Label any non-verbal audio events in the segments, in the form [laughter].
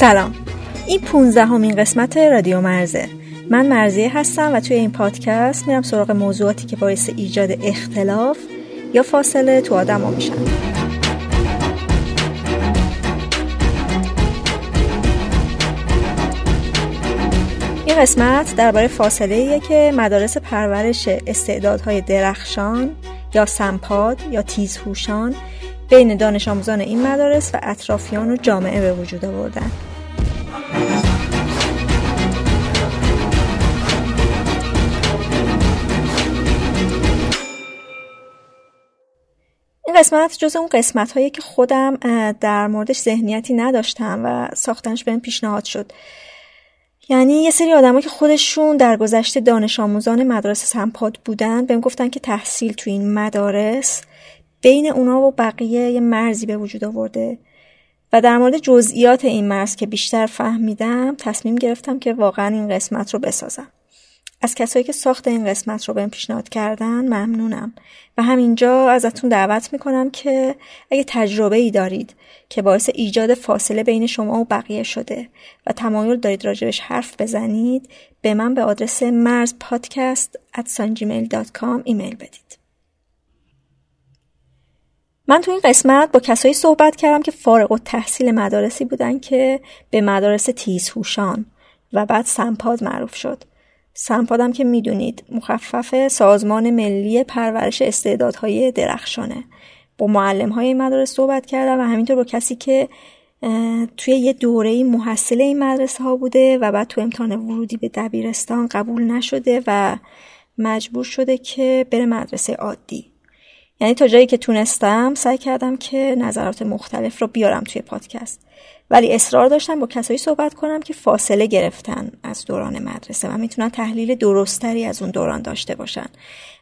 سلام. این 15 همین قسمت رادیو مرزه. من مرزیه هستم و توی این پادکست میرم سراغ موضوعاتی که باعث ایجاد اختلاف یا فاصله تو آدم میشن. این قسمت درباره فاصله ایه که مدارس پرورش استعدادهای درخشان یا سمپاد یا تیزهوشان بین دانش آموزان این مدارس و اطرافیان و جامعه به وجود آوردن. قسمت جز اون قسمت هایی که خودم در موردش ذهنیتی نداشتم و ساختنش بهم پیشنهاد شد. یعنی یه سری آدم که خودشون در گذشته دانش آموزان مدارس سمپاد بودن بهم گفتن که تحصیل تو این مدارس بین اونا و بقیه یه مرزی به وجود آورده. و در مورد جزئیات این مرز که بیشتر فهمیدم تصمیم گرفتم که واقعا این قسمت رو بسازم. از کسایی که ساخت این قسمت رو بهم پیشنهاد کردن ممنونم. و همینجا ازتون دعوت می‌کنم که اگه تجربه ای دارید که باعث ایجاد فاصله بین شما و بقیه شده و تمایل دارید راجبش حرف بزنید به من به آدرس مرز پادکست ایمیل بدید. من تو این قسمت با کسایی صحبت کردم که فارغ و تحصیل مدارسی بودن که به مدارس تیزهوشان و بعد سمپاد معروف شد. سمپادم که می‌دونید مخفف سازمان ملی پرورش استعدادهای درخشانه. با معلم های این صحبت کردم و همینطور با کسی که توی یه دوره محصل این مدرسه ها بوده و بعد تو امتحان ورودی به دبیرستان قبول نشده و مجبور شده که بره مدرسه عادی. یعنی تا جایی که تونستم سعی کردم که نظرات مختلف رو بیارم توی پادکست. ولی اصرار داشتم با کسایی صحبت کنم که فاصله گرفتن از دوران مدرسه و می‌تونن تحلیل درستری از اون دوران داشته باشن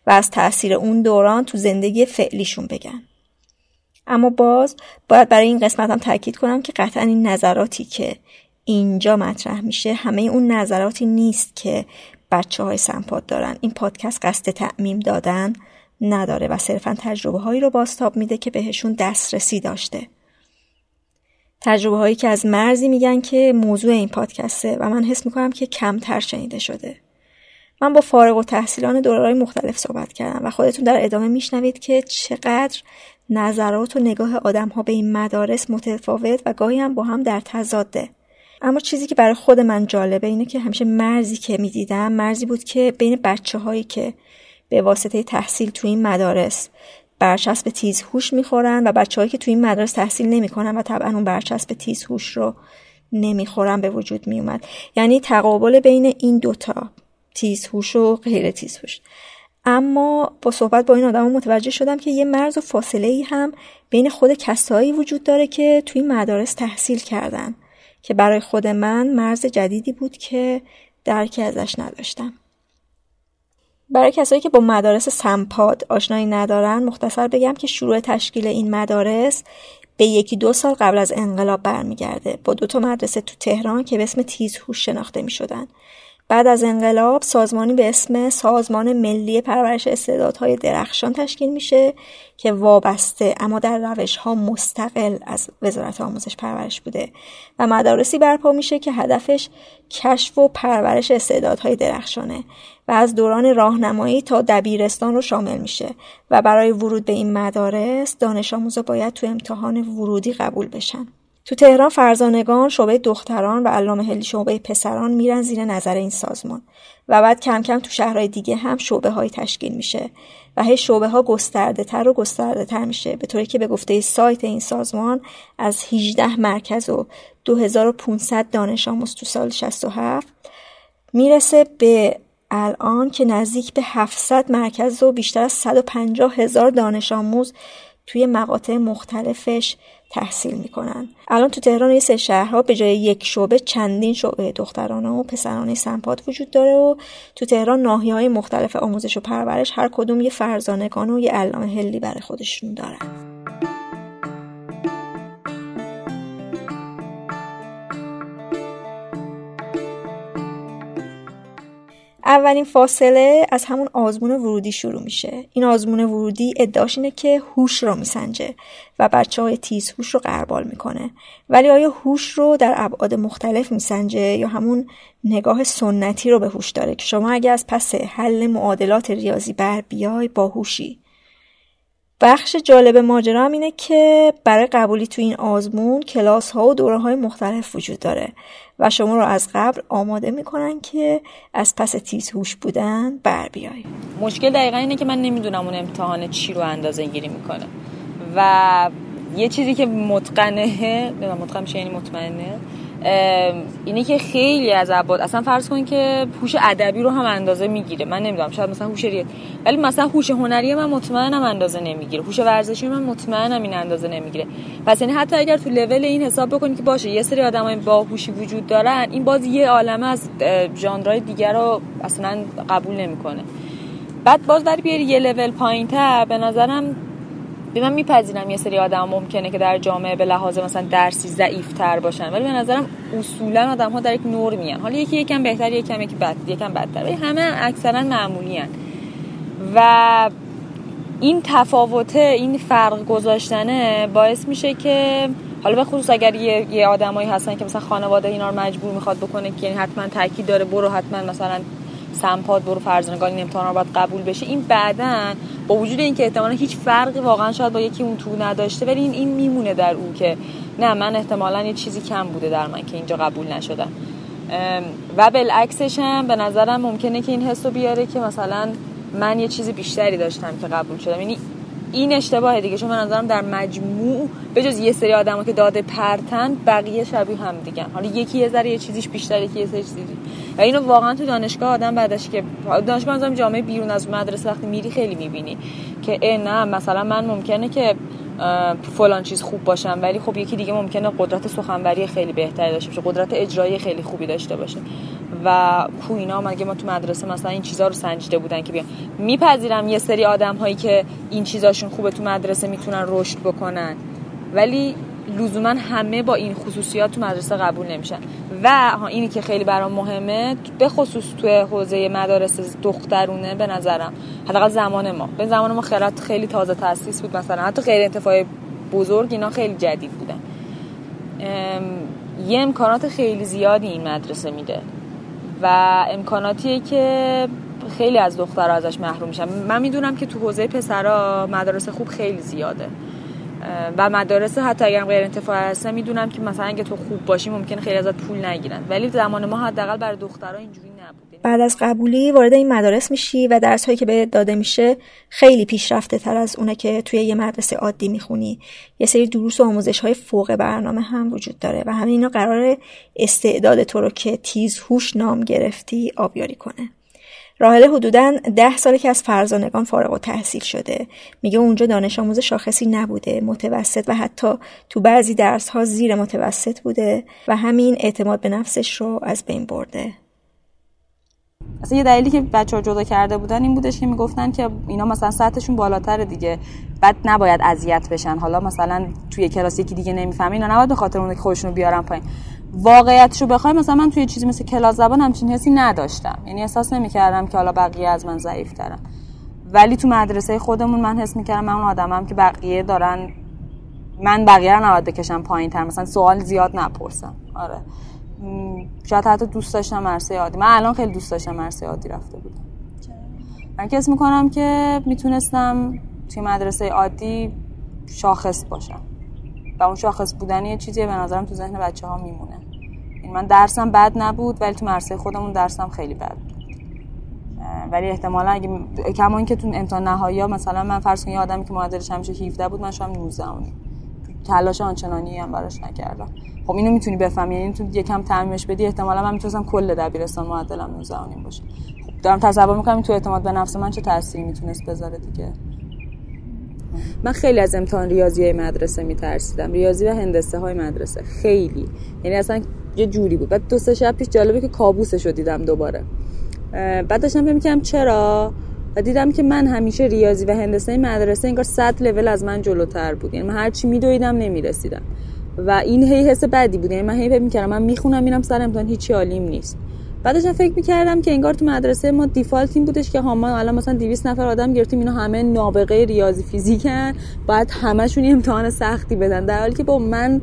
و از تاثیر اون دوران تو زندگی فعلیشون بگن. اما باز باید برای این قسمت هم تاکید کنم که قطعا این نظراتی که اینجا مطرح میشه همه اون نظراتی نیست که بچه های سمپاد دارن. این پادکست قصد تعمیم دادن نداره و صرفا تجربه هایی رو باستاب میده که بهشون دسترسی داشته. تجربه هایی که از مرزی میگن که موضوع این پادکسته و من حس می‌کنم که کمتر شنیده شده. من با فارغ و تحصیلان دورهای مختلف صحبت کردم و خودتون در ادامه میشنوید که چقدر نظرات و نگاه آدم ها به این مدارس متفاوت و گاهی هم با هم در تضاده. اما چیزی که برای خود من جالبه اینه که همیشه مرزی که می‌دیدم مرزی بود که بین بچه هایی که به واسطه تحصیل تو این مدارس برچسب تیز هوش می‌خورن و بچههایی که تو این مدارس تحصیل نمی‌کنن و طبعا اون برچسب تیز هوش رو نمی‌خورن به وجود میومد. یعنی تقابل بین این دوتا تیز هوش و غیر تیز هوش اما با صحبت با این آدم متوجه شدم که یه مرز و فاصله ای هم بین خود کسایی وجود داره که توی مدارس تحصیل کردن. که برای خود من مرز جدیدی بود که درکی ازش نداشتم. برای کسایی که با مدارس سمپاد آشنایی ندارن مختصر بگم که شروع تشکیل این مدارس به یکی دو سال قبل از انقلاب برمیگرده با دو تا مدرسه تو تهران که به اسم تیزهوش شناخته می شدن. بعد از انقلاب سازمانی به اسم سازمان ملی پرورش استعدادهای درخشان تشکیل میشه که وابسته اما در روش ها مستقل از وزارت آموزش پرورش بوده و مدارسی برپا میشه که هدفش کشف و پرورش استعدادهای درخشانه و از دوران راهنمایی تا دبیرستان رو شامل میشه و برای ورود به این مدارس دانش آموزا باید تو امتحان ورودی قبول بشن. تو تهران فرزانگان شعبه دختران و علامه هلی شعبه پسران میرن زیر نظر این سازمان. و بعد کم کم تو شهرهای دیگه هم شعبه های تشکیل میشه و هی شعبه ها گسترده تر و گسترده تر میشه. به طوری که به گفته سایت این سازمان از 18 مرکز و 2500 دانش آموز تو سال 67 می‌رسه به الان که نزدیک به 700 مرکز و بیشتر از 150 هزار دانش آموز توی مقاطع مختلفش تحصیل می‌کنن. الان تو تهران یه سه شهرها به جای یک شعبه چندین شعبه دخترانه و پسرانه سمپات وجود داره و تو تهران ناحیه های مختلف آموزش و پرورش هر کدوم یه فرزانگان و یه علامه هلی برای خودشون دارن. اولین فاصله از همون آزمون ورودی شروع میشه. این آزمون ورودی ادعاش اینه که هوش رو میسنجه و بچه های تیز هوش رو قربال می‌کنه. ولی آیا هوش رو در ابعاد مختلف میسنجه یا همون نگاه سنتی رو به هوش داره؟ که شما اگه از پس حل معادلات ریاضی بر بیای با هوشی. بخش جالب ماجرا هم اینه که برای قبولی تو این آزمون کلاس ها و دوره های مختلف وجود داره. و شما رو از قبل آماده می‌کنن که از پس تیز هوش بودن بر بیای. مشکل دقیقا اینه که من نمی‌دونم اون امتحان چی رو اندازه گیری می‌کنه. و یه چیزی که متقنه متقن میشه یعنی مطمئنه. اینه که خیلی از عباد اصلا فرض کن که هوش ادبی رو هم اندازه می‌گیره. من نمی‌دونم شاید مثلا هوش ولی مثلا هوش هنری من مطمئنم اندازه نمی‌گیره. هوش ورزشی من مطمئنم این اندازه نمی‌گیره. پس یعنی حتی اگر تو لول این حساب بکنی که باشه یه سری آدمای باهوشی وجود دارن این باز یه عالمه از ژانرهای دیگر رو اصلا قبول نمی‌کنه. بعد باز برای بیاری یه لول پایینتر به نظرم به من میپذیرم یه سری آدم ممکنه که در جامعه به لحاظ مثلا درسی ضعیف تر باشن. ولی به نظرم اصولا آدم ها در یک نور میان حالا یکی یکم بهتر یکم یکی بد یکم بدتر. ولی همه اکثرا معمولی هن. و این تفاوته این فرق گذاشتنه باعث میشه که حالا به خصوص اگر یه, یه آدمایی هستن که مثلا خانواده اینا رو مجبور می‌خواد بکنه که یعنی حتما تاکید داره برو حتما مثلا سمپاد برو فرزانگان این امتحان رو باید قبول بشه. این بعدا با وجود اینکه احتمالا هیچ فرقی واقعا شاید با یکی اون تو نداشته ولی این این میمونه در او که نه من احتمالا یه چیزی کم بوده در من که اینجا قبول نشدم. و بالعکسش هم به نظرم ممکنه که این حس رو بیاره که مثلا من یه چیز بیشتری داشتم که قبول شدم. یعنی این اشتباه دیگه. چون من نظرم در مجموع به جز یه سری آدمو که داده پرتن بقیه شبیه هم دیگه. حالا یکی یه ذره یه چیزیش بیشتر یکی یه سری چیزی و اینو واقعا تو دانشگاه آدم بعدش که دانشگاه نظرم جامعه بیرون از مدرسه وقتی میری خیلی می‌بینی که ای نه مثلا من ممکنه که فلان چیز خوب باشم ولی خب یکی دیگه ممکنه قدرت سخنوری خیلی بهتری داشته باشه قدرت اجرایی خیلی خوبی داشته باشه. و کو اینا مگه ما تو مدرسه مثلا این چیزا رو سنجیده بودن که بیان. میپذیرم یه سری آدم هایی که این چیزاشون خوبه تو مدرسه می‌تونن رشد بکنن. ولی لزوما همه با این خصوصیات تو مدرسه قبول نمیشن. و اینی که خیلی برام مهمه به خصوص توی حوزه مدارس دخترونه به نظرم. حداقل زمان ما. به زمان ما خیرت خیلی تازه تاسیس بود مثلا. حتی غیر انتفاعی بزرگ اینا خیلی جدید بودن. یه امکانات خیلی زیادی این مدرسه میده. و امکاناتیه که خیلی از دخترها ازش محروم میشن. من می‌دونم که تو حوزه پسرا مدارس خوب خیلی زیاده. و مدارس حتی اگر غیر انتفاعی هستن می‌دونم که مثلا اگه تو خوب باشی ممکنه خیلی ازت پول نگیرن. ولی زمان ما حداقل برای دخترها اینجوری نبوده. بعد از قبولی وارد این مدارس میشی و درس هایی که بهت داده میشه خیلی پیشرفته تر از اونه که توی یه مدرسه عادی می‌خونی. یه سری دروس و آموزش های فوق برنامه هم وجود داره و همین اینا قرار استعداد تو رو که تیز هوش نام گرفتی آبیاری کنه. راهله حدودا ده ساله که از فرزانگان فارغ و تحصیل شده. میگه اونجا دانش آموز شاخصی نبوده متوسط و حتی تو بعضی درس ها زیر متوسط بوده و همین اعتماد به نفسش رو از بین برده. اصلا یه دلیلی که بچه ها جدا کرده بودن این بودش که می‌گفتن که اینا مثلا سطحشون بالاتر دیگه. بعد نباید اذیت بشن. حالا مثلا توی کلاس یکی دیگه نمی‌فهمه اینا نباید به خاطر اون که خودشونو بیارن پایین. واقعیتشو بخوای مثلا من توی چیزی مثل کلاس زبان همچین حسی نداشتم. یعنی احساس نمی‌کردم که حالا بقیه از من ضعیف ترن ولی تو مدرسه خودمون من حس می‌کردم من اون آدمم که بقیه دارن من بقیه رو نباید بکشم پایین تر مثلا سوال زیاد نپرسم. آره. شاید حتی دوست داشتم مرسه عادی. من الان خیلی دوست داشتم مرسه عادی رفته بودم. من کس می‌کنم که می‌تونستم توی مدرسه عادی شاخص باشم. و اون شاخص بودن یه چیزیه به نظرم تو ذهن بچه ها میمونه. این من درسم بد نبود ولی تو مرسه خودمون درسم خیلی بد بود. ولی احتمالا اگه کما که تو امتحان نهایی مثلا من فرض یه آدمی که معدلش همیشه 17 بود من شام 19 تلاش آنچنانی هم براش نکردم. خب اینو می‌تونی بفهمی یعنی تو یکم تعمیمش بدی احتمالا من می‌تونستم کل دبیرستان معدلم 19 باشه. خب دارم تصور می‌کنم تو اعتماد به نفس من چه تأثیری می‌تونست بذاره دیگه. من خیلی از امتحان ریاضی های مدرسه میترسیدم. ریاضی و هندسه های مدرسه. خیلی. یعنی اصلا یه جوری بود. بعد دو سه شب پیش جالبه که کابوسش رو دیدم دوباره. بعد داشتم فکر می‌کردم چرا؟ و دیدم که من همیشه ریاضی و هندسه مدرسه انگار 100 لول از من جلوتر بود. یعنی من هر چی میدویدم نمی‌رسیدم. و این هی حس بدی بود. یعنی من هی فکر می‌کردم من می‌خونم میرم سر امتحان. هیچی عالیم نیست. بعدش فکر می‌کردم که انگار تو مدرسه ما دیفالت این بودش که ما الان مثلا 200 نفر آدم گرفتیم اینا همه نابغه ریاضی فیزیکن باید همشون امتحان سختی بدن. در حالی که با من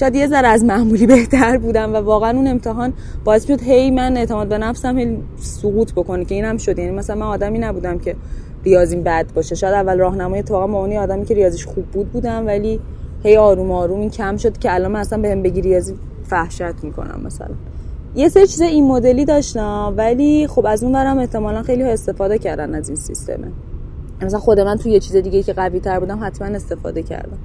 شاید یه ذره از معمولی بهتر بودم و واقعا اون امتحان باعث شد هی من اعتماد به نفسم هی سقوط بکنه که اینم شد. یعنی مثلا من آدمی نبودم که ریاضیم بد باشه. شاید اول راهنمای اتفاقا با اونی آدمی که ریاضیش خوب بود بودم ولی هی آروم آروم این کم شد که الان من اصلا بهم بگی ریاضی فحشت می‌کنم مثلا. یه سری چیز این مدلی داشتم ولی خب از اون برم احتمالا خیلی ها استفاده کردن از این سیستمه. مثلا خود من توی یه چیز دیگه که قوی تر بودم حتما استفاده کردم.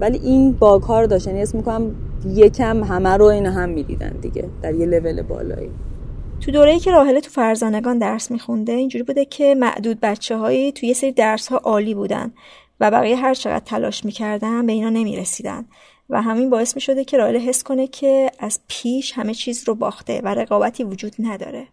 ولی این باگ ها رو داشت یعنی اسم می‌کنم یکم همه رو این هم می‌دیدن دیگه در یه لول بالایی. تو دوره‌ای که راهله تو فرزانگان درس میخونده اینجوری بوده که معدود بچه هایی توی یه سری درس ها عالی بودن و بقیه هر چقدر تلاش می‌کردن به اینا نمی‌رسیدن. و همین باعث می شده که رایل حس کنه که از پیش همه چیز رو باخته و رقابتی وجود نداره.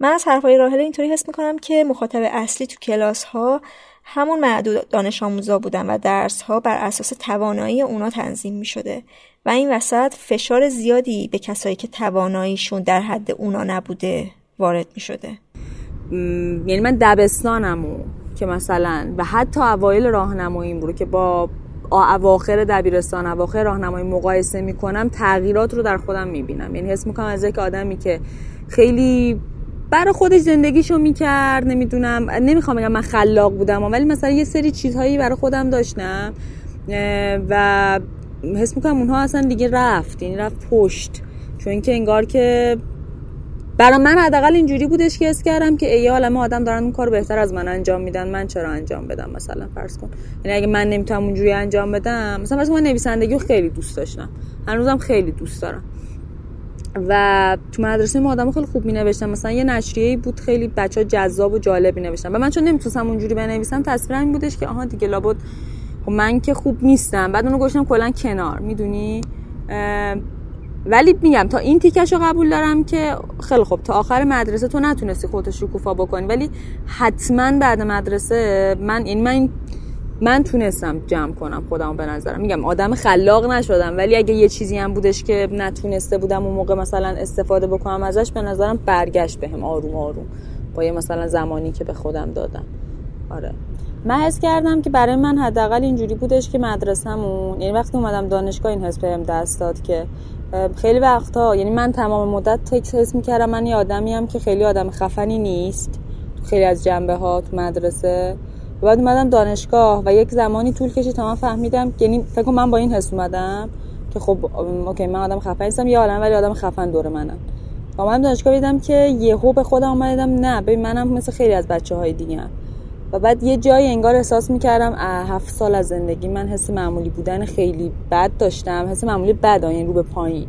من از حرفای راهله اینطوری حس می‌کنم که مخاطب اصلی تو کلاس ها همون معدود دانش آموزا بودن و درس ها بر اساس توانایی اونا تنظیم می شده و این وسط فشار زیادی به کسایی که تواناییشون در حد اونا نبوده وارد می شده یعنی من دبستانمو که مثلا و حتی اوایل راهنماییم بود که با اواخر دبیرستان اواخر راهنمایی مقایسه می‌کنم تغییرات رو در خودم می‌بینم. یعنی حس می‌کنم از یک آدمی که خیلی برای خودش زندگیشو می‌کرد نمی‌دونم نمی‌خوام بگم من خلاق بودم ولی مثلا یه سری چیزهایی برای خودم داشتم و حس می‌کنم اونها اصلا دیگه رفت یعنی رفت پشت. چون که انگار که برای من حداقل اینجوری بودش که اس کردم که ای عالم آدم دارن اون کار بهتر از من انجام میدن من چرا انجام بدم؟ مثلا فرض کن. یعنی اگه من نمی‌تونم اونجوری انجام بدم مثلا مثلا من نویسندگی رو خیلی دوست داشتم. هنوزم خیلی دوست دارم. و تو مدرسه ما آدم خیلی خوب می نوشتم مثلا یه نشریه بود خیلی بچه جذاب و جالب می نوشتم و من چون نمی‌تونستم اونجوری بنویسم تصویر این بودش که آها دیگه لابد خب من که خوب نیستم. بعد اونو گوشتم کلا کنار. می‌دونی؟ ولی میگم تا این تیکش رو قبول دارم که خیلی خوب تا آخر مدرسه تو نتونستی خودت شکوفا بکنی. ولی حتما بعد مدرسه من این من من تونستم جمع کنم خودم به نظرم. میگم آدم خلاق نشدم ولی اگه یه چیزی هم بودش که نتونسته بودم اون موقع مثلا استفاده بکنم ازش به نظرم برگشت بهم آروم آروم با یه مثلا زمانی که به خودم دادم. آره. من حس کردم که برای من حداقل اینجوری بودش که مدرسه‌مون یعنی وقتی اومدم دانشگاه این حس بهم دست داد که خیلی وقتها یعنی من تمام مدت تکس حس می‌کردم من یه آدمی هم که خیلی آدم خفنی نیست تو خیلی از جنبه ها تو مدرسه بعد اومدم دانشگاه و یک زمانی طول کشید تا من فهمیدم یعنی فکر من با این حس اومدم که خب اوکی من آدم خفن نیستم یه عالم ولی آدم خفن دور منم و من دانشگاه دیدم که یهو به خودم اومدم نه ببین منم مثل خیلی از بچه های دیگه. و بعد یه جایی انگار احساس می‌کردم هفت سال از زندگی من حس معمولی بودن خیلی بد داشتم حس معمولی بد یعنی رو به پایین.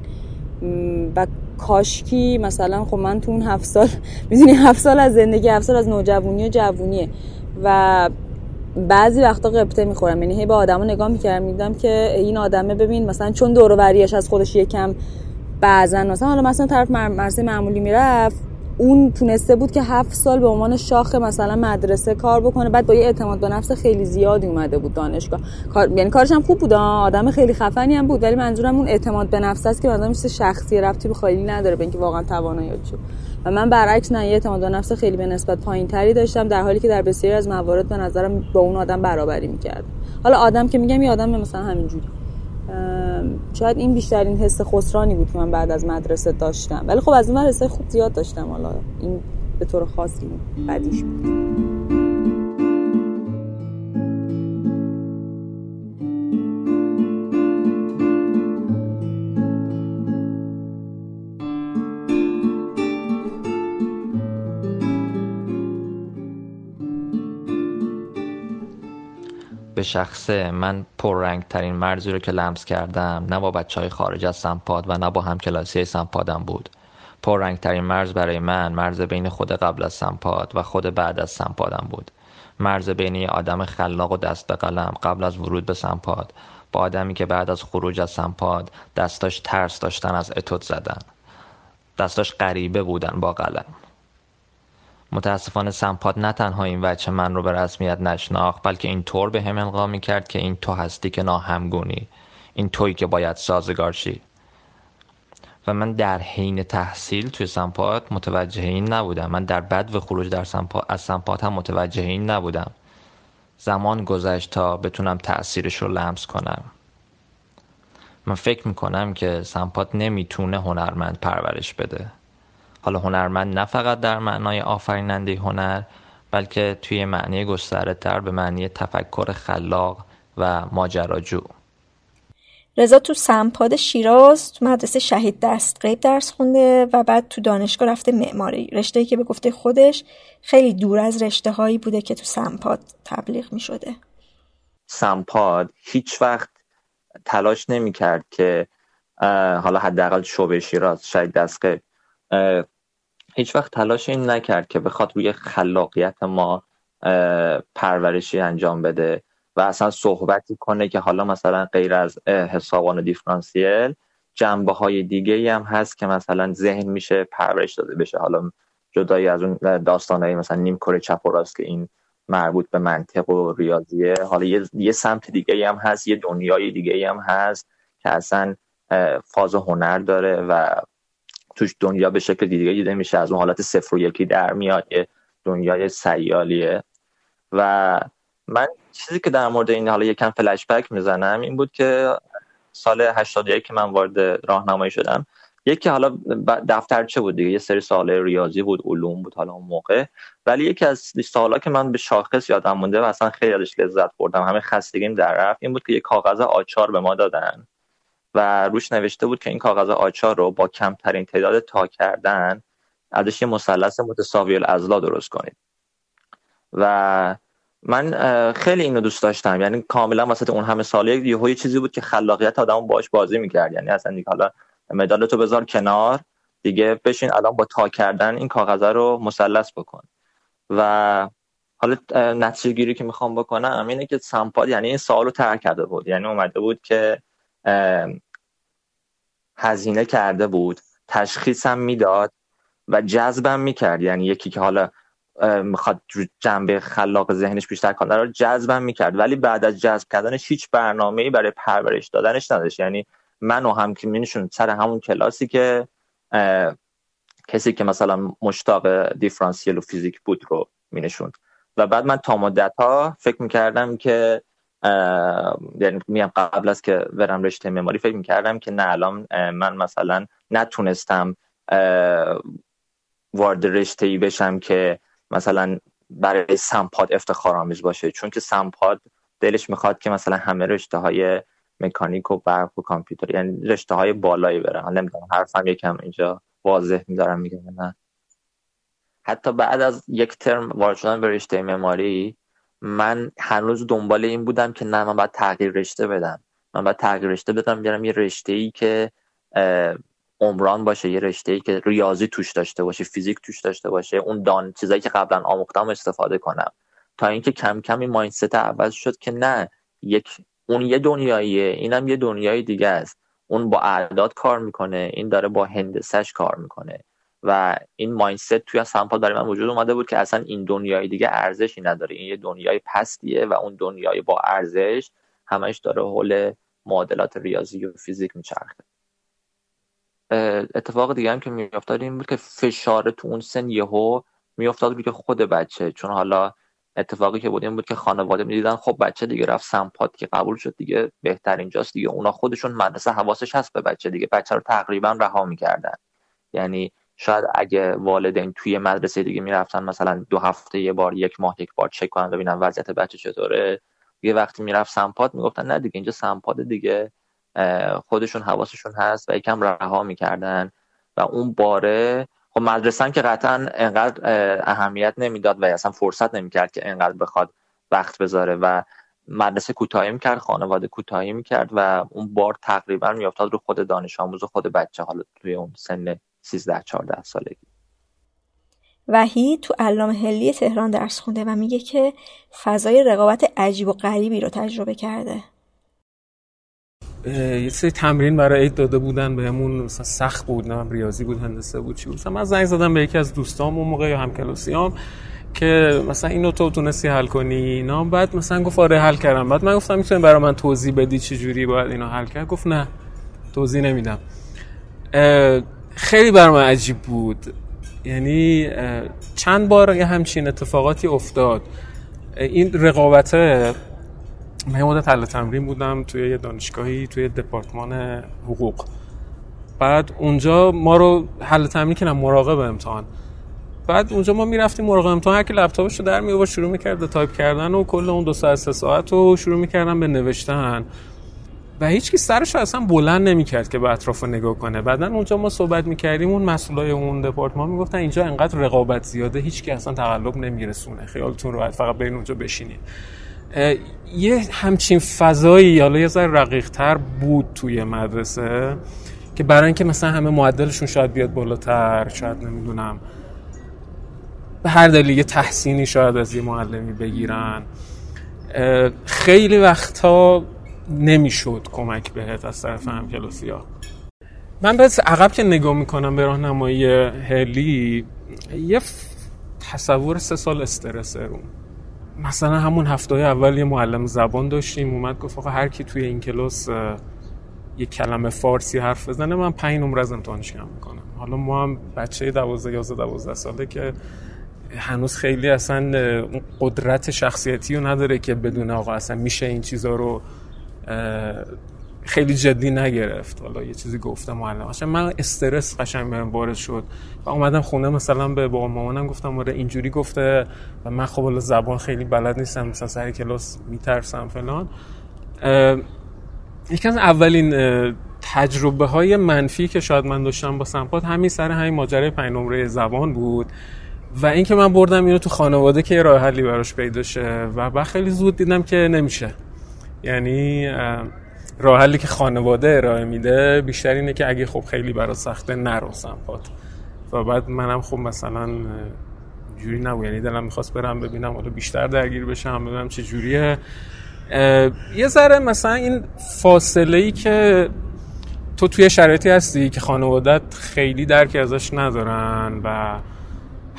و کاشکی مثلا خب من تو اون هفت سال [laughs] می‌دونی هفت سال از زندگی هفت سال از نوجوانی و جوونیه. و بعضی وقتا قبطه می‌خورم یعنی هی به آدمو نگاه می‌کردم میدم که این آدمه ببین مثلا چون دور و از خودش یکم بعضا مثلا حالا مثلا طرف مرسه معمولی می‌رفت اون تونسته بود که هفت سال به عنوان شاخ مثلا مدرسه کار بکنه بعد با یه اعتماد به نفس خیلی زیادی اومده بود دانشگاه. کار... یعنی کارش هم خوب بود آدم خیلی خفنی هم بود ولی منظورم اون اعتماد به نفس است که مثلا مثل شخصی رفتی به خیلی نداره به اینکه واقعا توانایی شد و من برعکس نه یه اعتماد به نفس خیلی به نسبت پایینتری داشتم در حالی که در بسیاری از موارد به نظرم با اون آدم برابری می‌کرد حالا آدم که میگم یه آدم مثلا همینجوری شاید این بیشترین حس خسرانی بود که من بعد از مدرسه داشتم. ولی خب از اون حسای خوب زیاد داشتم. حالا این به طور خاصی بدیش بود. به شخصه. من پررنگ ترین مرزی رو که لمس کردم نه با بچه های خارج از سمپاد و نه با هم کلاسی سمپادم بود. پررنگ ترین مرز برای من مرز بین خود قبل از سمپاد و خود بعد از سمپادم بود. مرز بین یه آدم خلاق و دست به قلم قبل از ورود به سمپاد. با آدمی که بعد از خروج از سمپاد دستاش ترس داشتن از اتود زدن. دستاش غریبه بودن با قلم. متاسفانه سمپاد نه تنها این وچه من رو به رسمیت نشناخت بلکه این طور به هم القا می کرد که این تو هستی که ناهمگونی این تویی که باید سازگار شی. و من در حین تحصیل توی سمپات متوجه این نبودم. من در بد و خروج در سمپات از سمپات هم متوجه این نبودم. زمان گذشت تا بتونم تأثیرش رو لمس کنم. من فکر می‌کنم که سمپات نمی‌تونه هنرمند پرورش بده. حالا هنرمند نه فقط در معنای آفریننده هنر بلکه توی معنی گسترده تر به معنی تفکر خلاق و ماجراجو. رضا تو سمپاد شیراز تو مدرسه شهید دستقیب درس خونده و بعد تو دانشگاه رفته معماری. رشته که به گفته خودش خیلی دور از رشته هایی بوده که تو سمپاد تبلیغ می شده سمپاد هیچ وقت تلاش نمی کرد که حالا حداقل شعبه شیراز شهید دستقیب هیچ وقت تلاش این نکرد که بخواد روی خلاقیت ما پرورشی انجام بده و اصلا صحبتی کنه که حالا مثلا غیر از حسابان دیفرانسیل جنبه های دیگه هم هست که مثلا ذهن میشه پرورش داده بشه. حالا جدایی از اون داستان های مثلا نیم کره چپ و راست که این مربوط به منطق و ریاضیه. حالا یه, یه سمت دیگه هم هست یه دنیای دیگه هم هست که اصلا فاز هنر داره و توش دنیا به شکل دیگه دیده میشه. از اون حالت صفر و یکی در میاد دنیای سیالیه. و من چیزی که در مورد این حالا یکم فلش بک می‌زنم این بود که سال 81 که من وارد راهنمایی شدم. یکی حالا دفترچه بود دیگه؟ یه سری سوال ریاضی بود علوم بود حالا اون موقع. ولی یکی از سوالا که من به شاخص یادم مونده و اصلا خیلی ازش لذت بردم همه خستگیم در رفت این بود که یه کاغذ آچار به ما دادن. و روش نوشته بود که این کاغذ آچار رو با کمترین تعداد تا کردن ازش یه مثلث متساوی الاضلاع درست کنید. و من خیلی اینو دوست داشتم. یعنی کاملا وسط اون همه ساله یه چیزی بود که خلاقیت آدمو باش بازی می‌کرد. یعنی اصلا دیگه حالا مدال تو بذار کنار. دیگه بشین الان با تا کردن این کاغذ رو مثلث بکن. و حالا نتیجه گیری که می‌خوام بکنم اینه که سمپاد یعنی این سوال رو ترک کرده بود. یعنی اومده بود که هزینه کرده بود تشخیصم می‌داد و جذبم می‌کرد. یعنی یکی که حالا می‌خواد جنبه خلاق ذهنش بیشتر کنه رو جذبم می‌کرد. ولی بعد از جذب کردنش هیچ برنامه ای برای پرورش دادنش نداشت. یعنی من و هم که مینشون سر همون کلاسی که کسی که مثلا مشتاق دیفرانسیل و فیزیک بود رو مینشوند. و بعد من تا مدت ها فکر می‌کردم که یعنی میام قبل از که برم رشته معماری فکر می‌کردم که نه الان من مثلا نتونستم وارد رشته ای بشم که مثلا برای سمپاد افتخارآمیز باشه. چون که سمپاد دلش می‌خواد که مثلا همه رشته های مکانیک و برق و کامپیوتر یعنی رشته های بالایی برن. نمی‌دونم حرفم یکم اینجا واضح میدارم میگم نه. حتی بعد از یک ترم وارد شدن به رشته معماری من هنوز دنبال این بودم که نه من باید تغییر رشته بدم. من باید تغییر رشته بدم بیارم یه رشته ای که عمران باشه یه رشته ای که ریاضی توش داشته باشه فیزیک توش داشته باشه اون دان چیزایی که قبلا آموختم استفاده کنم. تا اینکه کم کم این مایندست عوض شد که نه یک اون یه دنیاییه اینم یه دنیای دیگه است. اون با اعداد کار می‌کنه این داره با هندسش کار می‌کنه. و این مایندست توی سمپاد برای من وجود اومده بود که اصلا این دنیای دیگه ارزشی نداره. این یه دنیای پستیه و اون دنیای با ارزش همش داره حول معادلات ریاضی و فیزیک میچرخه. اتفاق دیگه هم که میافتاد این بود که فشار تو اون سن یهو میافتاد که خود بچه. چون حالا اتفاقی که بود این بود که خانواده می‌دیدن خب بچه دیگه رفت سمپاد که قبول شد دیگه بهتر اینجاست دیگه. اونا خودشون مدرسه حواسش هست به بچه دیگه. بچه رو تقریبا رها می‌کردن. یعنی شاید اگه والدین توی مدرسه دیگه می‌رفتن مثلا دو هفته یه بار یک ماه یک بار چک کنن ببینن وضعیت بچه چطوره. یه وقتی می‌رفت سمپاد می‌گفتن نه دیگه اینجا سمپاد دیگه خودشون حواسشون هست و یکم رها می‌کردن. و اون باره خب مدرسه که قطعا انقدر اهمیت نمی‌داد و اصلا فرصت نمی‌کرد که انقدر بخواد وقت بذاره. و مدرسه کوتاهی کرد خانواده کوتاهی کرد و اون بار تقریبا میافتاد رو خود دانش آموز و خود بچه حالا توی اون سن 13 14 سالگی. وحید تو علامه هلی تهران درس خونده و میگه که فضای رقابت عجیب و غریبی رو تجربه کرده. یه سری تمرین برای عید داده بودن بهمون مثلا سخت بود نه ریاضی بود هندسه بود چی بود. مثلا من زنگ زدم به یکی از دوستام اون موقع یا همکلاسیام که مثلا اینو تو تونستی حل کنی اینا. بعد مثلا گفت آره حل کردم. بعد من گفتم می‌تونی برای من توضیح بدی چه جوری باید اینو حل کرد؟ گفت نه توضیح نمیدم. خیلی برای من عجیب بود. یعنی چند بار یه همچین اتفاقاتی افتاد. این رقابته من مدت حل تمرین بودم توی یه دانشگاهی توی دپارتمان حقوق. بعد اونجا ما رو حل تمرین کردن مراقب امتحان. بعد اونجا ما می‌رفتیم مراقب امتحان هر کی لپتاپش رو در می شروع می‌کرد تایپ کردن و کل اون دو ساعت سه ساعت رو شروع می‌کردن به نوشتن. و هیچ کی سرش رو اصلا بلند نمی‌کرد که به اطراف نگاه کنه. بعدا اونجا ما صحبت می‌کردیم اون مسئولای اون دپارتمان می‌گفتن اینجا انقدر رقابت زیاده هیچ کی اصلا تقلب نمیرسونه خیالتون راحت فقط برین اونجا بشینید یه همچین فضایی حالا یه ذره رقیق تر بود توی مدرسه که برای اینکه مثلا همه معدلشون شاید بیاد بالاتر شاید نمی‌دونم. به هر دلیل یه تحسینی شاید از یه معلمی بگیرن. خیلی وقتا نمی‌شد کمک بهت از طرف هم ها. من بس عقب که نگاه می‌کنم به راهنمایی هلی یه تصور سه سال استرس روم. مثلا همون هفته اول یه معلم زبان داشتیم اومد گفت آقا هر کی توی این کلاس یه کلمه فارسی حرف بزنه من پنج نمره از امتحانش کم می‌کنم. حالا ما هم بچه 12 11 12 ساله که هنوز خیلی اصلا قدرت شخصیتی رو نداره که بدون آقا اصلا میشه این چیزا رو خیلی جدی نگرفت. حالا یه چیزی گفتم معلم اصلا من استرس قشنگ بهم وارد شد. و اومدم خونه مثلا به بابا مامانم گفتم آره اینجوری گفته و من خب حالا زبان خیلی بلد نیستم مثلا سر کلاس میترسم فلان. یکی از اولین تجربه های منفی که شاید من داشتم با سمپات همین سر همین ماجرای پنج نمره زبان بود و اینکه من بردم اینو تو خانواده که راه حلی براش پیدا شه و بعد خیلی زود دیدم که نمیشه. یعنی راه حلی که خانواده ارائه میده بیشتر اینه که اگه خب خیلی برای سخته نرو سمپات. و بعد منم خب مثلا جوری نبود. یعنی دلم می‌خواست برم ببینم حالا بیشتر درگیر بشم ببینم چه جوریه. یه ذره مثلا این فاصله ای که تو توی شرایطی هستی که خانوادت خیلی درکی ازش ندارن و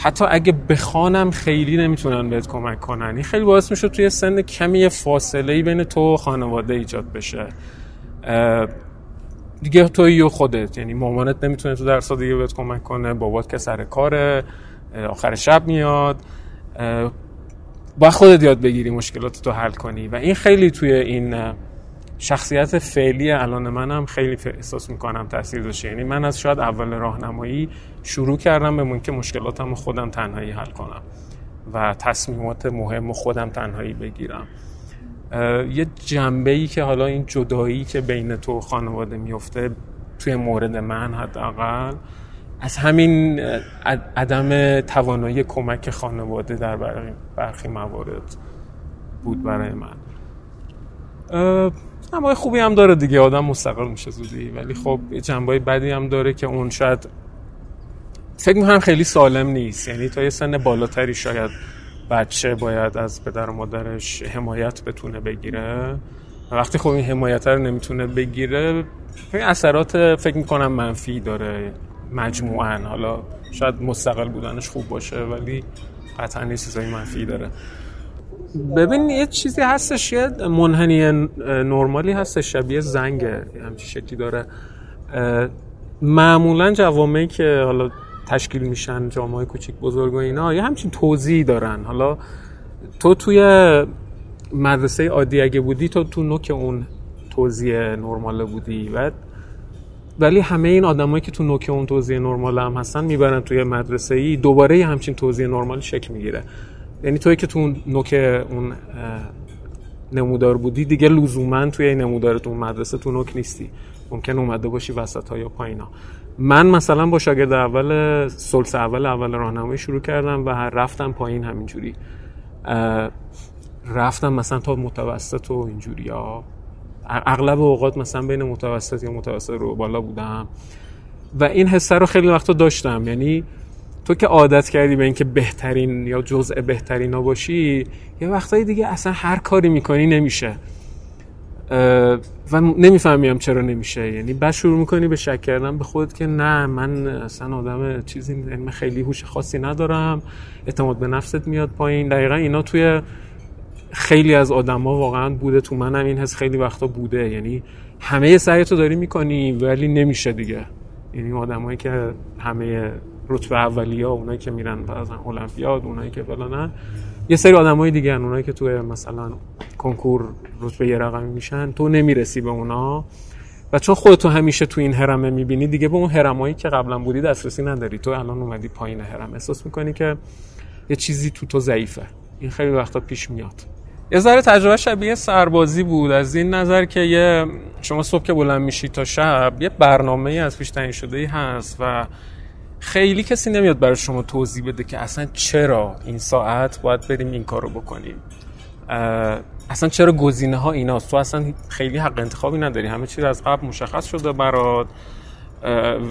حتی اگه بخوانم خیلی نمی‌تونن بهت کمک کنن. این خیلی باعث میشه توی سن کمی فاصله بین تو و خانواده ایجاد بشه. دیگه توی خودت. یعنی مامانت نمی‌تونه تو درس دیگه بهت کمک کنه. بابات که سر کاره. آخر شب میاد. با خودت یاد بگیری مشکلات تو حل کنی. و این خیلی توی این شخصیت فعلی الان منم خیلی احساس می‌کنم تاثیر داشته. یعنی من از شاید اول راهنمایی شروع کردم به که مشکلاتم خودم تنهایی حل کنم و تصمیمات مهم خودم تنهایی بگیرم. یه جنبه ای که حالا این جدایی که بین تو خانواده میفته توی مورد من حداقل از همین عدم توانایی کمک خانواده در برخی موارد بود برای من. نمای خوبی هم داره دیگه. آدم مستقل میشه زودی. ولی خب یه جنبای بدی هم داره که اون شاید فکر می‌کنم خیلی سالم نیست. یعنی تا یه سن بالاتری شاید بچه باید از پدر و مادرش حمایت بتونه بگیره. وقتی خب این حمایت رو نمی‌تونه بگیره اثرات فکر می‌کنم منفی داره مجموعا. حالا شاید مستقل بودنش خوب باشه ولی قطعا یه چیزای منفی داره. ببین یه چیزی هستش یه منحنی نرمالی هستش شبیه زنگه همچی شکلی داره. معمولا جوامعی که حالا تشکیل میشن جامعه کوچیک بزرگ و اینا یه همچین توضیحی دارن. حالا تو توی مدرسه عادی اگه بودی تو تو نوک اون توضیح نرماله بودی. و ولی همه این آدمایی که تو نوک اون توضیح نرمال هم هستن می‌برن توی مدرسه ای دوباره همچین توضیح نرمال شکل می‌گیره. یعنی توی که تو نوک اون نمودار بودی دیگه لزوما توی این نمودار تو مدرسه تو نوک نیستی. ممکن اومده باشی وسط ها یا پایین ها من مثلا با شاگرد اول سلس اول اول راهنمایی شروع کردم و رفتم پایین همینجوری. رفتم مثلا تا متوسط و اینجوری. ها اغلب اوقات مثلا بین متوسط یا متوسط رو بالا بودم. و این حسه رو خیلی وقتا داشتم. یعنی تو که عادت کردی به اینکه بهترین یا جزء بهترین ها باشی یه وقتایی دیگه اصلا هر کاری می‌کنی نمیشه. و نمی‌فهمیم چرا نمیشه. یعنی بعد شروع می‌کنی به شک کردن به خودت که نه من اصلا آدم چیزی من خیلی هوش خاصی ندارم. اعتماد به نفست میاد پایین. دقیقا اینا توی خیلی از آدما واقعا بوده. تو منم این حس خیلی وقتا بوده. یعنی همه سعیتو داری می‌کنی ولی نمیشه دیگه. یعنی آدمایی که همه رتبه ها اونایی که میرن مثلا المپیاد اونایی که فلانن یه سری آدمای دیگه هن. اونایی که تو مثلا کنکور رتبه یه رقمی میشن تو نمی‌رسی به اونا. و چون خودتو همیشه تو این هرمه می‌بینی دیگه به اون هرمایی که قبلا بودی دسترسی نداری. تو الان اومدی پایین هرم احساس می‌کنی که یه چیزی تو تو ضعیفه. این خیلی وقتا پیش میاد. یه ذره تجربه شبیه سربازی بود. از این نظر که یه شما صبح که بلند میشی تا شب یه برنامه از پیش تعیین شده ای هست و خیلی کسی نمیاد برای شما توضیح بده که اصلا چرا این ساعت باید بریم این کارو بکنیم؟ اصلا چرا گزینه ها ایناست؟ تو اصلا خیلی حق انتخابی نداری. همه چیز از قبل مشخص شده برات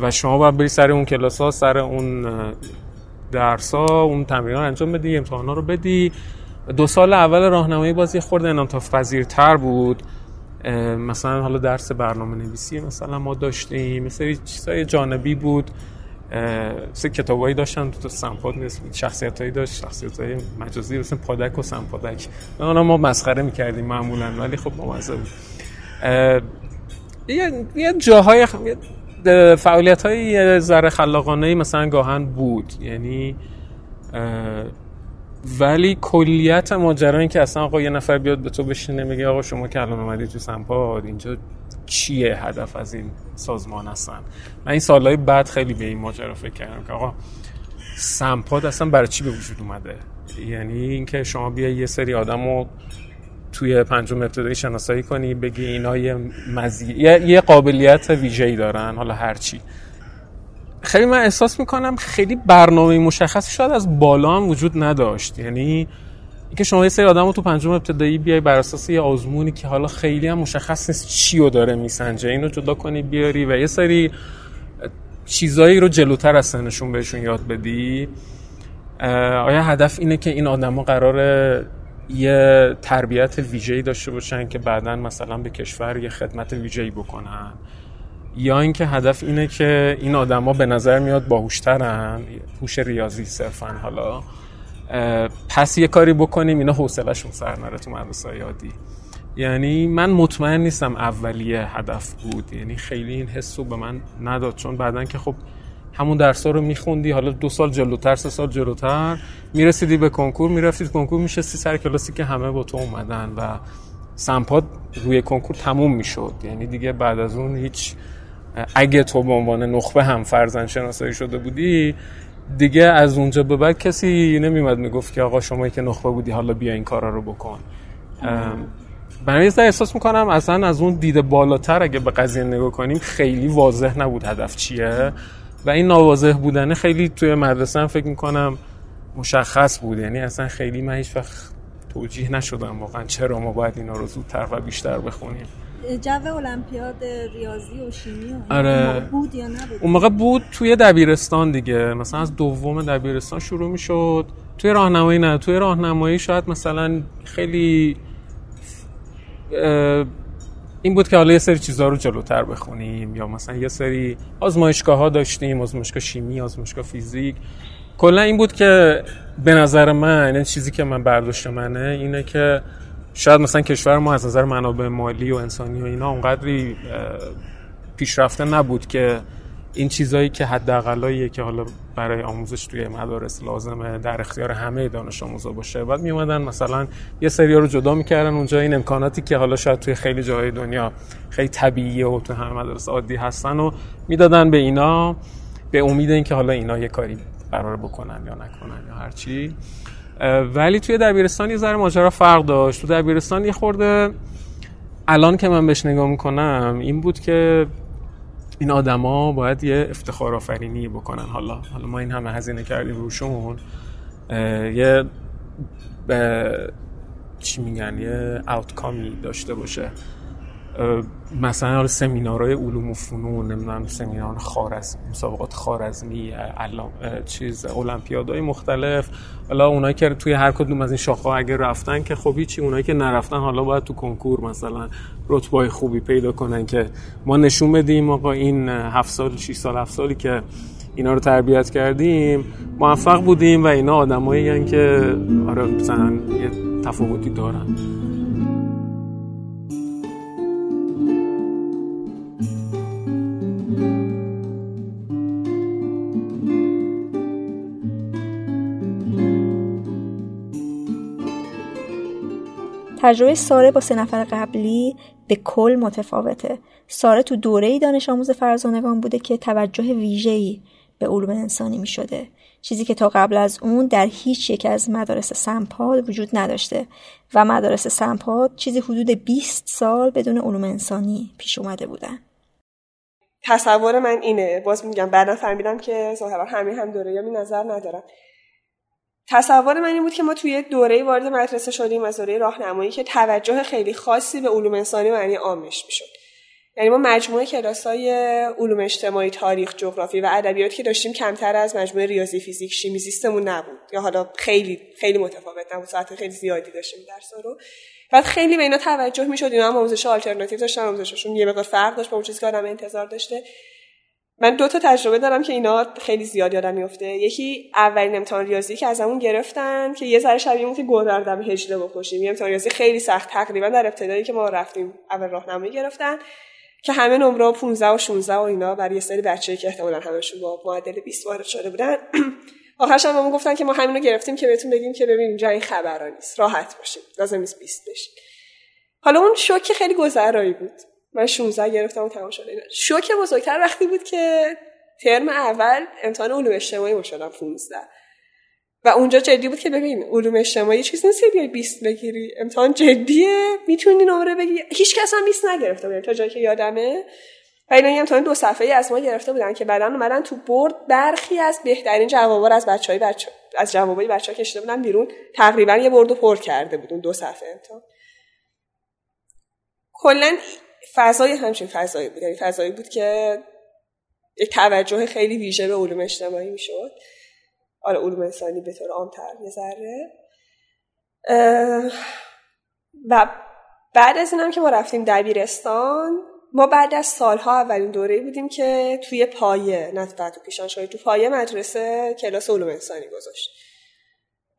و شما باید بری سر اون کلاس ها سر اون درس ها اون تمرین ها انجام بدی امتحان ها رو بدی. دو سال اول راهنمایی بازی خورده انعطاف پذیرتر بود. مثلا حالا درس برنامه نویسی مثلا ما داشتیم مثل چیزای جانبی بود. سه کتابایی داشتن تو سمپاد شخصیت هایی داشت شخصیت های مجازی مثل پادک و سمپادک. اونا ما مسخره می‌کردیم معمولا ولی خب ممزه بود. یه جاهای فعالیت های ذره خلاقانه مثلا گاهن بود. یعنی ولی کلیت ماجرا این که اصلا آقا یه نفر بیاد به تو بشینه میگه آقا شما که الان اومدی تو سمپاد اینجا چیه هدف از این سازمان هستن؟ من این سالهای بعد خیلی به این ماجرا فکر کردم که آقا سمپاد اصلا برای چی به وجود اومده؟ یعنی اینکه شما بیا یه سری آدم رو توی پنجم ابتدایی شناسایی کنی بگی اینا یه مزی... یه قابلیت ویژه‌ای دارن حالا هرچی خیلی من احساس می‌کنم خیلی برنامه مشخصی شاید از بالا هم وجود نداشت. یعنی اینکه شما یه سری آدم رو تو پنجم ابتدایی بیای بر اساس یه آزمونی که حالا خیلی هم مشخص نیست چی رو داره میسنجه. اینو جدا کنی بیاری و یه سری چیزایی رو جلوتر از سنشون بهشون یاد بدی. آیا هدف اینه که این آدما قراره یه تربیت ویژه‌ای داشته باشن که بعدا مثلا به کشور یه خدمت ویژه‌ای بکنن؟ یا اینکه هدف اینه که این آدما به نظر میاد باهوشترن هوش ریاضی صرفا حالا؟ پس یه کاری بکنیم اینا حوصلهشون سر نره تو مدرسه یادی یعنی من مطمئن نیستم اولیه هدف بود. یعنی خیلی این حسو به من نداد. چون بعدا که خب همون درس رو میخوندی حالا دو سال جلوتر سه سال جلوتر می‌رسیدی به کنکور می‌رفتید کنکور میشستی سر کلاسی که همه با تو اومدن و سمپاد روی کنکور تموم می‌شد. یعنی دیگه بعد از اون هیچ اگه تو به عنوان نخبه هم فرزن شناسایی شده بودی دیگه از اونجا به بعد کسی نمیمد می‌گفت که آقا شما که نخبه بودی حالا بیا این کارا رو بکن. برای احساس می‌کنم اصلا از اون دیده بالاتر اگه به قضیه نگاه کنیم خیلی واضح نبود هدف چیه. و این ناواضح بودنه خیلی توی مدرسه هم فکر می‌کنم مشخص بود. یعنی اصلا خیلی من هیچ وقت توجیه نشدم واقعا چرا ما باید اینا رو زودتر و بیشتر بخونیم. جو المپیاد ریاضی و شیمی آره. بود یا نبود؟ اون موقع بود توی دبیرستان دیگه. مثلا از دوم دبیرستان شروع می‌شد. توی راهنمایی نه توی راهنمایی شاید مثلا خیلی این بود که حالا یه سری چیزها رو جلوتر بخونیم یا مثلا یه سری آزمایشگاه ها داشتیم آزمایشگاه شیمی آزمایشگاه فیزیک. کلا این بود که به نظر من این چیزی که من برداشت منه اینه که شاید مثلا کشور ما از نظر منابع مالی و انسانی و اینا اونقدری پیشرفته نبود که این چیزایی که حداقلاییه که حالا برای آموزش توی مدارس لازمه در اختیار همه دانش آموزا باشه. بعد می اومدن مثلا یه سری رو جدا می‌کردن اونجا. این امکاناتی که حالا شاید توی خیلی جاهای دنیا خیلی طبیعیه و تو همه مدارس عادی هستن و می‌دادن به اینا به امید اینکه حالا اینا یه کاری قرار بکنن یا نکنن یا هرچی. ولی توی دبیرستان یه ذره ماجرا فرق داشت. تو دبیرستان یه خورده الان که من بهش نگاه می‌کنم این بود که این آدما باید یه افتخار آفرینی بکنن. حالا حالا ما این همه هزینه کردیم روشون. یه چی میگن؟ یه آوتکامی داشته باشه. مثلا سمینارهای علوم و فنون نمی‌دونم سمینار خارز مسابقات خارزمی علام چیز المپیادهای مختلف. حالا اونایی که توی هر کدوم از این شاخه اگه رفتن که خب هیچی اونایی که نرفتن حالا باید تو کنکور مثلا رتبه خوبی پیدا کنن که ما نشون بدیم آقا این هفت سال 6 سال هفت سالی که اینا رو تربیت کردیم موفق بودیم و اینا آدمایی که آره مثلا یه تفاوتی دارن. تجربه ساره با سه نفر قبلی به کل متفاوته ساره تو دوره دانش آموز فرزانگان بوده که توجه ویژه‌ای به علوم انسانی می شده. چیزی که تا قبل از اون در هیچ یک از مدارس سمپاد وجود نداشته و مدارس سمپاد چیزی حدود 20 سال بدون علوم انسانی پیش اومده بودن. تصور من اینه باز میگم بعدا فهمیدم که ظاهرا همین هم دوره یا نظر ندارم تصور من این بود که ما توی دوره وارد مدرسه شدیم از دوره راهنمایی که توجه خیلی خاصی به علوم انسانی معنی عامش می‌شد. یعنی ما مجموعه کلاس های علوم اجتماعی تاریخ جغرافی و ادبیات که داشتیم کمتر از مجموعه ریاضی فیزیک شیمی زیستمون نبود. یا حالا خیلی خیلی متفاوت نبود. ساعت خیلی زیادی داشتیم درس رو. بعد خیلی به اینا توجه می‌شد. اینا هم آموزش آلترناتیو داشتن آموزششون یه مقدار فرق داشت با اون چیزی که آدم انتظار داشته. من دو تا تجربه دارم که اینا خیلی زیاد یادم میفته. یکی اولین امتحان ریاضی که از همون گرفتن که یه ذره شبیه که گودردم هجله بکشیم. یه امتحان ریاضی خیلی سخت. تقریبا در ابتدایی که ما رفتیم اول راهنمایی گرفتن که همه نمره 15 و 16 و اینا برای یه سری بچه‌ای که احتمالاً همشون با معدل 20 وارد شده بودن. [clears throat] آخرش هم همون گفتن که ما همینو گرفتیم که بهتون بگیم که ببین اینجا این خبرا نیست. راحت باشید لازم نیست 20 بشید حالا اون شوک خیلی گذرایی بود. من 16 گرفتم و تمام شده. شوک بزرگتر وقتی بود که ترم اول امتحان علوم اجتماعی ما شدم 15 و اونجا جدی بود که ببین علوم اجتماعی چیز نیست بیای 20 بگیری. امتحان جدیه می‌تونی نمره بگیری. هیچ کس هم 20 نگرفته بود تا جایی که یادمه. و اینا امتحان دو صفحه از ما گرفته بودن که بعدا اومدن تو برد برخی از بهترین جوابا از بچهای بچه از جوابای بچه‌ها کشیده بودن بیرون. تقریبا یه بردو پر کرده بود اون دو صفحه امتحان. کلا فضای همچین فضایی بود. یعنی فضایی بود که یک توجه خیلی ویژه به علوم اجتماعی می‌شد. حالا علوم انسانی به طور عامتر یه ذره. و بعد از اینم که ما رفتیم دبیرستان ما بعد از سالها اولین دوره بودیم که توی پایه نه تو پیشان تو پایه مدرسه کلاس علوم انسانی گذاشت.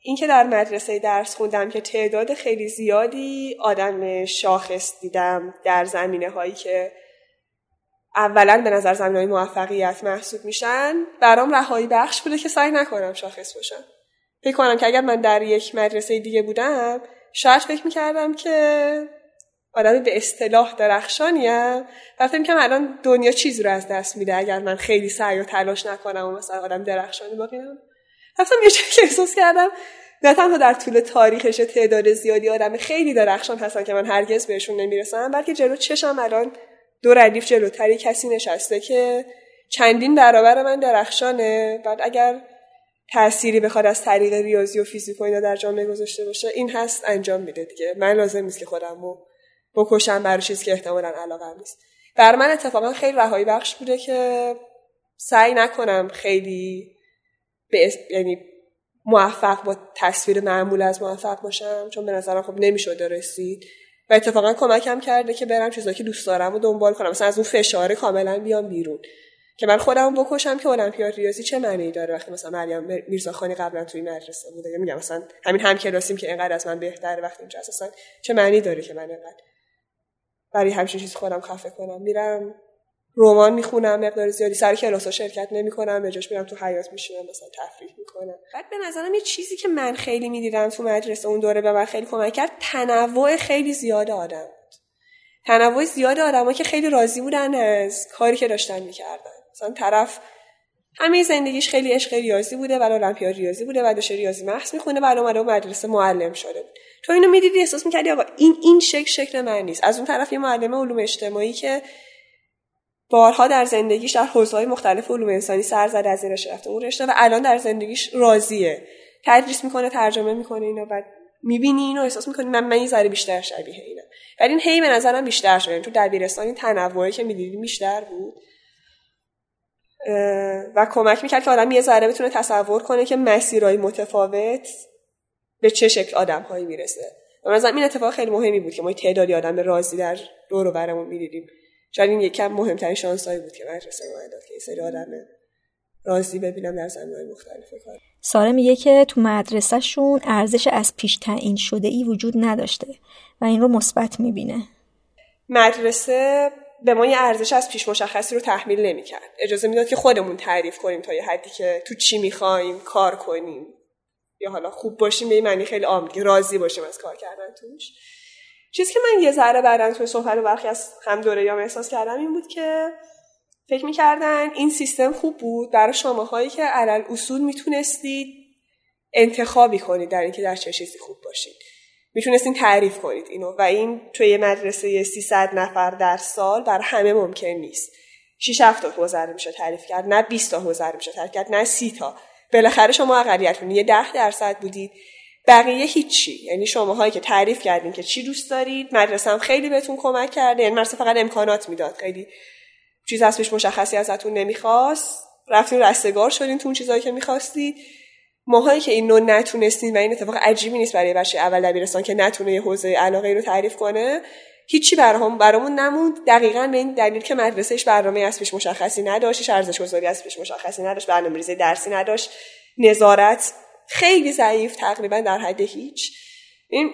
اینکه در مدرسه درس خوندم که تعداد خیلی زیادی آدم شاخص دیدم در زمینه هایی که اولا به نظر زمین های موفقیت محسوب میشن. برام رهایی بخش بوده که سعی نکنم شاخص باشم. فکر کنم که اگر من در یک مدرسه دیگه بودم شاید فکر می‌کردم که آدمی به اصطلاح درخشانیم و فکر می‌کنم الان دنیا چیزی رو از دست میده اگر من خیلی سعی و تلاش نکنم و مثلا آدم درخشانی باقی رفتم یه که احساس کردم نه تنها در طول تاریخش تعداد زیادی آدم خیلی درخشان هستن که من هرگز بهشون نمی‌رسم بلکه جلو چشم الان دو ردیف جلوتری کسی نشسته که چندین برابر من درخشانه. بعد اگر تأثیری بخواد از طریق ریاضی و فیزیک و اینا در جامعه گذاشته باشه این هست انجام میده دیگه. من لازم نیست که خودم رو بکشم برای چیزی که احتمالا علاقه نیست. بر من اتفاقا خیلی رهایی بخش بوده که سعی نکنم خیلی به یعنی موفق با تصویر معمول از موفق باشم؟ چون به نظرم خب نمی‌شده رسید و اتفاقا کمکم کرده که برم چیزایی که دوست دارم و دنبال کنم. مثلا از اون فشار کاملا بیام بیرون. که من خودم بکشم که المپیاد ریاضی چه معنی داره وقتی مثلا مریم میرزاخانی قبلا توی مدرسه بوده؟ میگم مثلا همین هم کلاسیم که اینقدر از من بهتره وقتی اینجا اصلا چه معنی داره که من اینقدر برای همچین چیز خودم خفه کنم؟ میرم رمان می‌خونم مقدار زیادی سر کلاس شرکت نمی‌کنم به جاش میرم تو حیات میشینم مثلا تفریح می‌کنم. بعد به نظرم یه چیزی که من خیلی می‌دیدم تو مدرسه اون دوره به من خیلی کمک کرد تنوع خیلی زیاد آدم بود. تنوع زیاد آدم که خیلی راضی بودن از کاری که داشتن می‌کردن. مثلا طرف همه زندگیش خیلی عشق ریاضی بوده ولی المپیاد ریاضی بوده و داشته ریاضی محض می‌خونه ولی اومده مدرسه معلم شده تو اینو می‌دیدی احساس می‌کردی آقا این این شکل شکل من نیست. از اون طرف یه معلم علوم اجتماعی که بارها در زندگیش در حوزه‌های مختلف علوم انسانی سر زده از این رشته رفته اون رشته و الان در زندگیش راضیه. تدریس می‌کنه ترجمه می‌کنه اینو بعد می‌بینی اینو احساس می‌کنی من من یه ذره بیشتر شبیه اینم. ولی این هی به نظرم بیشتر شد یعنی تو دبیرستان این تنوعی که می‌دیدیم بیشتر بود. و کمک می‌کرد که آدم یه ذره بتونه تصور کنه که مسیرهای متفاوت به چه شکل آدم هایی می‌رسه. و مثلا این اتفاق خیلی مهمی بود که ما تعدادی آدم راضی در دور و برمون می‌دیدیم. شاید این یکم مهمترین شانسایی بود که مدرسه ما داد که یه سری آدم راضی ببینم در زمینه‌های مختلف کار. ساره میگه که تو مدرسهشون ارزش از پیش تعیین شده ای وجود نداشته و این رو مثبت می‌بینه. مدرسه به ما یه ارزش از پیش مشخصی رو تحمیل نمی‌کرد. اجازه می‌داد که خودمون تعریف کنیم تا یه حدی که تو چی می‌خوایم کار کنیم. یا حالا خوب باشیم به این معنی خیلی عام راضی باشیم از کار کردن توش. چیزی که من یه ذره بعدا توی صحبت برخی از هم دوره یا احساس کردم این بود که فکر می‌کردن این سیستم خوب بود برای شماهایی که علل اصول می‌تونستید انتخابی کنید در اینکه در چه چیزی خوب باشید. می‌تونستین تعریف کنید اینو و این توی مدرسه 300 نفر در سال بر همه ممکن نیست. 6 7 تا حوزه میشه تعریف کرد نه 20 تا حوزه میشه تعریف کرد نه 30 تا. بالاخره شما اقلیتون یه 10 درصد بودید. بقیه هیچی. یعنی شماهایی که تعریف کردین که چی دوست دارید مدرسه هم خیلی بهتون کمک کرده. یعنی مدرسه فقط امکانات می‌داد. خیلی چیز از پیش مشخصی ازتون نمی‌خواست. رفتین رستگار شدین تو اون چیزایی که می‌خواستید ماهایی که اینو نتونستین و این اتفاق عجیبی نیست برای بچه اول دبیرستان که نتونه یه حوزه علاقه رو تعریف کنه هیچی برام برامون نموند. دقیقا به این دلیل که مدرسهش برنامه از پیش مشخصی نداشت ارزش گذاری از پیش مشخصی نداشت برنامه‌ریزی درسی نداشت نظارت خیلی ضعیف تقریبا در حد هیچ. این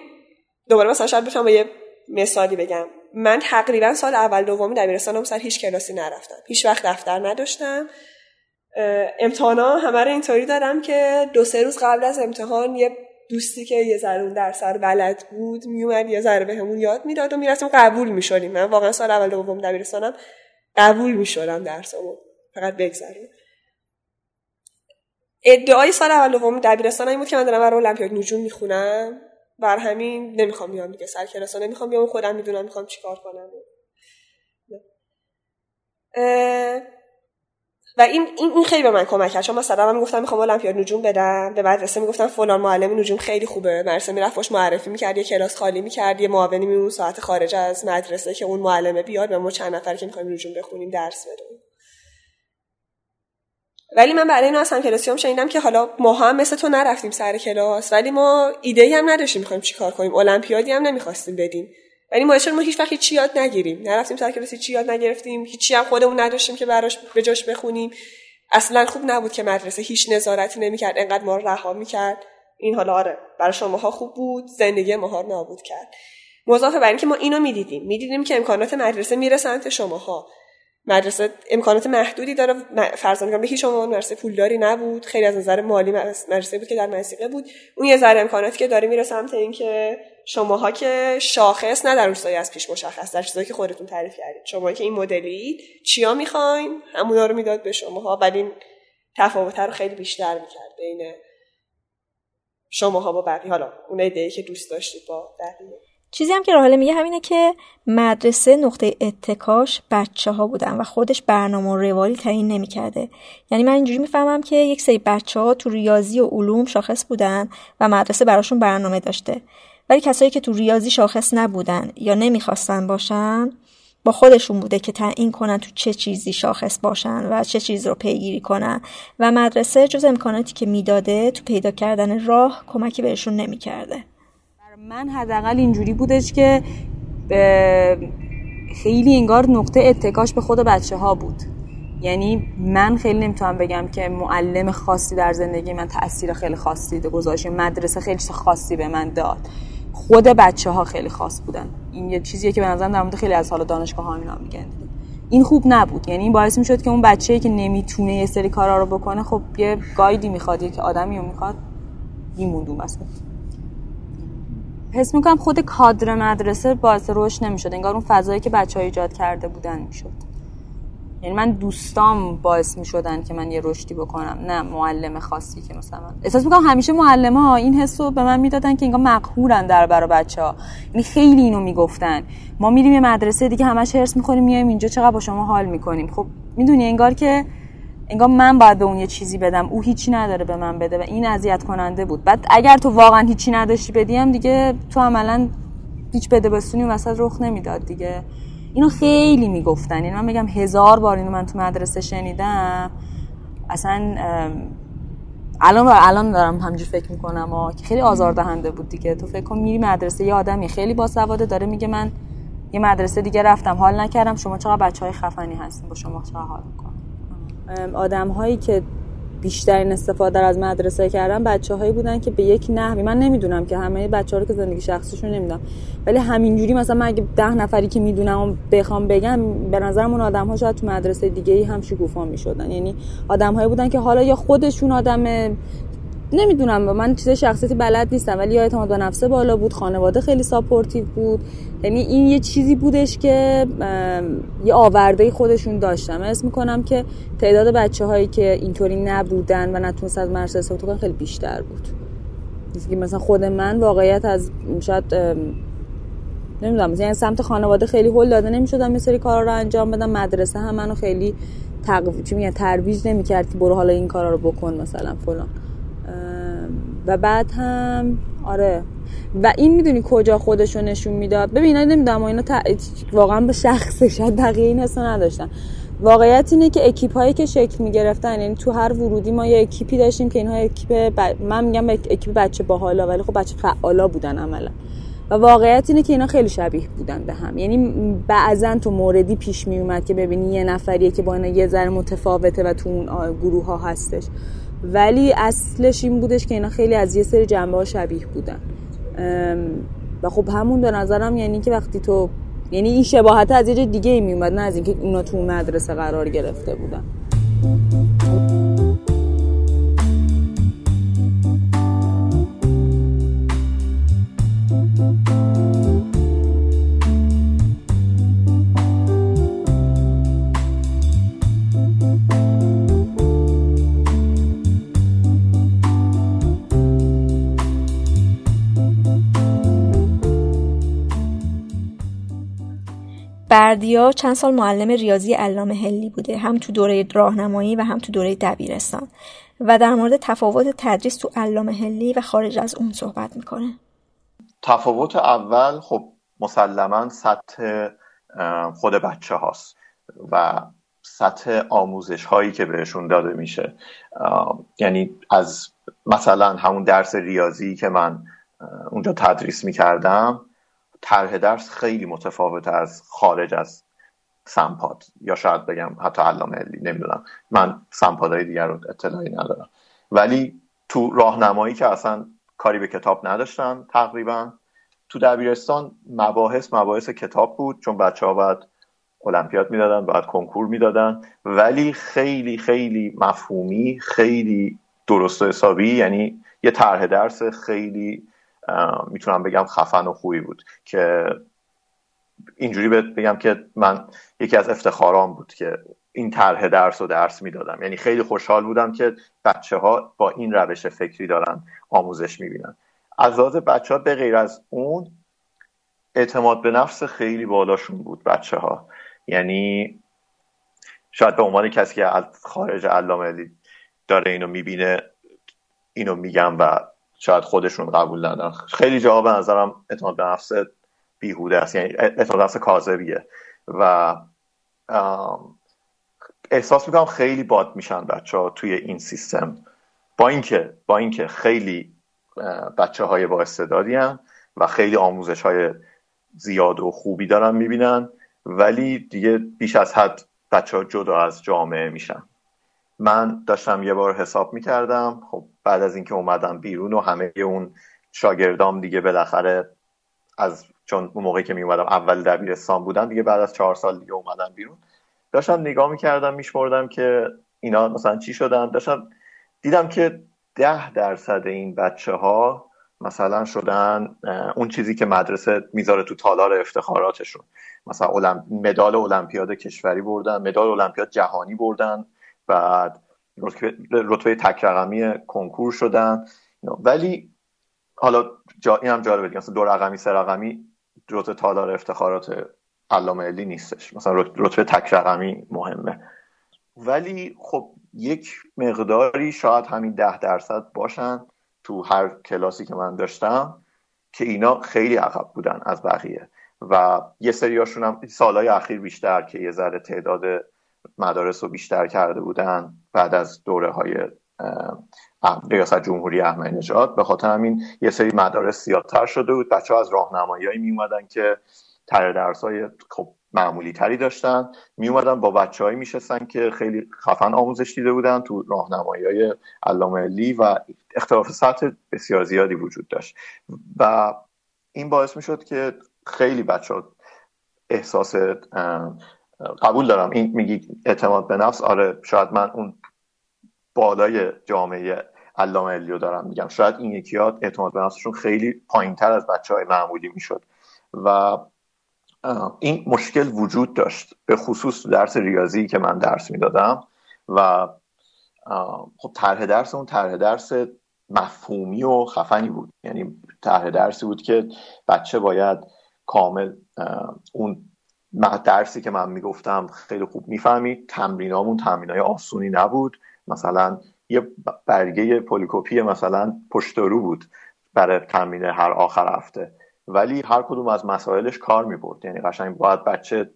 دوباره مثلا شاید بتونم با یه مثالی بگم. من تقریبا سال اول دوم دبیرستانم سر هیچ کلاسی نرفتم. هیچ وقت دفتر نداشتم. امتحانا همه رو اینطوری دارم که دو سه روز قبل از امتحان یه دوستی که یه ذره در سر بلد بود میومد یه ذره بهمون یاد می‌داد و می‌رفتیم قبول می‌شدیم. من واقعا سال اول دوم دبیرستانم قبول می‌شدم درسمو. فقط بگذاریم ادعای سال اول دوم دبیرستان این بود که من دارم برای المپیاد نجوم می‌خونم. بر همین نمی‌خوام بیام دیگه سر کلاس نمی‌خوام بیام خودم می‌دونم می‌خوام چیکار کنم. و این این خیلی به من کمک کرد. چون مثلا من می‌گفتم می‌خوام المپیاد نجوم بدم. به مدرسه می‌گفتم فلان معلم نجوم خیلی خوبه. مدرسه می‌رفت معرفی می‌کرد یه کلاس خالی می‌کرد یه معاونی میمون ساعت خارج از مدرسه که اون معلمه بیاد به ما چند نفر که می‌خوایم نجوم بخونیم درس بده ولی من برای این اصلا کلاسی هم شنیدم که حالا ما هم مثل تو نرفتیم سر کلاس ولی ما ایده هم نداشتیم می‌خوایم چیکار کنیم. المپیادی هم نمی‌خواستیم بدیم. ولی ما ما هیچ وقت چی یاد نگیریم. نرفتیم سر کلاسی چی یاد نگرفتیم. هیچی هم خودمون نداشتیم که براش به جاش بخونیم. اصلا خوب نبود که مدرسه هیچ نظارتی نمی‌کرد. انقدر ما رو رها می‌کرد. این حالا آره برای شماها خوب بود. زندگی ماها نابود کرد. مضافه بر اینکه ما اینو می‌دیدیم. می‌دیدیم که امکانات مدرسه میره سمت شماها. مدرسه امکانات محدودی داره. فرض می‌کنم به هیچ عنوان مدرسه پولداری نبود. خیلی از نظر مالی مدرسه بود که در مسیقه بود. اون یه ذره امکاناتی که داره میره سمت اینکه شماها که شاخص نه در روستایی از پیش مشخص در چیزایی که خودتون تعریف کردید. شما که این مدلی چیا می‌خواین؟ همونا رو می‌داد به شماها ولی این تفاوت رو خیلی بیشتر می‌کرد بین شماها با بقیه. حالا اون ایده که دوست داشتید با بقیه. چیزی هم که راهله میگه همینه که مدرسه نقطه اتکاش بچه ها بودن و خودش برنامه و روالی تعیین نمی‌کرده. یعنی من اینجوری می‌فهمم که یک سری بچه ها تو ریاضی و علوم شاخص بودن و مدرسه براشون برنامه داشته. ولی کسایی که تو ریاضی شاخص نبودن یا نمی‌خواستن باشن با خودشون بوده که تعیین کنن تو چه چیزی شاخص باشن و چه چیز رو پیگیری کنن. و مدرسه جز امکاناتی که می‌داده تو پیدا کردن راه کمکی بهشون نمی‌کرده. من حداقل اینجوری بودش که خیلی انگار نقطه اتکاش به خود بچه ها بود. یعنی من خیلی نمی‌تونم بگم که معلم خاصی در زندگی من تاثیر خیلی خاصی گذاشت مدرسه خیلی خاصی به من داد. خود بچه ها خیلی خاص بودن. این یه چیزیه که به نظرم در مورد خیلی از حال دانشگاه ها اینا میگن این خوب نبود. یعنی این باعث می‌شد که اون بچه‌ای که نمی‌تونه یه سری کارا رو بکنه خب یه گایدی می‌خواد که آدمی رو می‌خواد میموندون مثلا حس می‌کنم خود کادر مدرسه باعث رشد نمی‌شد. انگار اون فضایی که بچه ها ایجاد کرده بودن می‌شد. یعنی من دوستام باعث می‌شدن که من یه رشدی بکنم نه معلم خاصی که مثلا احساس می‌کنم همیشه معلم ها این حس رو به من می‌دادن که انگار مقهورن در برا بچه ها یعنی خیلی اینو می‌گفتن. ما میریم یه مدرسه دیگه همش هرس می‌خوریم میایم اینجا چقدر با شما حال می‌کنیم. خب می‌دونی انگار که انگار من باید به اون یه چیزی بدم. او هیچی نداره به من بده و این اذیت کننده بود. بعد اگر تو واقعا هیچی نداشتی بدیم دیگه تو عملا هیچ بده بستونی وسط رخ نمی‌داد دیگه. اینو خیلی می‌گفتن. این من میگم هزار بار اینو من تو مدرسه شنیدم. اصلا الان الان دارم همجور فکر می‌کنم و که خیلی آزاردهنده بود دیگه. تو فکر کن میری مدرسه یه آدمی خیلی باسواده داره میگه من یه مدرسه دیگه رفتم حال نکردم. شما چقدر بچه های خفنی هستین با شما چقدر حال می‌کنم آدم هایی که بیشترین استفاده از مدرسه کردن بچه هایی بودن که به یک نحوی من نمی‌دونم که همه بچه ها رو که زندگی شخصیشون نمی‌دونم ولی همینجوری مثلا من اگه ده نفری که می‌دونم بخوام بگم به نظرم اون آدم ها شاید تو مدرسه دیگه ای هم شکوفا می‌شدن. یعنی آدم هایی بودن که حالا یا خودشون آدم نمی‌دونم من چیز شخصیتی بلد نیستم ولی یا اعتماد به نفسه بالا بود خانواده خیلی supportive بود. یعنی این یه چیزی بودش که یه آورده خودشون داشتن. اسم می‌کنم که تعداد بچه هایی که اینطوری نبودن و نتونست از مدرسه استفاده خیلی بیشتر بود. مثلا خود من واقعیت از شاید نمی‌دونم یعنی سمت خانواده خیلی هل داده نمی‌شدم یه سری کارا رو انجام بدم. مدرسه هم منو خیلی تقو... ترویج نمی‌کرد که برو حالا این کارا رو بکن مثلا فلان. و بعد هم آره. و این می‌دونی کجا خودشو نشون می‌داد؟ ببین نمی‌دونم اینا واقعا به شخص شاید بقیه این حسو نداشتن. واقعیت اینه که اکیپ هایی که شکل می‌گرفتن یعنی تو هر ورودی ما یه اکیپی داشتیم که اینها اکیپ من میگم اکیپ بچه باحالا ولی خب بچه فعالا بودن عملا. و واقعیت اینه که اینا خیلی شبیه بودن به هم. یعنی بعضا تو موردی پیش می اومد که ببینی یه نفریه که با اینا یه ذره متفاوته و تو اون گروه ها هستش. ولی اصلش این بودش که اینا خیلی از یه سری جنبه ها شبیه بودن. و خب همون به نظرم یعنی که وقتی تو یعنی این شباهت از یه دیگه ای می اومد نه از اینکه اونا تو مدرسه قرار گرفته بودن. بردیا چند سال معلم ریاضی علامه هلی بوده هم تو دوره راهنمایی و هم تو دوره دبیرستان. و در مورد تفاوت تدریس تو علامه هلی و خارج از اون صحبت می‌کنه. تفاوت اول خب مسلما سطح خود بچه هاست و سطح آموزش هایی که بهشون داده میشه. یعنی از مثلا همون درس ریاضی که من اونجا تدریس می‌کردم طرح درس خیلی متفاوت از خارج از سمپاد. یا شاید بگم حتی علامه علی نمی‌دونم. من سمپادهای دیگر رو اطلاعی ندارم. ولی تو راهنمایی که اصلا کاری به کتاب نداشتن تقریبا تو دبیرستان مباحث مباحث کتاب بود چون بچه ها باید المپیاد می‌دادن باید کنکور می‌دادن. ولی خیلی خیلی مفهومی خیلی درست و حسابی یعنی یه طرح درس خیلی می‌تونم بگم خفن و خوبی بود که اینجوری بگم که من یکی از افتخارام بود که این طرح درس و درس می‌دادم. یعنی خیلی خوشحال بودم که بچه ها با این روش فکری دارن آموزش می‌بینن. از لحاظ بچه ها به غیر از اون اعتماد به نفس خیلی بالاشون بود بچه ها یعنی شاید به عنوان کسی که خارج علامه داره اینو می‌بینه اینو میگم و شاید خودشون قبول ندارن. خیلی جواب به نظرم اعتماد به نفس بیهوده است. یعنی اعتماد به نفس کاذبیه. و احساس می‌کنم خیلی باد میشن بچه ها توی این سیستم. با اینکه با اینکه خیلی بچه های با استعدادی و خیلی آموزش های زیاد و خوبی دارن می‌بینن ولی دیگه بیش از حد بچه ها جدا از جامعه میشن. من داشتم یه بار حساب می‌کردم. خب بعد از اینکه اومدم بیرون و همه اون شاگردام دیگه بالاخره از چون اون موقعی که می اومدم اول دبیرستان بودم دیگه بعد از چهار سال دیگه اومدم بیرون. داشتم نگاه می‌کردم میشمردم که اینا مثلا چی شدن؟ داشتم دیدم که ده درصد این بچه ها مثلا شدن اون چیزی که مدرسه می‌ذاره تو تالار افتخاراتشون. مثلا مدال المپیاد کشوری بردن مدال المپیاد جهانی بردن بعد رتبه تک رقمی کنکور شدن. ولی حالا جا این هم جالبه دیگه. مثلا دو رقمی سه رقمی رتبه تالار افتخارات علامه علی نیستش. مثلا رتبه تک رقمی مهمه. ولی خب یک مقداری شاید همین ده درصد باشن تو هر کلاسی که من داشتم که اینا خیلی عقب بودن از بقیه. و یه سریاشون هم سالهای اخیر بیشتر که یه ذره تعداد مدارس رو بیشتر کرده بودن بعد از دوره های ریاست جمهوری احمدی نژاد. به خاطر همین یه سری مدارس زیادتر شده بود. بچه ها از راهنمایی می اومدن که تر درس های خب معمولی تری داشتن. می اومدن با بچه هایی میشستن که خیلی خفن آموزش دیده بودن تو راهنمایی های علامه علی و اختلاف سطح بسیار زیادی وجود داشت. و این باعث می شد که خیلی بچه ها احساس قبول دارم. این میگی اعتماد به نفس. آره شاید من اون بالای جامعه علامه علیو دارم میگم. شاید این یکی ها اعتماد به نفسشون خیلی پایین تر از بچه های معمولی می‌شد. و این مشکل وجود داشت به خصوص درس ریاضی که من درس می‌دادم. و خب طرح درس اون طرح درس مفهومی و خفنی بود. یعنی طرح درسی بود که بچه باید کامل اون درسی که من می‌گفتم خیلی خوب می‌فهمید. تمرینامون تمرینای آسونی نبود. مثلا یه برگه پولیکوپی مثلا پشت رو بود برای تمرین هر آخر هفته. ولی هر کدوم از مسائلش کار می‌برد. یعنی قشنگ باید بچه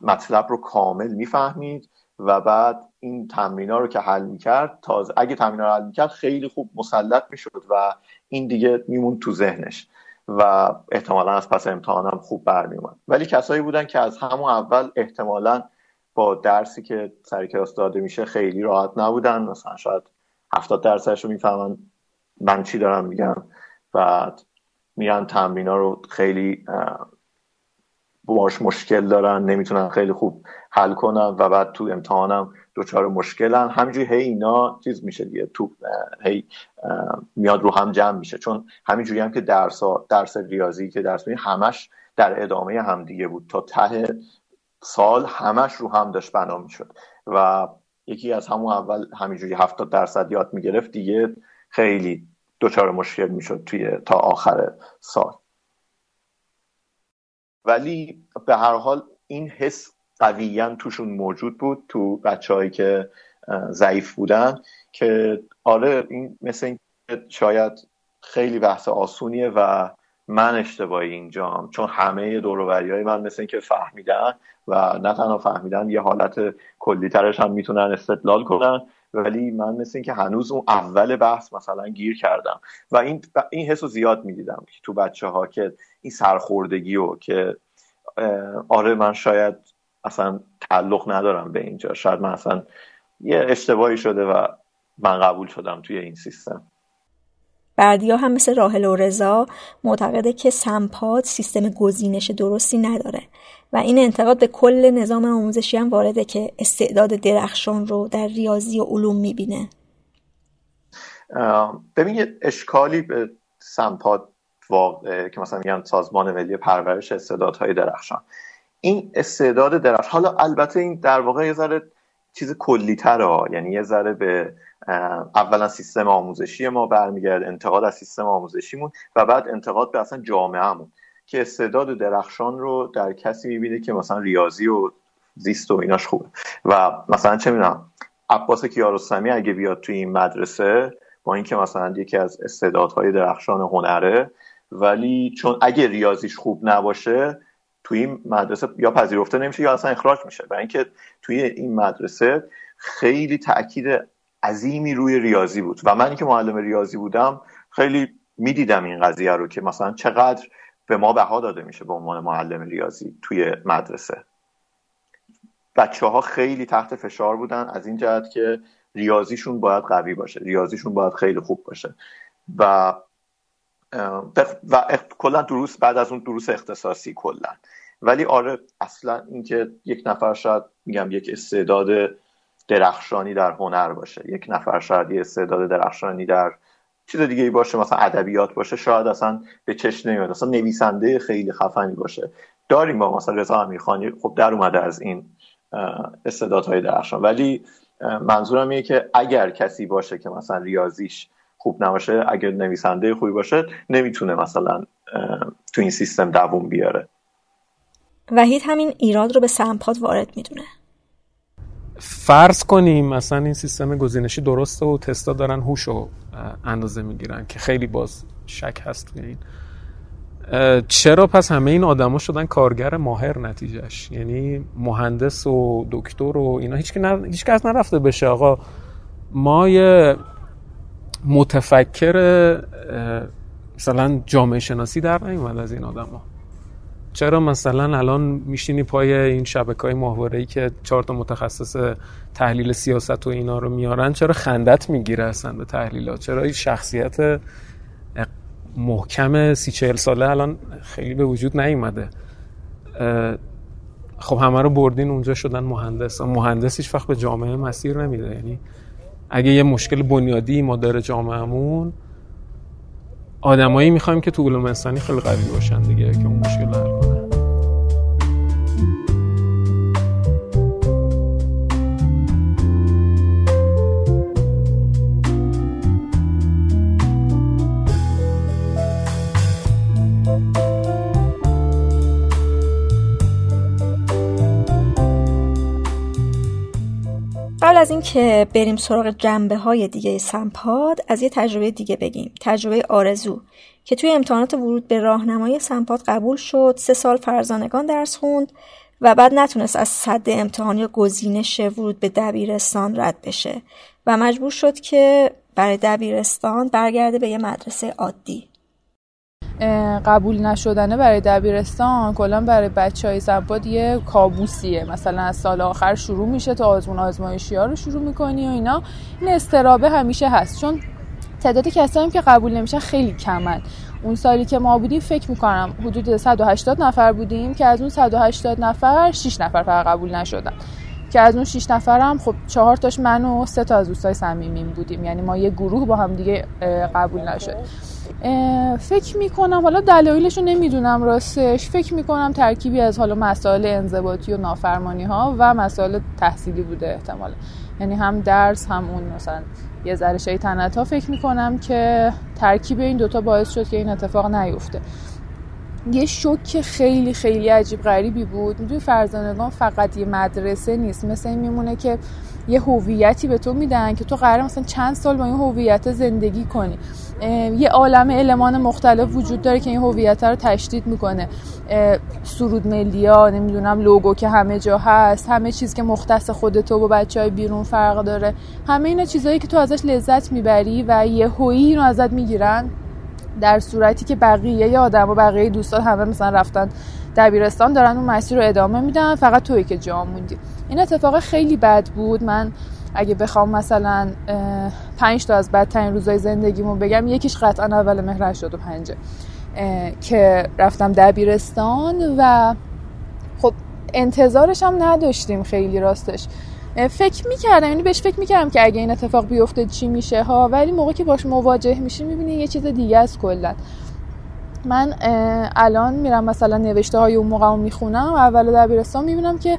مطلب رو کامل می‌فهمید و بعد این تمرین ها رو که حل می‌کرد تازه اگه تمرین رو حل می‌کرد خیلی خوب مسلط می‌شد و این دیگه میمون تو ذهنش. و احتمالا از پس امتحانم خوب برمیومد ولی کسایی بودن که از همون اول احتمالا با درسی که سر کلاس داده میشه خیلی راحت نبودن. مثلا شاید هفتاد درصدش رو می‌فهمن من چی دارم میگم بعد میرن تمرینا رو خیلی باش مشکل دارن نمی‌تونن خیلی خوب حل کنن و بعد تو امتحانم دچار مشکلن. همینجوری هی اینا چیز میشه دیگه تو هی میاد رو هم جمع میشه. چون همینجوری هم که درس درس ریاضی که درس می همش در ادامه هم دیگه بود. تا ته سال همش رو هم داشت بنا می‌شد. و یکی از همون اول همینجوری هفتاد درصد یاد می‌گرفت دیگه خیلی دچار مشکل می‌شد توی تا آخر سال. ولی به هر حال این حس قویا توشون موجود بود تو بچههایی که ضعیف بودن که آره این مثل این شاید خیلی بحث آسونیه و من اشتباهی اینجام. چون همه دوروبری های من مثل که فهمیدن و نه تنها فهمیدن یه حالت کلی ترش هم می‌تونن استدلال کنن. ولی من مثل اینکه هنوز اون اول بحث مثلا گیر کردم. و این این حس رو زیاد می‌دیدم تو بچه ها که این سرخوردگی و که آره من شاید اصلا تعلق ندارم به اینجا. شاید من اصلا یه اشتباهی شده و من قبول شدم توی این سیستم. بردیا هم مثل راهل و رضا معتقده که سمپاد سیستم گزینش درستی نداره و این انتقاد به کل نظام آموزشی هم وارده که استعداد درخشان رو در ریاضی و علوم می‌بینه. ببین یه اشکالی به سمپاد واقع که مثلا میگن سازمان ملی پرورش استعدادهای درخشان. این استعداد درخشان حالا البته این در واقع یه ذره چیز کلی تره یعنی یه ذره به اولا سیستم آموزشی ما برمیگرد انتقاد از سیستم آموزشیمون و بعد انتقاد به اصلا جامعهمون که استعداد درخشان رو در کسی می‌بینه که مثلا ریاضی و زیست و ایناش خوبه. و مثلا چه می‌دونم عباس کیارستمی اگه بیاد توی این مدرسه با اینکه مثلا یکی از استعدادهای درخشان هنره ولی چون اگه ریاضیش خوب نباشه توی این مدرسه یا پذیرفته نمیشه یا اصلا اخراج میشه. و اینکه توی این مدرسه خیلی تاکید عظیمی روی ریاضی بود. و من که معلم ریاضی بودم خیلی می‌دیدم این قضیه رو که مثلا چقدر به ما بها داده میشه به عنوان معلم ریاضی توی مدرسه. بچه ها خیلی تحت فشار بودن از این جهت که ریاضیشون باید قوی باشه ریاضیشون باید خیلی خوب باشه. و و کلا دروس بعد از اون دروس اختصاصی کلا. ولی آره اصلا اینکه یک نفر شاید میگم یک استعداد درخشانی در هنر باشه یک نفر شاید یه استعداد درخشانی در چیز دیگه ای باشه مثلا ادبیات باشه شاید اصلا به چشم نمیاد اصلا نویسنده خیلی خفنی باشه. داریم با مثلا رضا امیرخانی خب در اومده از این استعدادهای درخشان. ولی منظورم اینه که اگر کسی باشه که مثلا ریاضیش خوب نباشه اگر نویسنده خوبی باشه نمی‌تونه مثلا تو این سیستم دووم بیاره. وحید همین ایراد رو به سمپاد وارد می‌دونه. فرض کنیم مثلا این سیستم گزینشی درسته و تستا دارن هوش رو اندازه می‌گیرن که خیلی باز شک هست توی این. چرا پس همه این آدما شدن کارگر ماهر نتیجهش یعنی مهندس و دکتر و اینا هیچ که هیچ کس نرفته بشه. آقا ما یه متفکر مثلا جامعه شناسی در نیومد از این آدما. چرا مثلا الان میشینی پای این شبکه های ماهواره که چهار تا متخصص تحلیل سیاست و اینا رو میارن چرا خندت می‌گیره اصلا به تحلیلات؟ چرا این شخصیت محکم سی چهل ساله الان خیلی به وجود نیومده؟ خب همه رو بردین اونجا شدن مهندس. مهندس هیچ وقت به جامعه مسیر نمیده. یعنی اگه یه مشکل بنیادی ما داره جامعهمون آدمایی می‌خوایم که تو علوم انسانی خیلی قوی باشن دیگه که اون مشکل کنه قبل از اینکه بریم سراغ جنبه های دیگه سمپاد از یه تجربه دیگه بگیم. تجربه آرزو که توی امتحانات ورود به راهنمای سمپاد قبول شد سه سال فرزانگان درس خوند و بعد نتونست از صد امتحان یا گزینش ورود به دبیرستان رد بشه و مجبور شد که برای دبیرستان برگرده به یه مدرسه عادی. قبول نشدنه برای دبیرستان کلا برای بچه های سمپاد یه کابوسیه. مثلا از سال آخر شروع میشه تا آزمون آزمایشی ها رو شروع می‌کنی و اینا. این استرابه همیشه هست. چون تعداد کسایی که قبول نمیشن خیلی کمن. اون سالی که ما بودیم فکر می‌کنم حدود 180 نفر بودیم که از اون 180 نفر 6 نفر فقط قبول نشدن. که از اون 6 نفرم خب چهار تاش من و سه تا از دوستای صمیمیم بودیم. یعنی ما یه گروه با هم دیگه قبول نشد. فکر می‌کنم حالا دلایلش رو نمی‌دونم راستش. فکر می‌کنم ترکیبی از حالا مسائل انضباطی و نافرمانی ها و مسائل تحصیلی بوده احتمالا. یعنی هم درس هم اون مثلا یه ذره شیطنت ها فکر می‌کنم که ترکیب این دوتا باعث شد که این اتفاق نیفته. یه شوک خیلی خیلی عجیب غریبی بود. می‌دونی فرزانگان فقط یه مدرسه نیست. مثل این میمونه که یه هویتی به تو میدن که تو قرار مثلا چند سال با این هویت زندگی کنی. یه عالم المان مختلف وجود داره که این هویت رو تشدید می‌کنه. سرود ملیا نمی‌دونم لوگو که همه جا هست همه چیز که مختص خودتو با بچه های بیرون فرق داره. همه اینا چیزهایی که تو ازش لذت می‌بری و یه هویی رو ازت می‌گیرن در صورتی که بقیه آدم و بقیه دوستان همه مثلا رفتن دبیرستان دارن اون مسیر رو ادامه میدن فقط توی که جا موندی. این اتفاق خیلی بد بود. من اگه بخوام مثلا پنج تا از بدترین روزای زندگیمو بگم یکیش قطعا اول مهر و پنجه که رفتم دبیرستان و خب انتظارش هم نداشتیم خیلی راستش. فکر می‌کردم یعنی بهش فکر می‌کردم که اگه این اتفاق بیفته چی میشه ها ولی موقعی که باش مواجه میشی می‌بینی یه چیز دیگه است کلا. من الان میرم مثلا نوشته های اون موقع می‌خونم اول دبیرستان می‌بینم که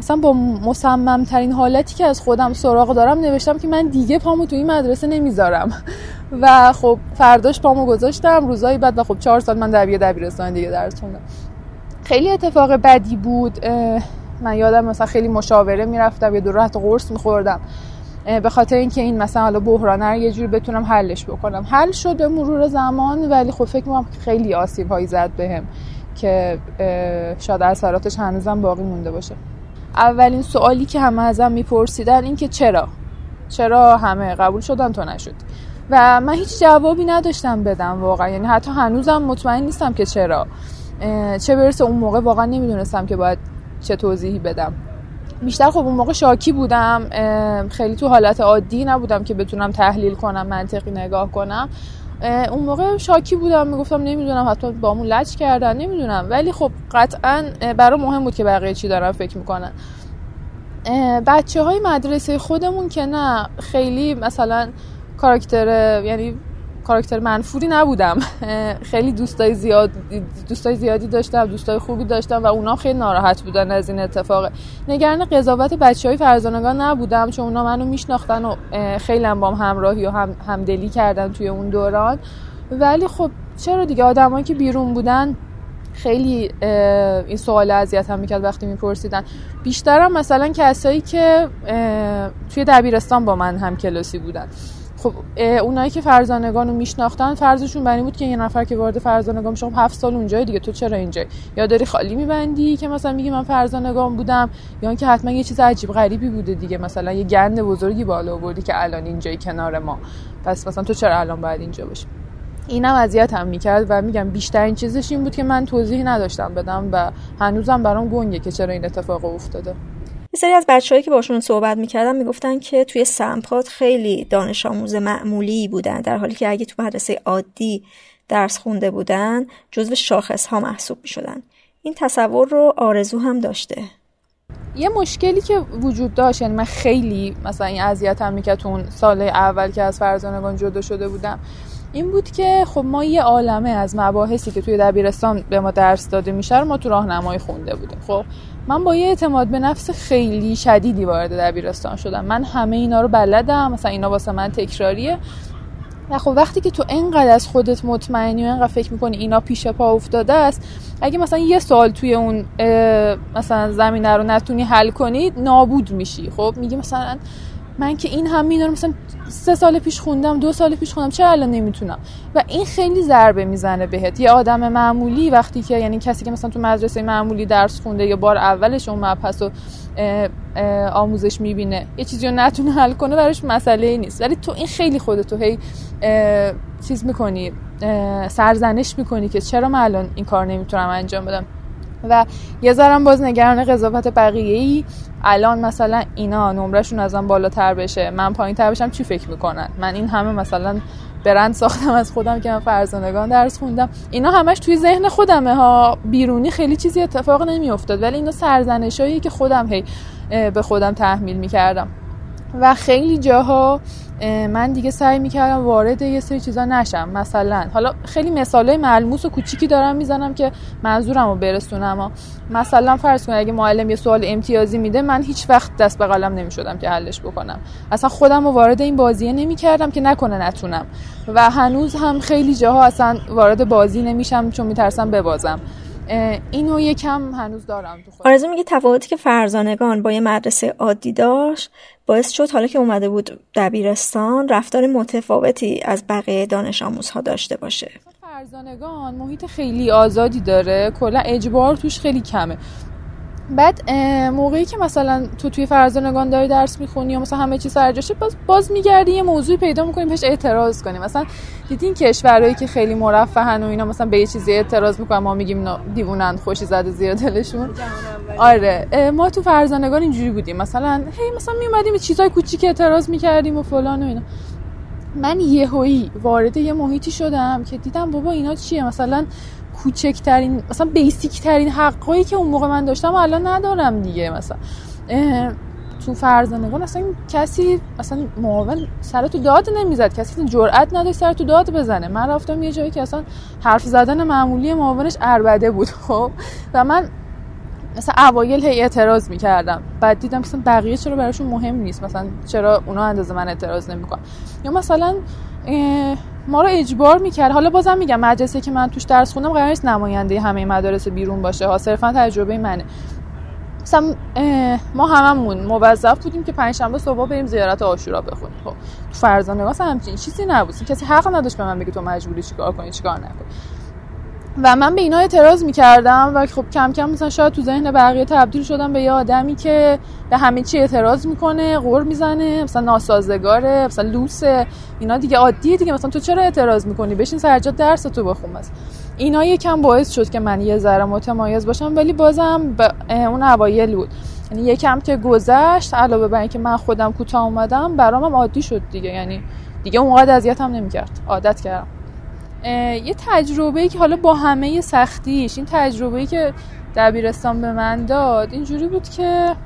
مثلا با مصمم ترین حالتی که از خودم سراغ دارم نوشتم که من دیگه پامو تو این مدرسه نمی‌ذارم. و خب فرداش پامو گذاشتم روزایی بعد و خب چهار سال من در دبیرستان دیگه درس خوندم. خیلی اتفاق بدی بود. من یادم مثلا خیلی مشاوره می‌رفتم یه دور حتی قرص میخوردم. به خاطر اینکه این مثلا حالا بحرانه رو یه جوری بتونم حلش بکنم. حل شد به مرور زمان ولی خب فکر می‌کنم خیلی آسیب هایی زد بهم که شاید اثراتش هنوزم باقی مونده باشه. اولین سوالی که همه ازم میپرسیدن این که چرا؟ چرا همه قبول شدن تو نشد و من هیچ جوابی نداشتم بدم واقعا. یعنی حتی هنوزم مطمئن نیستم که چرا. چه برسه اون موقع واقعا نمی‌دونستم که باید چه توضیحی بدم. بیشتر خب اون موقع شاکی بودم. خیلی تو حالت عادی نبودم که بتونم تحلیل کنم منطقی نگاه کنم. اون موقع شاکی بودم می‌گفتم نمی‌دونم حتما با همون لچ کردن نمی‌دونم. ولی خب قطعا برای مهم بود که بقیه چی دارن فکر می‌کنن. بچه های مدرسه خودمون که نه خیلی مثلا کاراکتر یعنی کاراکتر منفوری نبودم. خیلی دوستای زیاد دوستای زیادی داشتم دوستای خوبی داشتم و اونا خیلی ناراحت بودن از این اتفاق. نگران قضاوت بچه های فرزانگان نبودم چون اونا منو میشناختن و خیلی هم بام همراهی و هم همدلی کردن توی اون دوران. ولی خب چرا دیگه؟ آدمایی که بیرون بودن خیلی این سوال اذیت هم می‌کرد وقتی میپرسیدن. بیشترم مثلا کسایی که توی دبیرستان با من هم کلاسی بودن. خب اونایی که فرزانگان رو میشناختن فرضشون بر بود که یه نفر که وارد فرزانگان میشه خب هفت سال اونجای دیگه. تو چرا اینجا؟ یا داری خالی میبندی که مثلا میگی من فرزانگان بودم؟ یا اینکه حتما یه چیز عجیب غریبی بوده دیگه. مثلا یه گند بزرگی بالا آوردی که الان اینجای کنار ما. پس مثلا تو چرا الان باید اینجا باشی؟ اینم اذیت هم می‌کرد و میگم بیشترین چیزش این بود که من توضیحی نداشتم بدم و هنوزم برام گنگه که چرا این اتفاق افتاده. سری از بچههایی که باشون صحبت می‌کردم می‌گفتن که توی سمپات خیلی دانش آموز معمولی بودن در حالی که اگه تو مدرسه عادی درس خونده بودن جزو شاخص ها محسوب می‌شدن. این تصور رو آرزو هم داشته. یه مشکلی که وجود داشت یعنی من خیلی مثلا این اذیتم می‌کرد اون سال اول که از فرزانگان جدا شده بودم این بود که خب ما یه عالمه از مباحثی که توی دبیرستان به ما درس داده میشه رو ما تو راهنمایی خونده بودیم. خب من با یه اعتماد به نفس خیلی شدیدی وارد دبیرستان شدم. من همه اینا رو بلدم. مثلا اینا واسه من تکراریه. و خب وقتی که تو انقدر از خودت مطمئنی و انقدر فکر می‌کنی اینا پیش پا افتاده است اگه مثلا یه سال توی اون مثلا زمینه رو نتونی حل کنی نابود میشی. خب میگی مثلا من که این هم می‌دونم مثلا سه سال پیش خوندم دو سال پیش خوندم چرا الان نمی‌تونم؟ و این خیلی ضربه می‌زنه بهت. یه آدم معمولی وقتی که یعنی کسی که مثلا تو مدرسه معمولی درس خونده یا بار اولش اون مبحث و آموزش می‌بینه یه چیزی رو نتونه حل کنه براش مسئله ای نیست. ولی تو این خیلی خودتو هی چیز می‌کنی سرزنش می‌کنی که چرا من الان این کار نمی‌تونم انجام بدم؟ و یه ذرم باز نگران قضاوت بقیه ای الان مثلا اینا نمرشون ازم بالاتر بشه من پایین تر بشم چی فکر می‌کنن؟ من این همه مثلا برند ساختم از خودم که من فرزانگان درس خوندم. اینا همش توی ذهن خودمه ها. بیرونی خیلی چیزی اتفاق نمیافتاد ولی اینا سرزنشایی که خودم هی به خودم تحمیل می‌کردم. و خیلی جاها من دیگه سعی می‌کردم وارد یه سری چیزا نشم. مثلا حالا خیلی مثالای ملموس و کوچیکی دارم می‌زنم که منظورم رو برسونم. مثلا فرض کن اگه معلم یه سوال امتیازی میده من هیچ وقت دست به قلم نمی‌شدم که حلش بکنم. اصلا خودم رو وارد این بازیه نمی‌کردم که نکنه نتونم. و هنوز هم خیلی جاها اصلا وارد بازی نمیشم چون میترسم ببازم. اینو یکم هنوز دارم تو خودم آرزو میگه تفاوتی که فرزانگان با یه مدرسه عادی داشت باعث شد حالا که اومده بود دبیرستان رفتار متفاوتی از بقیه دانش آموزها داشته باشه. فرزانگان محیط خیلی آزادی داره. کلا اجبار توش خیلی کمه. بعد موقعی که مثلا تو توی فرزانگان داری درس می‌خونی یا مثلا همه چی سرجاشه باز باز میگردی یه موضوعی پیدا می‌کنی بهش اعتراض کنی. مثلا دیدین کشورهایی که خیلی مرفهن و اینا مثلا به یه چیزی اعتراض می‌کنن ما میگیم دیوونن خوشی زده زیر دلشون. آره ما تو فرزانگان اینجوری بودیم. مثلا هی مثلا میومدیم چیزای کوچیک اعتراض می‌کردیم و فلان و اینا. من یهویی وارد یه محیطی شدم که دیدم بابا اینا چیه؟ مثلا کوچکترین مثلا بیسیک ترین حقایی که اون موقع من داشتم الان ندارم دیگه. مثلا تو فرزانگان اصلا کسی اصلا معاون سر تو داد نمی‌زد. کسی جرئت نداشت سر تو داد بزنه. من رفتم یه جایی که اصلا حرف زدن معمولی معاونش اربده بود خب. و من مثلا اوایل هی اعتراض می‌کردم. بعد دیدم مثلا بقیه چرا براشون مهم نیست؟ مثلا چرا اونا اندازه من اعتراض نمی‌کنن؟ یا مثلا ما رو اجبار می‌کرد. حالا بازم میگم مدرسه که من توش درس خوندم قرار نیست نماینده همه مدارس بیرون باشه. ها صرفا تجربه منه. مثلا ما هممون موظف بودیم که پنجشنبه صبح بریم زیارت عاشورا بخونیم. خب تو فرزانه واسه همچین چیزی نبود. کسی حق نداشت به من بگه تو مجبوری چیکار کنی چیکار نکنی. و من به اینا اعتراض می‌کردم و خب کم کم مثلا شاید تو ذهن بقیه تبدیل شدم به یه آدمی که به همه چی اعتراض می‌کنه غور می‌زنه مثلا ناسازگاره مثلا لوسه اینا دیگه عادیه دیگه. مثلا تو چرا اعتراض می‌کنی؟ بشین سرجا درس تو بخون مثلا اینا یکم باعث شد که من یه ذره متمایز باشم ولی بازم اون اوایل بود. یعنی یکم که گذشت علاوه بر اینکه من خودم کوتاه اومدم برام عادی شد دیگه. یعنی دیگه اونقدر اذیتم نمی‌کرد. عادت کردم. یه تجربه که حالا با همه سختیش این تجربه که دبیرستان به من داد اینجوری بود که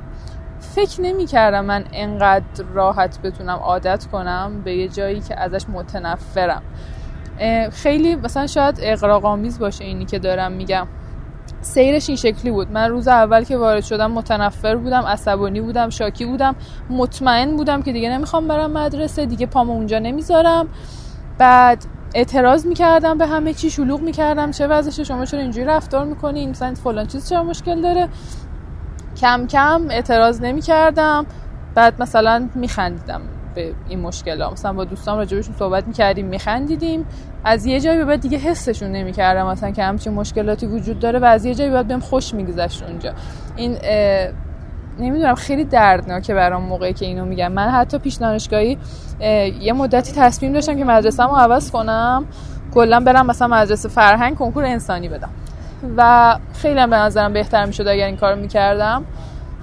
فکر نمی کردم من انقدر راحت بتونم عادت کنم به یه جایی که ازش متنفرم. خیلی مثلا شاید اقراقامیز باشه اینی که دارم میگم. سیرش این شکلی بود. من روز اول که وارد شدم متنفر بودم عصبانی بودم شاکی بودم مطمئن بودم که دیگه نمی‌خوام برم مدرسه دیگه پامو اونجا نمی‌ذارم. بعد اعتراض می‌کردم به همه چی شلوغ می‌کردم. چه وضعشه شما چرا اینجوری رفتار می‌کنین؟ مثلا فلان چیز چرا مشکل داره؟ کم کم اعتراض نمی‌کردم. بعد مثلا میخندیدم به این مشکل ها مثلا با دوستان راجبشون صحبت می‌کردیم میخندیدیم. از یه جایی به بعد دیگه حسشون نمی‌کردم. مثلا که همچین مشکلاتی وجود داره و از یه جایی بعد بهم خوش میگذشت اونجا. این نمی‌دونم خیلی دردناکه برام موقعی که اینو میگم من حتی پیش دانشگاهی یه مدتی تصمیم داشتم که مدرسه رو عوض کنم. کلا برم مثلا مدرسه فرهنگ کنکور انسانی بدم. و خیلی هم به نظرم بهتر می‌شد اگر این کارو می‌کردم.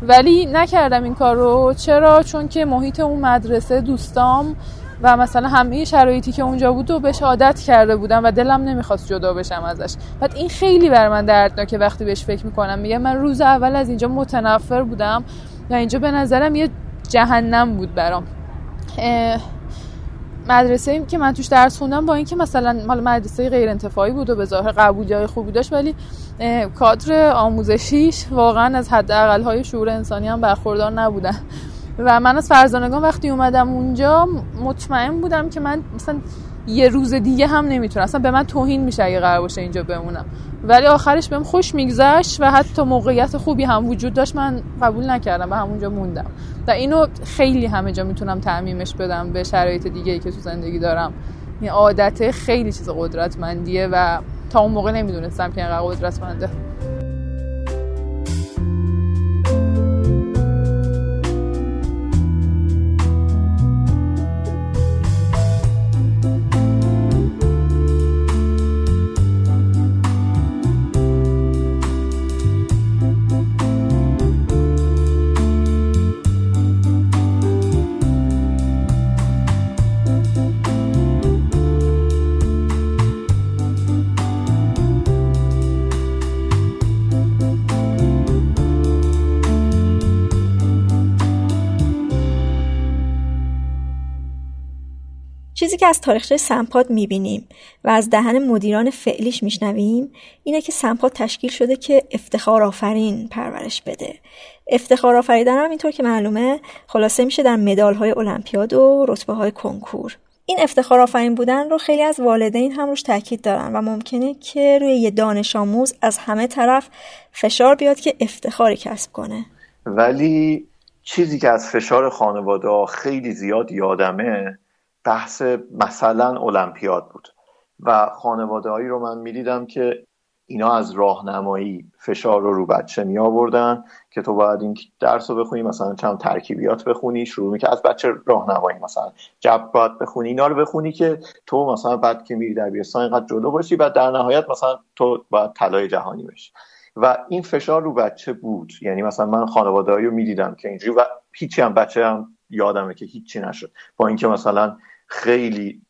ولی نکردم این کار رو چرا؟ چون که محیط اون مدرسه دوستام و مثلا همه شرایطی که اونجا بود و بهش عادت کرده بودم و دلم نمی‌خواست جدا بشم ازش. بعد این خیلی بر من دردناکه وقتی بهش فکر می‌کنم. میگه من روز اول از اینجا متنفر بودم و اینجا به نظرم یه جهنم بود برام. مدرسه که من توش درس خوندم با اینکه مثلا مال مدرسه غیر انتفاعی بود و به ظاهر قبولی های خوبی داشت ولی کادر آموزشیش واقعا از حد های شعور انسانی هم برخوردار نبودن. و من از فرزانگان وقتی اومدم اونجا مطمئن بودم که من مثلا یه روز دیگه هم نمی‌تونم. اصلا به من توهین میشه اگه قرار باشه اینجا بمونم. ولی آخرش بهم خوش میگذشت و حتی موقعیت خوبی هم وجود داشت. من قبول نکردم و همونجا موندم. و اینو خیلی همه جا می‌تونم تعمیمش بدم به شرایط دیگه ای که تو زندگی دارم. این عادت خیلی چیز قدرتمندیه و تا اون موقع نمی‌دونستم که اینقدر قدرتمنده. که از تاریخچه سمپاد می‌بینیم و از دهن مدیران فعلیش میشنویم اینه که سمپاد تشکیل شده که افتخار آفرین پرورش بده. افتخار آفریدن هم اینطور که معلومه خلاصه میشه در مدال های المپیاد و رتبه های کنکور. این افتخار آفرین بودن رو خیلی از والدین هم روش تاکید دارن و ممکنه که روی یه دانش آموز از همه طرف فشار بیاد که افتخاری کسب کنه. ولی چیزی که از فشار خانواده خیلی زیاد یادمه بحث مثلا المپیاد بود. و خانواده هایی رو من می‌دیدم که اینا از راهنمایی فشار رو رو بچه می آوردن که تو باید این درس رو بخونی مثلا چند ترکیبیات بخونی شروع می که از بچه راهنمایی مثلا جب باید بخونی اینا رو بخونی که تو مثلا بعد که میری دبیرستان اینقدر جلو باشی و در نهایت مثلا تو باید طلای جهانی بشی. و این فشار رو بچه بود. یعنی مثلا من خانواده رو می‌دیدم که اینجوری و هیچی هم بچه هم یادمه که هیچی نشد. با اینکه مثلا خیلی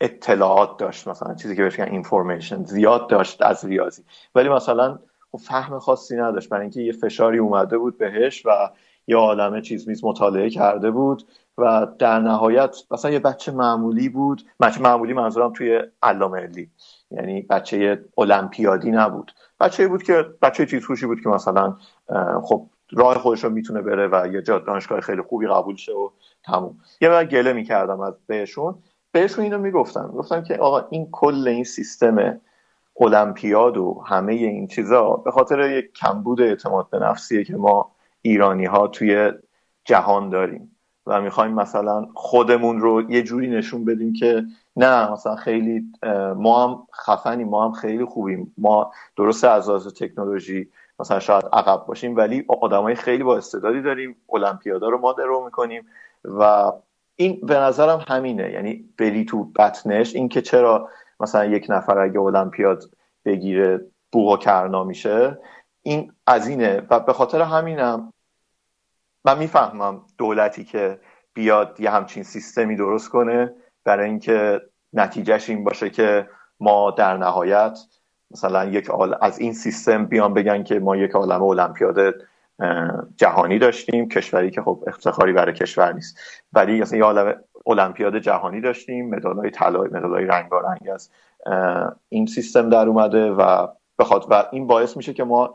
اطلاعات داشت مثلا چیزی که بهش اینفورمیشن زیاد داشت از ریاضی. ولی مثلا خب فهم خاصی نداشت برای اینکه یه فشاری اومده بود بهش و یه عالمه چیز میز مطالعه کرده بود و در نهایت مثلا یه بچه معمولی بود. بچه معمولی منظورم توی علامه یعنی بچه المپیادی نبود. بچه بود که بچه چیز بود که مثلا خب راه خودش رو می‌تونه بره و یه جا دانشگاه خیلی خوبی قبول شه و تموم یه بار گله می‌کردم از بهشون. بهشون اینو می‌گفتم گفتم که آقا این کل این سیستم المپیاد و همه این چیزا به خاطر یک کمبود اعتماد به نفسیه که ما ایرانی ها توی جهان داریم و می‌خوایم مثلا خودمون رو یه جوری نشون بدیم که نه مثلا خیلی ما هم خفنیم ما هم خیلی خوبیم. ما درسته از لحاظ تکنولوژی مثلا شاید عقب باشیم ولی آدمای خیلی با استعدادی داریم. المپیادا رو ما درو می‌کنیم. و این به نظرم همینه. یعنی بری تو بطنش. این که چرا مثلا یک نفر اگه المپیاد بگیره بوغا کرنا میشه این از اینه. و به خاطر همینم من می‌فهمم دولتی که بیاد یه همچین سیستمی درست کنه برای اینکه نتیجهش این باشه که ما در نهایت مثلا یک از این سیستم بیان بگن که ما یک عالم المپیاد جهانی داشتیم کشوری که خب افتخاری برای کشور نیست. ولی مثلا یه عالم المپیاد جهانی داشتیم مدالای طلا مدالای رنگارنگ از این سیستم در اومده و بخواد و این باعث میشه که ما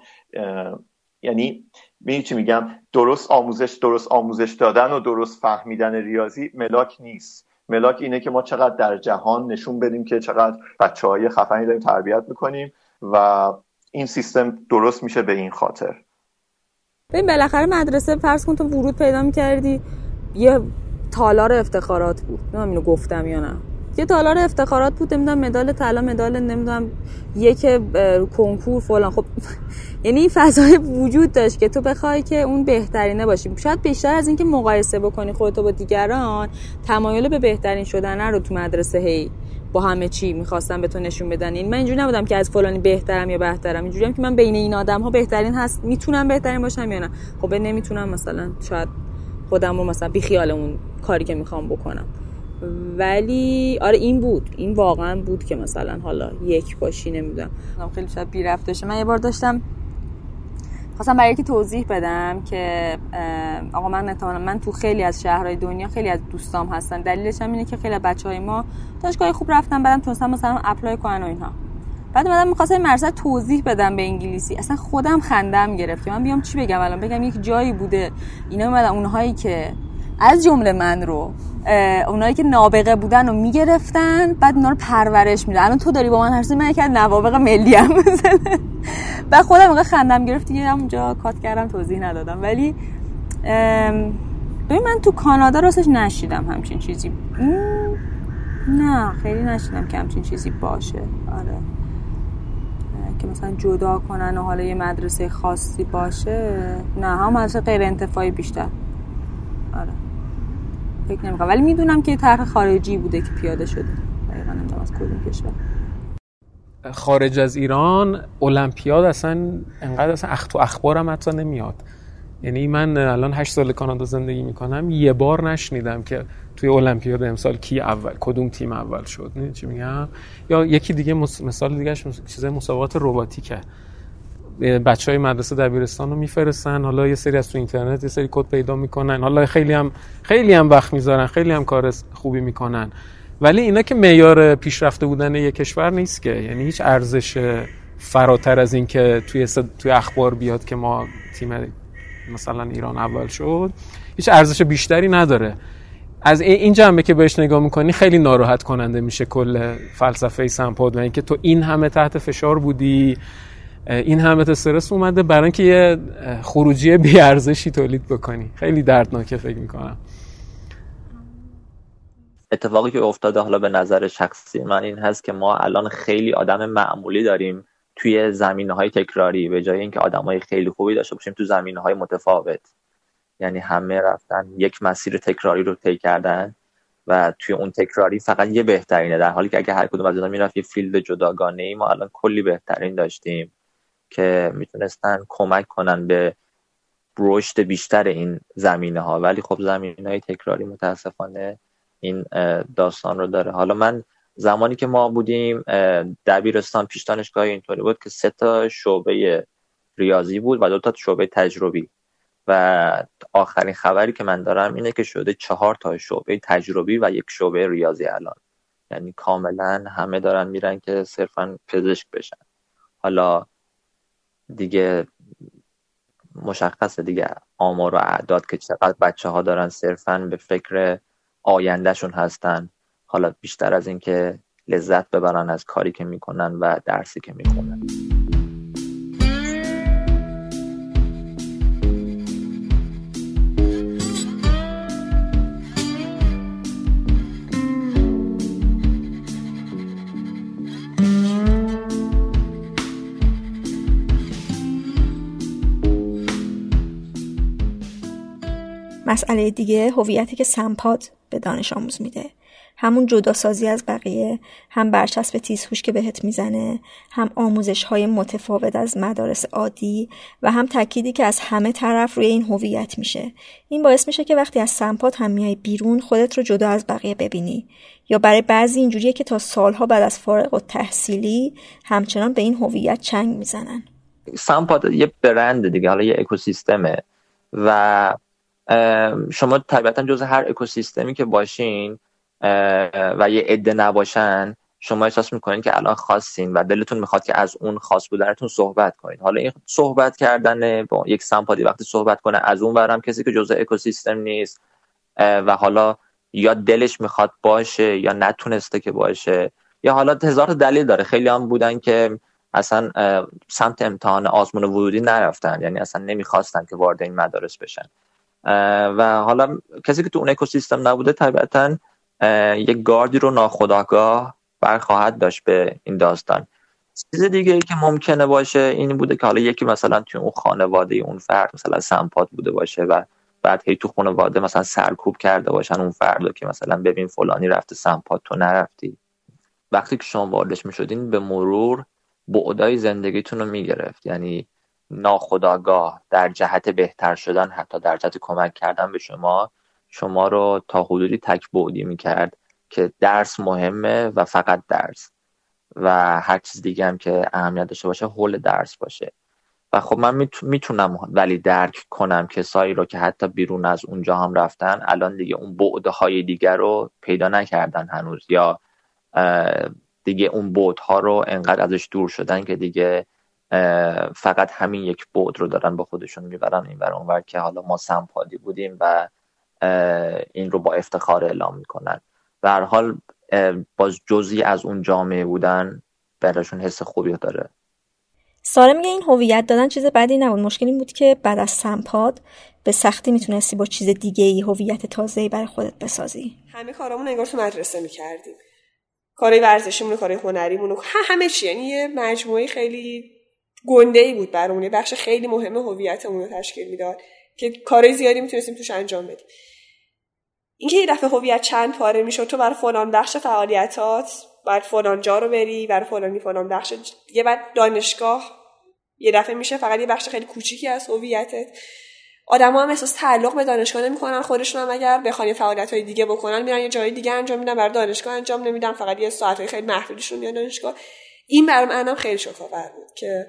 یعنی می چی میگم؟ درست آموزش درست آموزش دادن و درست فهمیدن ریاضی ملاک نیست. ملاک اینه که ما چقدر در جهان نشون بدیم که چقدر بچه های خفنی داریم تربیت می‌کنیم و این سیستم درست میشه به این خاطر. ببین بالاخره مدرسه فرض کن تو ورود پیدا می‌کردی یه تالار افتخارات بود. نمی‌دونم اینو گفتم یا نه. یه تالار افتخارات بود نمی‌دونم مدال طلا مدال نمی‌دونم یک کنکور فلان. خب [laughs] یعنی این فضای وجود داشت که تو بخوای که اون بهترینه باشی. شاید بیشتر از اینکه مقایسه بکنی خودتو با دیگران تمایل به بهترین شدن رو تو مدرسه هی با همه چی می‌خواستم به تو نشون بدن. این یعنی من اینجوری نبودم که از فلانی بهترم یا بهترم. اینجوری هم که من بین این آدم ها بهترین هست. می‌تونم بهترین باشم یا نه؟ خب نمی‌تونم مثلا شاید خودم رو مثلا بی خیال اون کاری که می‌خوام بکنم. ولی آره این بود. این واقعا بود که مثلا حالا یک باشی نمی‌دونم. خیلی شاید بی رفت من یه بار داشتم خواستم برای یکی توضیح بدم که آقا من نتوانم من تو خیلی از شهرهای دنیا خیلی از دوستام هستن دلیلش هم اینه که خیلی بچه های ما دانشگاه خوب رفتن بعدم تونستم مثلا اپلای کنن و اینها. بعد اومدم می‌خواستم مرسد توضیح بدم به انگلیسی. اصلا خودم خندم گرفت من بیام چی بگم الان؟ بگم یک جایی بوده. اینا اومدن اونهایی که از جمله من رو اونایی که نابغه بودن رو می‌گرفتن بعد اونا رو پرورش میدن. الان تو داری با من حرفی من یکی نوابغ ملی هم و خودم موقع خندم گرفت دیگه همونجا کات کردم توضیح ندادم. ولی ببین من تو کانادا راستش نشیدم همچین چیزی. نه خیلی نشیدم که همچین چیزی باشه. آره. که مثلا جدا کنن و حالا یه مدرسه خاصی باشه. نه هم مدرسه غیر انتفاعی بیشتر. آره. فکر نمی‌کنم. ولی می‌دونم که طرح خارجی بوده که پیاده شده. دقیقا از کدوم خارج از ایران المپیاد اصلا انقدر اصلا اخت و اخبارم حتی نمیاد. یعنی من الان هشت سال کانادا زندگی می‌کنم یه بار نشنیدم که توی المپیاد امسال کی اول کدوم تیم اول شد. چی میگم؟ یا یکی دیگه مثال دیگه چیز مسابقات رباتیکه. بچه های مدرسه دبیرستان رو میفرستن. حالا یه سری از تو اینترنت یه سری کد پیدا می‌کنن. حالا خیلی هم خیلی هم وقت می‌ذارن. خیلی هم کار خوبی می‌کنن. ولی اینا که معیار پیشرفته بودن یک کشور نیست که. یعنی هیچ ارزش فراتر از این که توی توی اخبار بیاد که ما تیم مثلا ایران اول شد. هیچ ارزش بیشتری نداره. از این جنبه که بهش نگاه می‌کنی خیلی ناراحت کننده میشه کل فلسفه سمپاد و اینکه تو این همه تحت فشار بودی. این همه استرس اومده برای اینکه یه خروجی بیارزشی تولید بکنی. خیلی دردناکه فکر می‌کنم. اتفاقی که افتاده حالا به نظر شخصی من این هست که ما الان خیلی آدم معمولی داریم توی زمینه های تکراری به جای اینکه آدم های خیلی خوبی داشته باشیم تو زمینه های متفاوت. یعنی همه رفتن یک مسیر تکراری رو طی کردن و توی اون تکراری فقط یه بهترینه در حالی که اگه هر کدوم از اینا می‌رفت یه فیلد جداگانه ای ما الان کلی بهترین داشتیم. که می‌تونستن کمک کنن به رشد بیشتر این زمینه ها ولی خب زمینه های تکراری متاسفانه این داستان رو داره. حالا من زمانی که ما بودیم دبیرستان پیش دانشگاه اینطوری بود که سه تا شعبه ریاضی بود و دو تا شعبه تجربی. و آخرین خبری که من دارم اینه که شده چهار تا شعبه تجربی و یک شعبه ریاضی الان. یعنی کاملا همه دارن میرن که صرفا پزشک بشن. حالا دیگه مشخصه دیگه آمار و اعداد که چقدر بچه ها دارن صرفا به فکر آیندهشون هستن. حالا بیشتر از اینکه لذت ببرن از کاری که می‌کنن و درسی که می‌خونن. مسئله دیگه هویتی که سمپاد به دانش آموز میده. همون جداسازی از بقیه هم برچسب تیزهوش که بهت می‌زنه هم آموزش های متفاوت از مدارس عادی و هم تأکیدی که از همه طرف روی این هویت میشه. این باعث میشه که وقتی از سمپاد هم میای بیرون خودت رو جدا از بقیه ببینی. یا برای بعضی اینجوریه که تا سالها بعد از فارغ و تحصیلی همچنان به این هویت چنگ می‌زنن. سمپاد یه برند دیگه حالا یه اکوسیستمه و شما طبیعتا جز هر اکوسیستمی که باشین و یه عده نباشن شما احساس می‌کنین که الان خاصین و دلتون می‌خواد که از اون خاص بودنتون صحبت کنید حالا این صحبت کردن با یک سمپادی وقتی صحبت کنه از اون برم کسی که جزء اکوسیستم نیست و حالا یا دلش می‌خواد باشه یا نتونسته که باشه یا حالا هزار دلیل داره. خیلی هم بودن که اصلا سمت امتحان آزمون ورودی نرفتن یعنی اصلا نمی‌خواستن که وارد این مدارس بشن. و حالا کسی که تو اون اکوسیستم نبوده طبیعتا یک گاردی رو ناخداگاه برخواهد داشت به این داستان. چیز دیگه ای که ممکنه باشه این بوده که حالا یکی مثلا توی اون خانواده اون فرد مثلا سمپات بوده باشه و بعد هی تو خانواده مثلا سرکوب کرده باشن اون فرد که مثلا ببین فلانی رفته سمپات تو نرفتی. وقتی که شما واردش می‌شدین به مرور بعدای زندگیتون رو می‌گرفت. یعنی ناخداگاه در جهت بهتر شدن حتی در جهت کمک کردن به شما شما رو تا حدودی تک بعدی می‌کرد که درس مهمه و فقط درس. و هر چیز دیگه هم که اهمیت داشته باشه حول درس باشه. و خب من می‌تونم ولی درک کنم کسایی رو که حتی بیرون از اونجا هم رفتن الان دیگه اون بعده های دیگر رو پیدا نکردن هنوز. یا دیگه اون ها رو انقدر ازش دور شدن که دیگه فقط همین یک بود رو دارن با خودشون می‌برن این بر اونور که حالا ما سمپادی بودیم و این رو با افتخار اعلام می‌کنن. و هر حال باز جزی از اون جامعه بودن براشون حس خوبی داره. ساره میگه این هویت دادن چیز بدی نبود. مشکل این بود که بعد از سمپاد به سختی می‌تونستی با چیز دیگه ای هویت تازه‌ای برای خودت بسازی. همه کارامون انگار تو مدرسه می‌کردیم. کارهای ورزشیمون کارهای هنریمون همه چی. یعنی یه مجموعه خیلی گنده ای بود برامون بخش خیلی مهم هویتمون رو تشکیل می‌داد که کارهای زیادی می‌تونستیم توش انجام بدیم. اینکه یه دفعه هویت چند پاره می‌شد تو برای فلان بخش فعالیتات بعد فلان جا رو بری برای فلانی فلان بخش. دیگه بعد دانشگاه یه دفعه میشه فقط یه بخش خیلی کوچیکی از هویتت. آدما هم احساس تعلق به دانشگاه نمی‌کنن خودشون هم اگر بخوان یه فعالیت دیگه بکنن میرن یه جای دیگه انجام میدن برای دانشگاه انجام نمیدن. فقط یه ساعت خیلی محدودشون میاد دانشگاه. این برام خیلی شوک‌آور بود که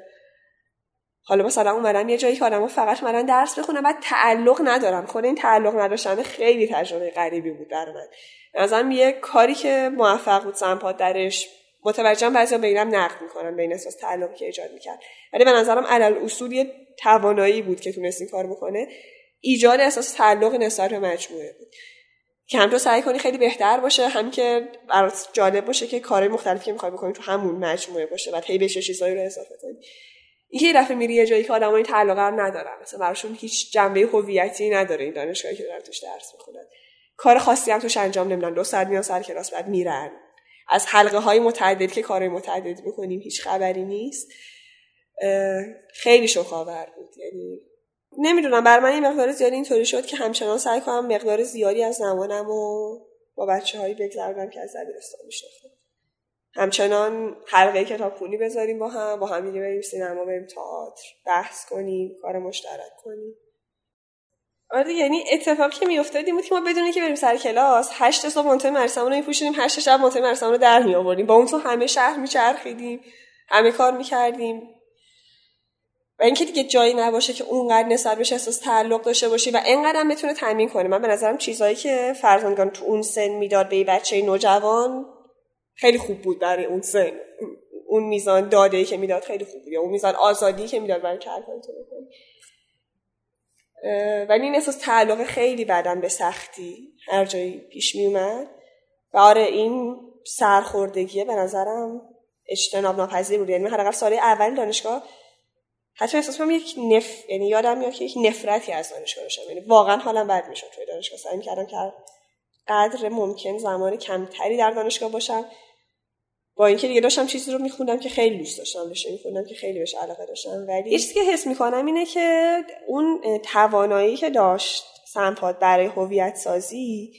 حالا مثلا اومدم یه جایی که آدم‌ها فقط اومدن درس بخونن و تعلق ندارم. خود این تعلق نداشتن خیلی تجربه غریبی بود برای من. ازم یه کاری که موفق بود سمپاد درش متوجهم بعضی به اینم نقد می‌کنن به این اساس تعلقی که ایجاد می‌کرد. ولی به نظرم علل اصول یه توانایی بود که تونست این کار بکنه. ایجاد احساس تعلق نسبت به مجموعه بود. که هم تو سعی کنی خیلی بهتر باشه هم که برات جالب باشه که کارهای مختلفی که می‌خوای بکنی تو همون مجموعه باشه و هی بشه چیزایی رو اضافه کنی. یه دفعه میری یه جایی که آدمای تعلق رو ندارن. مثلا براشون هیچ جنبه هویتی نداره این دانشگاهی که دارن توش درس می‌خونن. کار خاصی هم توش انجام نمیدن. دو ساعت میان سر کلاس بعد میرن. از حلقه های متعدد که کارهای متعدد می‌کنیم هیچ خبری نیست. خیلی شوخاور بود. یعنی نمی‌دونم بر من یه مقدار زیادی اینطوری شد که همچنان سعی کنم مقدار زیادی از زمانم و با بچه هایی بگذرونم که از دبیرستان میشناختم. همچنان حلقه کتاب خونی بذاریم با هم با هم بریم سینما بریم تئاتر بحث کنیم کار مشترک کنیم. آره یعنی اتفاقی که میافتاد این بود که ما بدونی که بریم سر کلاس هشت صبح منتهی مرسمون رو میپوشیدیم هشت شب منتهی مرسمون رو در می آوردیم با اون تو همه شهر میچرخیدیم همه کار می‌کردیم. و اینکه دیگه جایی نباشه که اونقدر نسبت بهش احساس تعلق داشته باشی و اینقدر هم بتونه تامین کنه. من به نظرم چیزایی که فرزندگان تو اون سن می‌داد به بچه نوجوان خیلی خوب بود برای اون سن. اون میزان داده که می‌داد خیلی خوب بود. اون میزان آزادی که می‌داد برای کار تو ولی این احساس تعلق خیلی بعدم به سختی هر جایی پیش می اومد و آره این سرخوردگیه به نظرم اجتناب ناپذیر بود. یعنی حداقل سال اول دانشگاه حتی احساس کنم یک نف یعنی یادم میاد که یک نفرتی از دانشگاه داشتم. یعنی واقعا حالم بد می‌شد. توی دانشگاه سعی کردم که قدر ممکن زمان کمتری در دانشگاه باشم. با اینکه دیگه داشتم چیزی رو میخوندم که خیلی دوست داشتم بشه میخوندم که خیلی بهش علاقه داشتم. ولی چیزی که حس می‌کنم اینه که اون توانایی که داشت سمپاد برای هویت سازی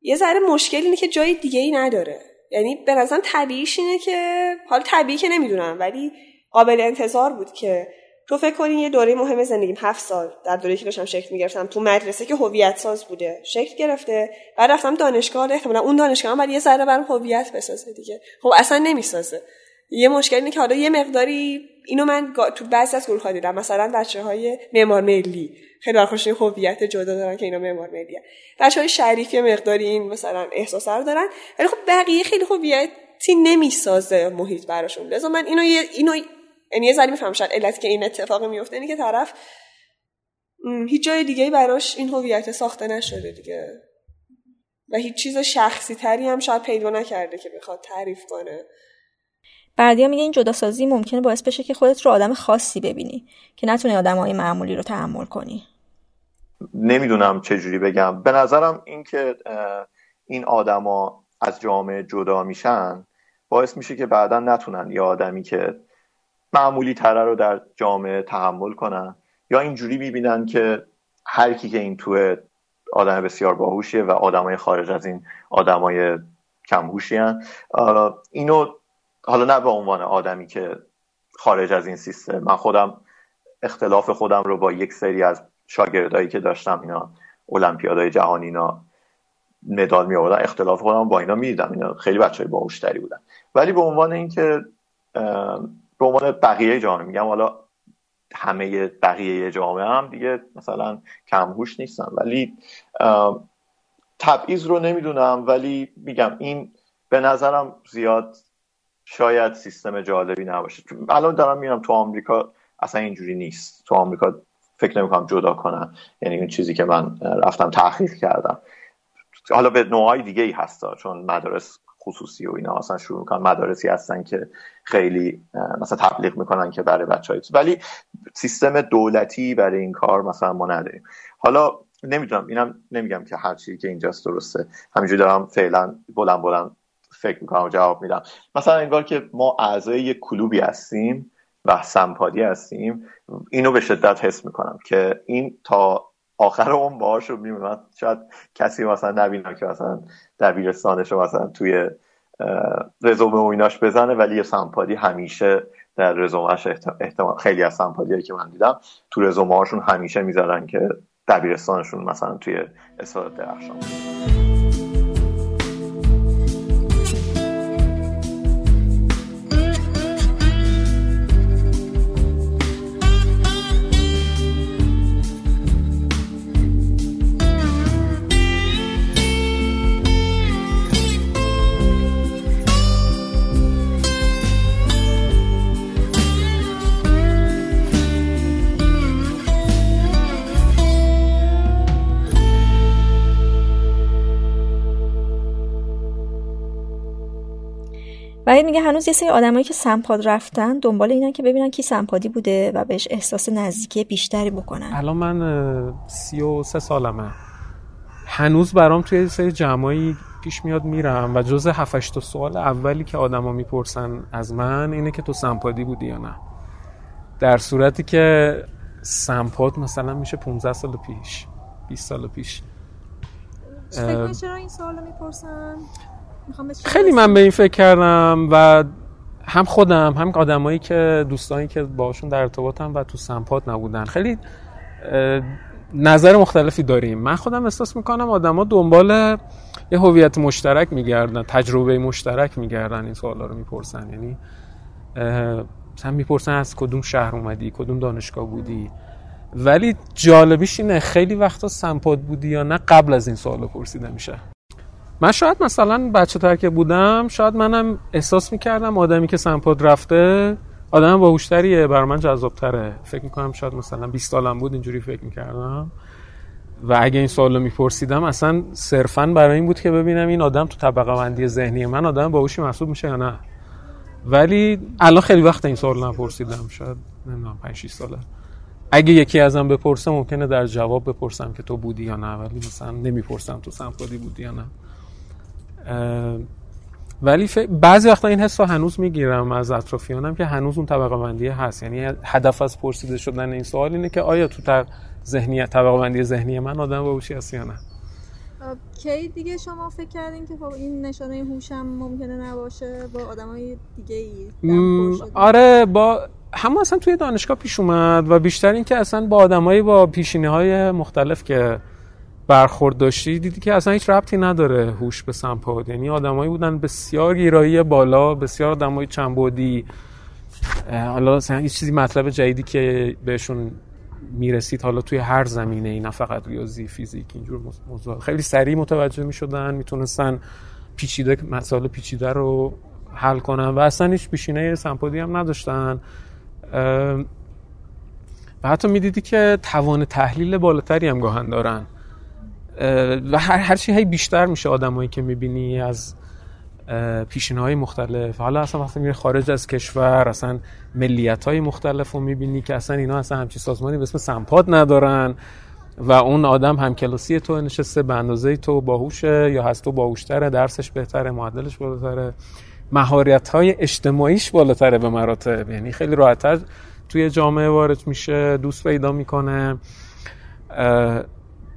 یه ذره مشکل اینه که جای دیگه ای نداره. یعنی به نظرم طبیعیش اینه که حال طبیعی که نمی‌دونم ولی قابل انتظار بود که تو فکر کنی یه دوره مهم زندگیم هفت سال در دوره که داشتم شکل می‌گرفتم تو مدرسه که هویت ساز بوده شکل گرفته بعد رفتم دانشگاه احتمالا اون دانشگاه هم بعد یه ذره برام هویت بسازه دیگه. خب اصلا نمی‌سازه. یه مشکل اینه که حالا یه مقداری اینو من تو بعضی از گروه دیدم. مثلا بچه های معمار ملی. خیلی برخوش هویت جدا دارن که اینا معمار ملی بچه های شریفی مقداری این مثلا احساس رو دارن. ولی خب بقیه خیلی هویتی نمی‌سازه محیط براشون. لذا من اینو اینو یعنی یه ذره می‌فهمم شاید علتی که این اتفاق میفته اینه که طرف هیچ جای دیگه براش این هویت ساخته نشده دیگه. و هیچ چیز شخصی تری هم شاید پیدا نکرده که بخواد تعریف کنه. بعدیا میگه این جداسازی ممکنه باعث بشه که خودت رو آدم خاصی ببینی که نتونی آدمای معمولی رو تحمل کنی. نمی‌دونم چه جوری بگم. به نظرم اینکه این آدما از جامعه جدا میشن باعث میشه که بعدا نتونن یه آدمی که معمولی تره رو در جامعه تحمل کنن. یا اینجوری می‌بینن که هر کی که این توه آدم بسیار باهوشیه و آدمای خارج از این آدمای کمهوشی اینو حالا نه به عنوان آدمی که خارج از این سیستم. من خودم اختلاف خودم رو با یک سری از شاگردایی که داشتم اینا المپیادهای جهانی اینا مدال می آوردن اختلاف خودم با اینا می‌دیدم. اینا خیلی بچه های باهوشتری بودن. ولی به عنوان اینکه به عنوان بقیه جامعه. میگم حالا همه بقیه جامعه هم دیگه مثلا کمهوش نیستن. ولی تبعیض رو نمی‌دونم ولی میگم این به نظرم زیاد شاید سیستم جالبی نباشه. الان دارم میرم تو آمریکا اصلا اینجوری نیست. تو آمریکا فکر نمی‌کنم جدا کنم یعنی اون چیزی که من رفتم تحقیق کردم. حالا به نوعای دیگه ای هستا چون مدارس خصوصی و اینا اصلا شروع می‌کنن مدارسی هستن که خیلی مثلا تبلیغ می‌کنن که برای بچه های ولی سیستم دولتی برای این کار مثلا ما نداریم. حالا نمی‌دونم اینم نمیگم که هر چیزی که اینجاست درسته. همینجوری دارم فعلا بلند بلند فکر می‌کنم و جواب میدم. مثلا انگار که ما اعضای یک کلوبی هستیم و سمپادی هستیم اینو به شدت حس می‌کنم که این تا آخر اون باهاش رو میمونم شاید کسی مثلا نبینم که مثلا دبیرستانش رو مثلا توی رزومه و ایناش بزنه ولی یه سمپادی همیشه در رزومهش احتمال خیلی از سمپادی که من دیدم تو رزومه هاشون همیشه می‌ذارن که دبیرستانشون مثلا توی استاد درخشان. وحید میگه هنوز یه سری آدمایی که سمپاد رفتن دنبال اینن که ببینن کی سمپادی بوده و بهش احساس نزدیکی بیشتری بکنن. الان من سی و سه سالمه. هنوز برام توی سری جمعایی پیش میاد میرم و جز هفتش سوال اولی که آدما می‌پرسن از من اینه که تو سمپادی بودی یا نه. در صورتی که سمپاد مثلا میشه 15 سال پیش 20 سال پیش. چرا این سوالو می‌پرسن؟ خیلی من به این فکر کردم و هم خودم هم آدمایی که دوستانی که باشون در ارتباطم و تو سمپات نبودن. خیلی نظر مختلفی داریم. من خودم احساس می‌کنم آدما دنبال یه هویت مشترک میگردن تجربه مشترک میگردن این سوالا رو می‌پرسن. یعنی مثلا می‌پرسن از کدوم شهر اومدی کدوم دانشگاه بودی؟ ولی جالبیش اینه خیلی وقتا سمپاد بودی یا نه قبل از این سوالو پرسیده میشه. من شاید مثلا بچه تر که بودم شاید منم احساس می‌کردم آدمی که سمپاد رفته آدم باهوشتریه بر من جذابتره. فکر می‌کنم شاید مثلا 20 سالم بود اینجوری فکر می‌کردم. و اگه این سوالو میپرسیدم اصلا صرفا برای این بود که ببینم این آدم تو طبقه بندی ذهنی من آدم باهوشی محسوب میشه یا نه. ولی الان خیلی وقت این سوال نپرسیدم شاید نمی‌دونم 5 6 ساله. اگه یکی ازم بپرسه ممکنه در جواب بپرسم که تو بودی یا نه ولی مثلا نمی‌پرسم تو سمپادی بودی یا نه. ولی بعضی وقتا این حس رو هنوز می‌گیرم از اطرافیانم که هنوز اون طبقه بندی هست. یعنی هدف از پرسیده شدن این سوال اینه که آیا تو ذهنیت طبقه بندی ذهنی من آدم باهوشی هست یا نه. کی دیگه شما فکر کردین که خب این نشانه هوشم ممکنه نباشه؟ با آدمای دیگه ای آره با هم اصلا توی دانشگاه پیش اومد و بیشتر این که اصلا با آدمایی با پیشینه های مختلف که برخورد داشتی دیدی که اصلا هیچ ربطی نداره هوش به سمپاد یعنی آدمایی بودن بسیار گیرایی بالا بسیار آدمای چنبودی حالا مثلا هیچ چیزی مطلب جدیدی که بهشون می‌رسید حالا توی هر زمینه ای نه فقط ریاضی فیزیک اینجور موضوع. خیلی سریع متوجه می‌شدن می‌تونستن پیچیده مسائل پیچیده رو حل کنن و اصلا هیچ پیشینه سمپادی هم نداشتن. و حتی می‌دیدی که توان تحلیل بالاتری هم گاهن دارن. و هر هرچی هی بیشتر میشه آدمایی که می‌بینی از پیشینه های مختلف. حالا اصلا وقتی میره خارج از کشور اصلا ملیت های مختلف رو می‌بینی که اصلا اینا اصلا همچی سازمانی به اسم سمپاد ندارن و اون آدم هم کلاسی تو نشسته به اندازه تو باهوشه یا هست تو باهوشتره درسش بهتره معدلش بالاتره. مهارت های اجتماعیش بالاتره به مراتب. یعنی خیلی راحتتر توی جامعه وارد میشه دوست پیدا می‌کنه.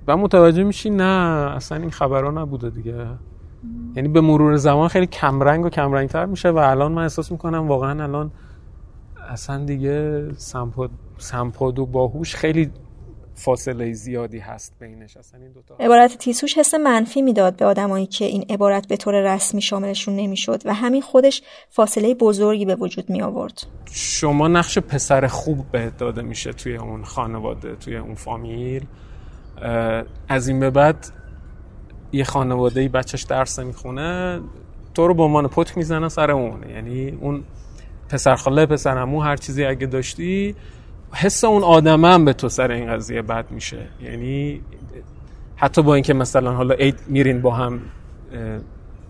و متوجه میشی نه اصلا این خبرها نبوده دیگه. یعنی به مرور زمان خیلی کمرنگ و کمرنگ تر میشه و الان من احساس می‌کنم واقعا الان اصلا دیگه سمپاد, سمپاد و باهوش خیلی فاصله زیادی هست بینش. اصلا این دوتا عبارت تیسوش حس منفی می‌داد به آدمایی که این عبارت به طور رسمی شاملشون نمی‌شد و همین خودش فاصله بزرگی به وجود می آورد شما نقش پسر خوب به داده میشه توی اون خانواده توی اون فامیل. از این به بعد یه خانواده ای بچهش درس می‌خونه تو رو به عنوان پتک می‌زنه سر اون. یعنی اون پسر خاله پسر امو هر چیزی اگه داشتی حس اون آدم هم به تو سر این قضیه بد میشه. یعنی حتی با اینکه مثلا حالا عید میرین با هم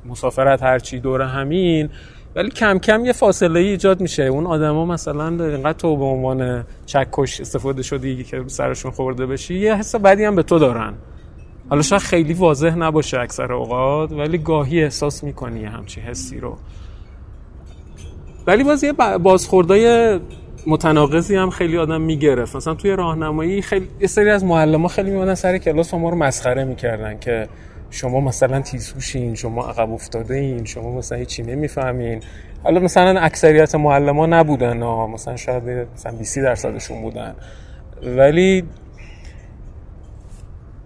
مسافرت هرچی دور همین ولی کم کم یه فاصله ای ایجاد میشه. اون آدما مثلا اینقدر تو به عنوان چکش استفاده شدی که سرشون خورده بشی یه حس بدی هم به تو دارن. حالا شاید خیلی واضح نباشه اکثر اوقات ولی گاهی احساس می‌کنی همچی حسی رو. ولی باز یه بازخوردای متناقضی هم خیلی آدم می‌گرفت. مثلا توی راهنمایی خیلی یه سری از معلم خیلی میمدن سر کلاس ما رو مسخره می‌کردن که شما مثلا تیزهوشین شما عقب افتاده این شما مثلا هیچی نمی‌فهمین. حالا مثلا اکثریت معلم ها نبودن ها. مثلا شاید مثلا 20 درصدشون بودن. ولی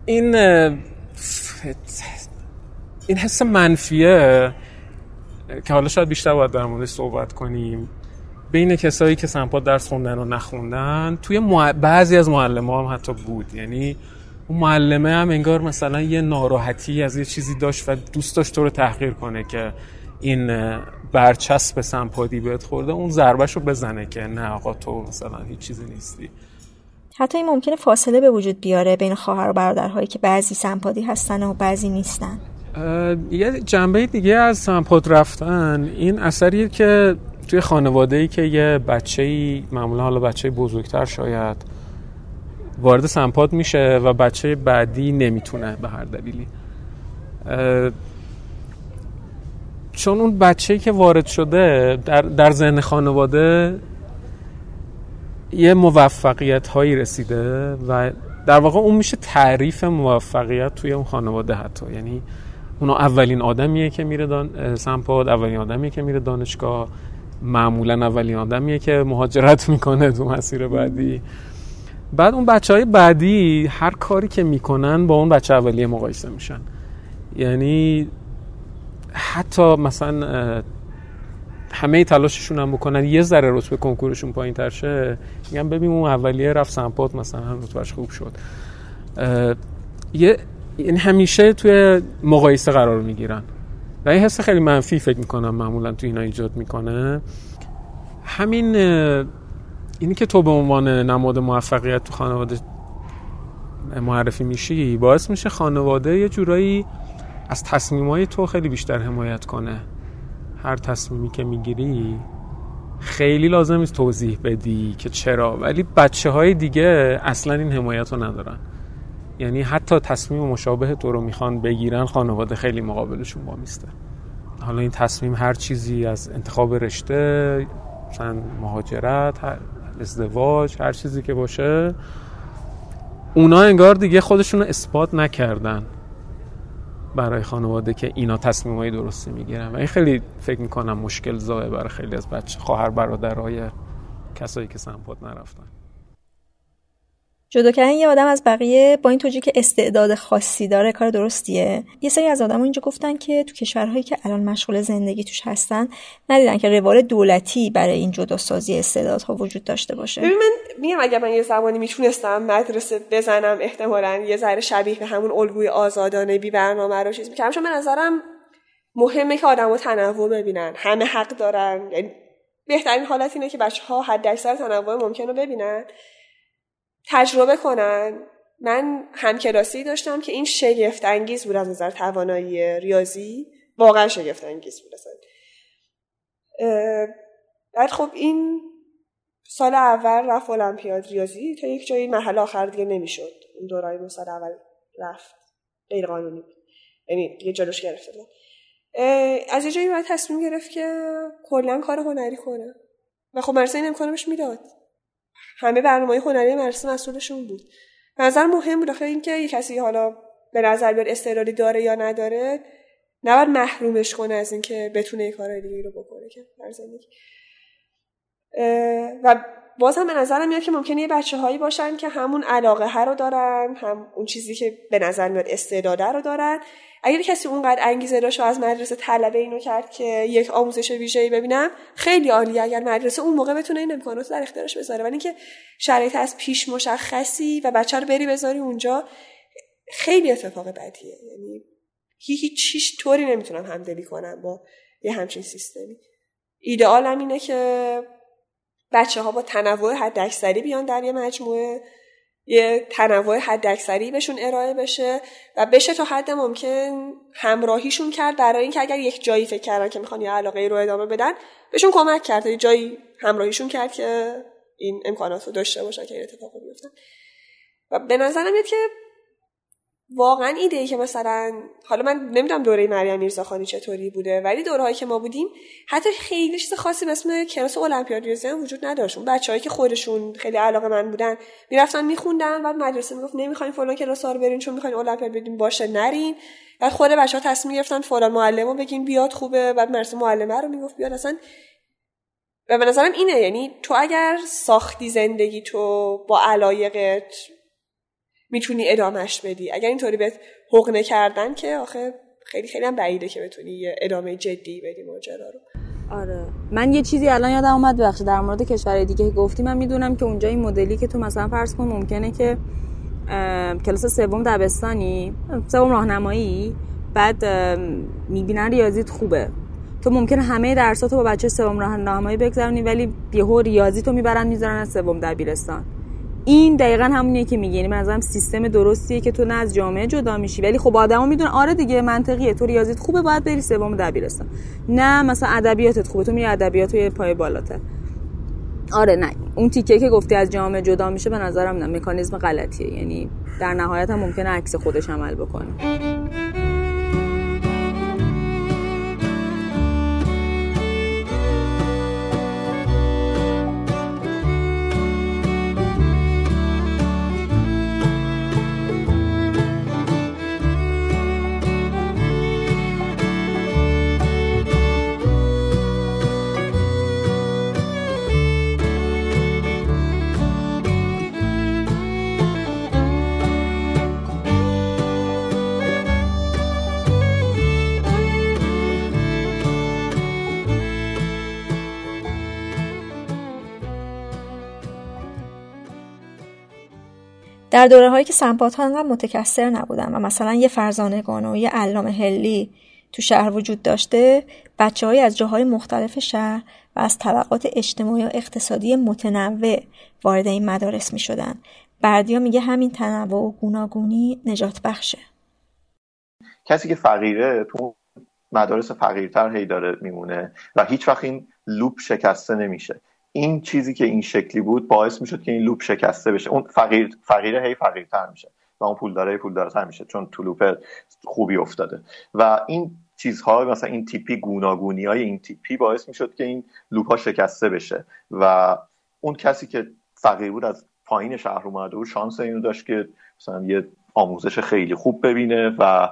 این این حس منفیه که حالا شاید بیشتر باید در موردش صحبت کنیم. بین کسایی که سمپاد درس خوندن و نخوندن توی بعضی از معلم هم حتی بود. یعنی اون معلمه هم انگار مثلا یه ناراحتی از یه چیزی داشت و دوست داشت تو رو تحقیر کنه که این برچسب سمپادی بهت خورده اون ضربش رو بزنه که نه آقا تو مثلا هیچ چیزی نیستی. حتی این ممکنه فاصله به وجود بیاره بین خواهر و برادرهایی که بعضی سمپادی هستن و بعضی نیستن. یه جنبه دیگه از سمپاد رفتن این اثریه که توی خانواده ای که یه بچه ای معمولا حالا بچه بزرگتر شاید وارد سمپاد میشه و بچه بعدی نمی‌تونه به هر دلیلی. چون اون بچه که وارد شده در, در ذهن خانواده یه موفقیت هایی رسیده و در واقع اون میشه تعریف موفقیت توی اون خانواده حتی. یعنی اونو اولین آدمیه که میره دان... سمپاد اولین آدمیه که میره دانشگاه معمولا اولین آدمیه که مهاجرت می‌کنه تو مسیر بعدی. بعد اون بچه های بعدی هر کاری که می‌کنن با اون بچه اولیه مقایسه میشن. یعنی حتی مثلا همه تلاششون هم بکنن یه ذره رتبه کنکورشون پایین تر شه میگن ببین اون اولیه رفت سمپات مثلا رتبهش خوب شد. یه یعنی همیشه توی مقایسه قرار می‌گیرن. و این حس خیلی منفی فکر می‌کنم معمولا تو اینا ایجاد می‌کنه. همین اینی که تو به عنوان نماد موفقیت تو خانواده معرفی میشی باعث میشه خانواده یه جورایی از تصمیمای تو خیلی بیشتر حمایت کنه. هر تصمیمی که می‌گیری خیلی لازم نیست توضیح بدی که چرا ولی بچه های دیگه اصلا این حمایت رو ندارن. یعنی حتی تصمیم مشابه تو رو می‌خوان بگیرن خانواده خیلی مقابلشون با میسته. حالا این تصمیم هر چیزی از انتخاب رشته مثلا مهاجرت هر ازدواج هر چیزی که باشه اونا انگار دیگه خودشون اثبات نکردن برای خانواده که اینا های درستی می‌گیرن. و این خیلی فکر می‌کنم مشکل زایه برای خیلی از بچه خواهر برادرای کسایی که سمپات نرفتن. جدا کردن یه آدم از بقیه با این توجیه که استعداد خاصی داره کار درستیه. یه سری از آدم اینجا گفتن که تو کشورهایی که الان مشغول زندگی توش هستن ندیدن که روال دولتی برای این جداسازی استعدادها وجود داشته باشه. ببین من میگم اگر من یه زمانی می‌تونستم مدرسه بزنم احتمالا یه ذره شبیه به همون الگوی آزادانه بی برنامه رو چیز می‌کردم. چون به نظرم مهمه که آدمو تنوع ببینن همه حق دارن. یعنی بهترین حالت اینه که بچه ها حد اکثر تنوع ممکن رو ببینن. تجربه کنن. من همکلاسی داشتم که این شگفت انگیز بود از نظر توانایی ریاضی. واقعا شگفت انگیز بود اصلا. بعد خب این سال اول رفت المپیاد ریاضی تا یک جایی محل آخر دیگه نمی‌شد. اون دورای سال اول رفت. غیر قانونی یعنی دیگه جلوش گرفته بود. از یه جایی باید تصمیم گرفت که کلا کار هنری کنه و خب مرسه این امکانه بهش می‌داد. همه برنامه هنری مرسه مسئولشون بود. نظر مهم بود آخه اینکه یه کسی حالا به نظر بیاد استعلالی داره یا نداره نباید محرومش کنه از اینکه بتونه یه کار دیگه رو بکنه که در زندگی. و باز هم به نظرم میاد که ممکنه یه بچه هایی باشن که همون علاقه ها رو دارن هم اون چیزی که به نظر میاد استعداده رو دارن. اگر کسی اونقدر انگیزه داشت و از مدرسه طلبه اینو کرد که یک آموزش ویژه‌ای ببینم خیلی عالیه اگر مدرسه اون موقع بتونه این امکانات در اختیارش بذاره. ولی اینکه شرایط از پیش مشخصی و بچه رو بری بذاری اونجا خیلی اتفاق بدیه. یعنی هیچ هیچ طوری نمی‌تونم همدلی کنم با یه همچین سیستمی. ایدئالم اینه که بچه ها با تنوع حداکثری بیان در یه مجموعه یه تنوع حداکثری بهشون ارائه بشه و بشه تا حد ممکن همراهیشون کرد برای اینکه اگر یک جایی فکر کردن که می‌خوان یه علاقه رو ادامه بدن بهشون کمک کرد. یه جایی همراهیشون کرد که این امکانات رو داشته باشن که این اتفاق بیفتن. و به نظرم که واقعا ایده ای که مثلا حالا من نمی‌دونم دوره مریم میرزاخانی چطوری بوده ولی دورهایی که ما بودیم حتی خیلی چیز خاصی به کلاس المپیاد ریاضی هم وجود نداشت. اون بچه‌هایی که خودشون خیلی علاقه من بودن می‌رفتن میخوندن بعد مدرسه می‌گفت نمی‌خوایم فلان کلاس رو برین چون می‌خواین المپیاد بدین باشه نرین. بعد خود بچه‌ها تصمیم گرفتن فلان معلمو بگین بیاد خوبه. بعد مرسه معلمه رو می‌گفت بیاد. اصلا و به نظرم اینه. یعنی تو اگر ساختی زندگی تو با علایقت می‌تونی ادامهش بدی. اگر اینطوری بهت حقنه کردن که آخه خیلی خیلی هم بعیده که بتونی یه ادامه جدی بدی ماجرا رو. آره. من یه چیزی الان یادم اومد بخش در مورد کشورهای دیگه گفتی. من می‌دونم که اونجا این مدلی که تو مثلا فرض کن ممکنه که کلاس سوم دبستانی سوم راهنمایی بعد می‌بینن ریاضیت خوبه. تو ممکنه همه درساتو با بچه سوم راهنمایی بگذرونی ولی یهو ریاضی تو می‌برن می‌ذارن سوم دبیرستان. این دقیقا همونیه که میگه. یعنی منظورم سیستم درستیه که تو نه از جامعه جدا میشی. ولی خب آدمو می‌دونه آره دیگه منطقیه. تو ریاضیت خوبه باید بری سوم دبیرستان. نه مثلا ادبیاتت خوبه. تو میری ادبیات یه پای بالاتر. آره نه. اون تیکه که گفتی از جامعه جدا میشه به نظرم نه. مکانیزم غلطیه. یعنی در نهایت هم ممکنه عکس خودش عمل بکنه. در دوره هایی که سمپات ها انقدر متکثر نبودن و مثلا یه فرزانگان و یه علام هلی تو شهر وجود داشته بچه های از جاهای مختلف شهر و از طبقات اجتماعی و اقتصادی متنوع وارد این مدارس می شدن. بردیا میگه همین تنوع و گوناگونی نجات بخشه کسی که فقیره تو مدارس فقیرتر هی داره میمونه و هیچ وقت این لوپ شکسته نمیشه این چیزی که این شکلی بود باعث می‌شد که این loop شکسته بشه. اون فقیر فقیره هی فقیرتر میشه و اون پول داره پول دارتر میشه چون تو loop خوبی افتاده. و این چیزها مثلا این تیپی گوناگونی های این تیپی باعث می‌شد که این loop ها شکسته بشه. و اون کسی که فقیر بود از پایین شهر اومده و شانس اینو داشت که مثلا یه آموزش خیلی خوب ببینه و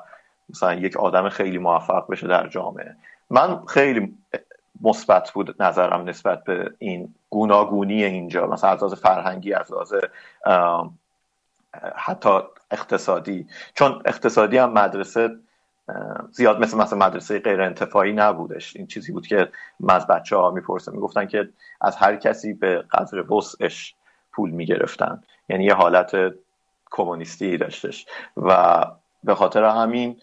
مثلا یک آدم خیلی موفق بشه در جامعه. من خیلی مثبت بود نظرم نسبت به این گوناگونی اینجا مثلا از لحاظ فرهنگی از لحاظ حتی اقتصادی. چون اقتصادی هم مدرسه زیاد مثل مثل مدرسه غیر انتفاعی نبودش. این چیزی بود که من از بچه ها می‌پرسم می‌گفتن که از هر کسی به قدر وسعش پول می‌گرفتن. یعنی یه حالت کمونیستی داشتش. و به خاطر همین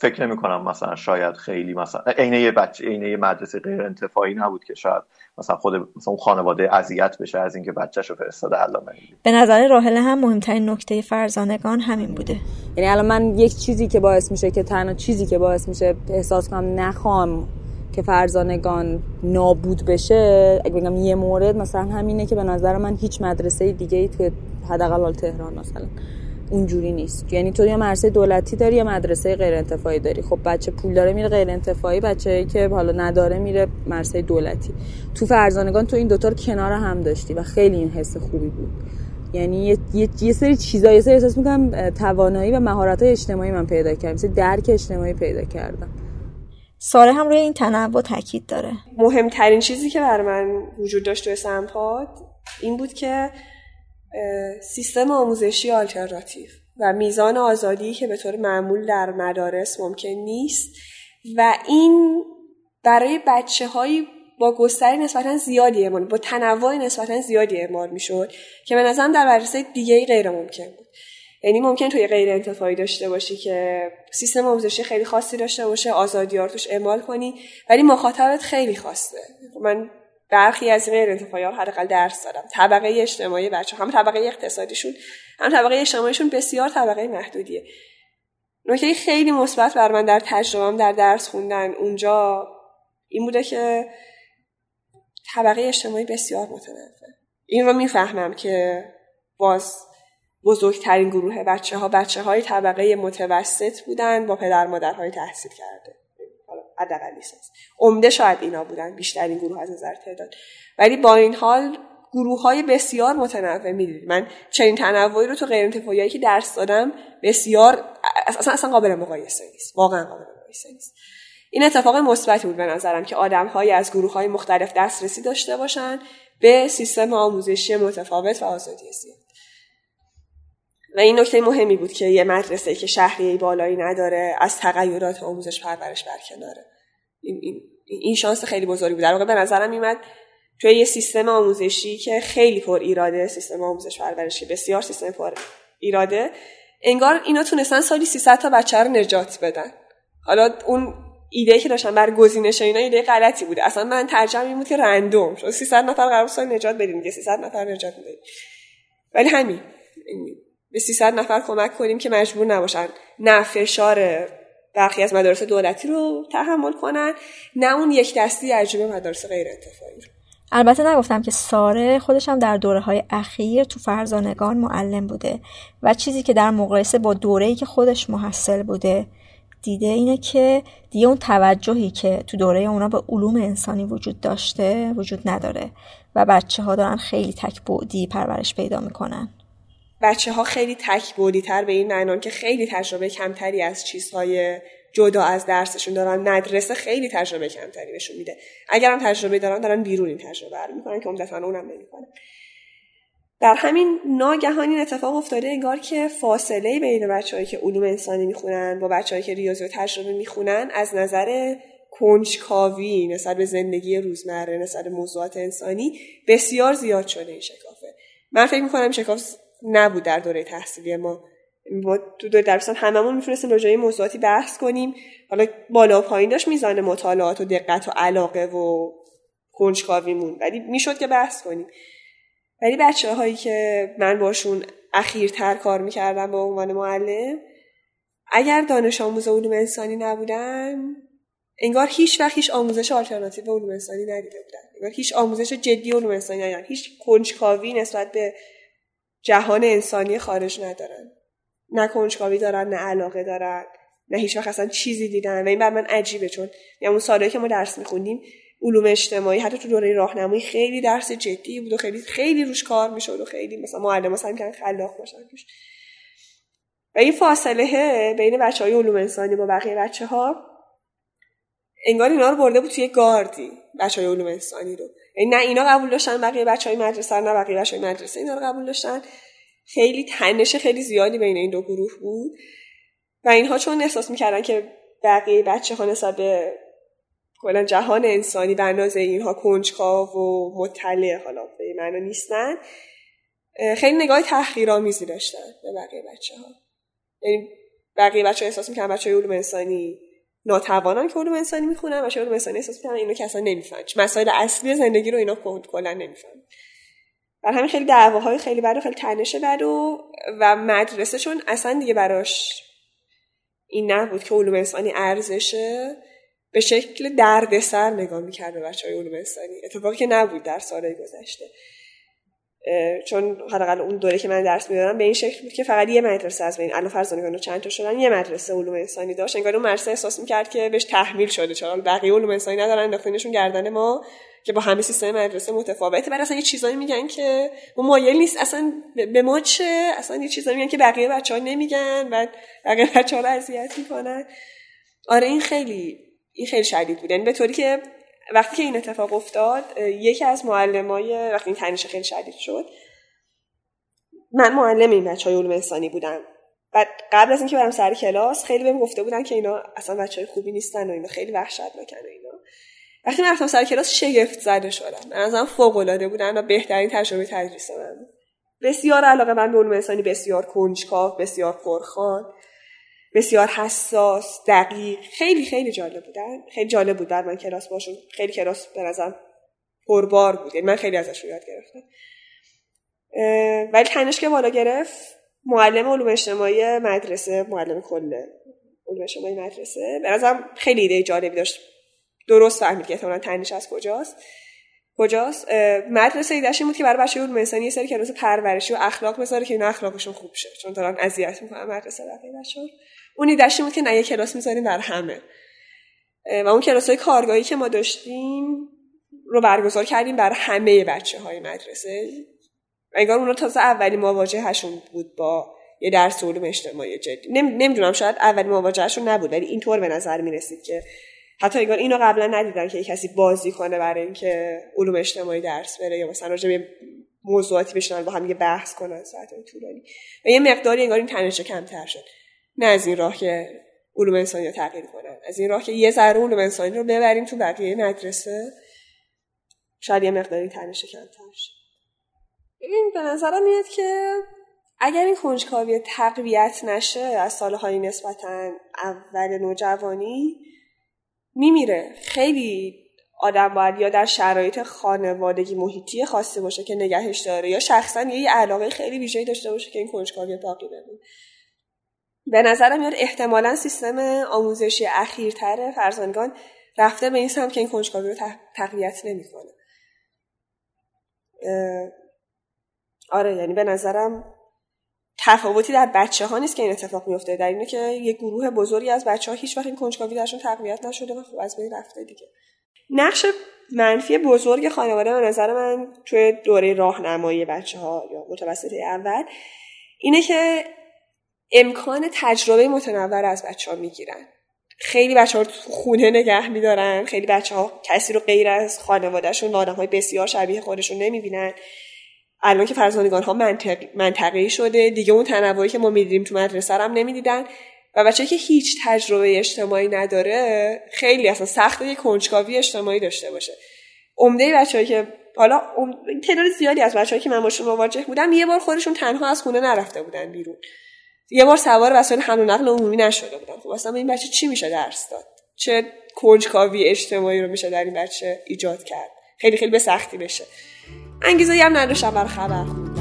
فکر نمی کنم مثلا شاید خیلی مثلا عینه یه بچه عینه مدرسه غیر انتفاعی نبود که شاید مثلا خود مثلا اون خانواده اذیت بشه از اینکه بچه‌شو فرستاده علامه به نظر راهل هم مهمترین نکته فرزانگان همین بوده. یعنی الان من یک چیزی که باعث میشه که تنها چیزی که باعث میشه احساس کنم نخوام که فرزانگان نابود بشه اگه بگم یه مورد مثلا همینه که به نظر من هیچ مدرسه دیگه ای توی حداقل تهران مثلا اونجوری نیست. یعنی تو یا مدرسه دولتی داری یا مدرسه غیر انتفاعی داری. خب بچه پول داره میره غیر انتفاعی بچه که حالا نداره میره مدرسه دولتی. تو فرزانگان تو این دوتا رو کنار هم داشتی و خیلی این حس خوبی بود. یعنی یه, یه،, یه سری چیزا یه سری احساس می‌کنم توانایی و مهارت اجتماعی من پیدا کردم. مثل درک اجتماعی پیدا کردم. ساره هم روی این تنوع تاکید داره. مهمترین چیزی که بر من وجود داشت توی سمپاد این بود که سیستم آموزشی آلترناتیو و میزان آزادی که به طور معمول در مدارس ممکن نیست و این برای بچه هایی با گستری نسبتا زیادی اعمال با تنوع نسبتا زیادی اعمال می‌شد که به نظرم در مدرسه دیگه غیر ممکن بود. یعنی ممکن توی غیر انتفاعی داشته باشی که سیستم آموزشی خیلی خاصی داشته باشه آزادی ها توش اعمال کنی ولی مخاطبت خیلی خواسته من برخی از غیر انتفاعی ها حداقل درس دادم. طبقه اجتماعی بچه هم طبقه اقتصادیشون هم طبقه اجتماعیشون بسیار طبقه محدودیه. نکته خیلی مثبت بر من در تجربهام در درس خوندن اونجا این بوده که طبقه اجتماعی بسیار متنوع. این رو می‌فهمم که باز بزرگترین گروه بچه ها بچه های طبقه متوسط بودن با پدر مادرهای تحصیل کرده. حداقل لیسانس عمده شاید اینا بودن بیشترین گروه از نظر تعداد. ولی با این حال گروه های بسیار متنوع می‌دید من چنین تنوعی رو تو غیر انتفاعی که درس دادم بسیار اصلا اصلا قابل مقایسه نیست. واقعا قابل مقایسه نیست. این اتفاق مثبتی بود به نظرم که آدم های از گروه های مختلف دسترسی داشته باشن به سیستم آموزشی متفاوت و آزادی زیاد. و این نکته مهمی بود که یه مدرسه که شهریه بالایی نداره از تغییرات آموزش پرورش برکناره. این, این, شانس خیلی بزرگی بود. در واقع به نظرم میمد توی یه سیستم آموزشی که خیلی پر ایراده سیستم آموزش پرورشی بسیار سیستم پر ایراده انگار اینا تونستن سالی 300 تا بچه رو نجات بدن. حالا اون ایده که داشتن بر گزینش اینا ایده غلطی بوده اصلا من ترجمه این بود که رندوم شد. 300 نفر قرار سال نجات بدیم دیگه. 300 نفر نجات میدیم ولی همین. به 300 نفر کمک کنیم که مجبور نباشن. نه فشار برخی از مدارس دولتی رو تحمل کنن نه اون یک دستی عجیب مدارس غیر انتفاعی البته نگفتم که ساره خودش هم در دوره های اخیر تو فرزانگان معلم بوده و چیزی که در مقایسه با دوره که خودش محصل بوده دیده اینه که دیگه اون توجهی که تو دوره اونا به علوم انسانی وجود داشته وجود نداره و بچه ها دارن خیلی تک بودی پرورش پیدا می‌کنن. بچه ها خیلی تک بودی تر به این معنان که خیلی تجربه کمتری از چیزهای جدا از درسشون دارن. مدرسه خیلی تجربه کمتری بهشون میده. اگر هم تجربه دارن دارن بیرون این تجربه رو می‌کنن که عمدتا اونم نمی‌کنن در همین ناگهان اتفاق افتاده انگار که فاصله بین بچههایی که علوم انسانی می‌خونن با بچههایی که ریاضی و تجربه می‌خونن از نظر کنجکاوی نسبت به زندگی روزمره نسبت به موضوعات انسانی بسیار زیاد شده این شکافه. من فکر می‌کنم شکاف نبود در دوره تحصیلی ما. با تو دوره درستان هممون می‌تونستیم راجع موضوعاتی بحث کنیم. حالا بالا و پایین داشت میزان مطالعات و دقت و علاقه و کنجکاویمون. ولی می‌شد که بحث کنیم. ولی بچه هایی که من باشون اخیرتر کار می‌کردم به عنوان معلم اگر دانش آموز علوم انسانی نبودن انگار هیچ وقت هیچ آموزش آلترناتیو علوم انسانی ندیده بودن. انگار هیچ آموزش جدی علوم انسانی ندیدن هیچ کنجکاوی نسبت به جهان انسانی خارج ندارن. نه کنجکاوی دارن نه علاقه دارن نه هیچ وقت اصلا چیزی دیدن. و این بر من عجیبه چون یعنی اون سالهایی که ما درس میخوندیم علوم اجتماعی حتی تو دوره راهنمایی خیلی درس جدی بود و خیلی خیلی روش کار می‌شد و خیلی مثلا معلم سعی کردن خلاق باشن توش. و این فاصله بین بچه های علوم انسانی با بقیه بچه ها انگار اینا رو برده بود توی گاردی بچه های علوم انسانی رو. نه اینا قبول داشتن بقیه بچه های مدرسه نه بقیه بچه های مدرسه اینا رو قبول داشتن. خیلی تنش خیلی زیادی بین این دو گروه بود. و اینها چون احساس می‌کردن که بقیه بچه ها نسبت به کلا جهان انسانی به اندازه اینها کنجکاو و مطلع حالا به معنا نیستن خیلی نگاه تحقیرآمیزی داشتن به بقیه بچه ها یعنی بقیه بچه احساس می‌کنن بچه علوم انسانی ناتوانن که علوم انسانی می‌خونن بچه علوم انسانی احساس می‌کنن اینو که اصلا نمی‌فهمن. مسائل اصلی زندگی رو اینا کلا نمی‌فهمن. بر همین خیلی دعواهای خیلی بد و خیلی تنش بد و و مدرسه چون اصلا دیگه براش این نبود که علوم انسانی ارزشه. به شکل دردسر نگاه می‌کرد به بچه های علوم انسانی. اتفاقی که نبود در سالهای گذشته. چون حداقل اون دوره که من درس می‌دادم به این شکل بود که فقط یه مدرسه از بین الان فرزانگان چند تا شدن یه مدرسه علوم انسانی داشت. انگار اون مدرسه احساس می‌کرد که بهش تحمیل شده چون بقیه علوم انسانی ندارن انداختنشون گردن ما که با همه سیستم مدرسه متفاوته. بعد اصلا یه چیزایی میگن که ما مایل نیست اصلا به ما چه؟ اصلا یه چیزایی میگن که بقیه بچه ها نمیگن و بقیه بچه ها اذیت می‌کنن. آره این خیلی این خیلی شدید بود. یعنی به طوری که وقتی که این اتفاق افتاد یکی از معلمای وقتی این تنش خیلی شدید شد من معلم این بچه های علوم انسانی بودم. بعد قبل از اینکه برم سر کلاس خیلی بهم گفته بودن که اینا اصلا بچه های خوبی نیستن و اینا خیلی وحشتناکن و اینا. وقتی من رفتم سر کلاس شگفت زده شدم. من ازم فوق العاده بودن و بهترین تجربه تدریس من بسیار علاقه من به علوم انسانی بسیار کنجکاو بسیار پرخوان بسیار حساس دقیق خیلی خیلی جالب بودن. خیلی جالب بود من کلاس باشون. خیلی کلاس به نظرم پربار بود. یعنی من خیلی ازش یاد گرفتم. ولی تنش که بالا گرفت معلم علوم اجتماعی مدرسه معلم کل علوم اجتماعی مدرسه. به نظرم خیلی ایده جالبی داشت. درست فهمید که احتمالا تنش از کجاست. کجاست؟ مدرسه ایدهش بود که برای بچه علوم انسانی یه سری کلاس پرورشی و اخلاق بذاره که اینا اخلاقشون خوب شه. چون دارن اذیت می‌کنن مدرسه بقیه بچه‌ها اون ایدهش بود که نه یه کلاس می‌ذاریم برای همه. و اون کلاس های کارگاهی که ما داشتیم رو برگزار کردیم برای همه بچه های مدرسه. انگار اونا تازه اولی مواجهشون بود با یه درس علوم اجتماعی جدی. نمی‌دونم شاید اولی مواجهشون نبود ولی اینطور به نظر می‌رسید که حتی انگار اینو قبلا ندیدن که کسی بازی کنه برای اینکه علوم اجتماعی درس بره یا مثلا راجع به موضوعاتی بشنن با هم دیگه بحث کنن ساعت طولانی. و یه مقداری انگار این تنش کمتر شد. نه از این راه که علوم انسانی رو تغییر کنن. از این راه که یه ذره علوم انسانی رو ببریم تو بقیه مدرسه. شاید یه مقداری تنش کمتر شد این به نظرم میاد که اگر این کنجکاوی تقویت نشه از سالهای نسبتا اول نوجوانی میمیره. خیلی آدم باید یا در شرایط خانوادگی محیطی خاصی باشه که نگهش داره یا شخصا یه علاقه خیلی ویژه‌ای داشته باشه که این کنجکاوی باقی بمونه. به نظرم میاد احتمالا سیستم آموزشی اخیرتر فرزانگان رفته به این سمت که این کنجکاوی رو تقویت نمی‌کنه. آره یعنی به نظرم تفاوتی در بچه ها نیست که این اتفاق میفته در اینه که یه گروه بزرگی از بچه ها هیچ وقت این کنجکاوی درشون تقویت نشده و خب از بین رفته دیگه. نقش منفی بزرگ خانواده به نظر من توی دوره راهنمایی بچه ها یا متوسطه اول اینه که امکان تجربه متنوع از بچه ها می‌گیرن. خیلی بچه ها خونه نگه میدارن. خیلی بچه ها کسی رو غیر از خانوادهشون آدم های بسیار شبیه خودشون نمی‌بینن. الان که فرزانگان ها منطق... منطقی شده دیگه اون تنوعی که ما می‌دیدیم تو مدرسه هم نمی‌دیدن. و بچه که هیچ تجربه اجتماعی نداره خیلی اصلا سخت یه کنجکاوی اجتماعی داشته باشه. عمده بچه‌ای که حالا تعداد زیادی از بچه‌ای که من باشون مواجه بودم یه بار خودشون تنها از خونه نرفته بودن بیرون. یه بار سوار وسایل حمل و نقل عمومی نشده بودن خب اصلا این بچه چی میشه درس داد؟ چه کنجکاوی اجتماعی رو میشه در این بچه ایجاد کرد؟ خیلی خیلی به سختی بشه. انگیزه هم نداشتم بر خبر یه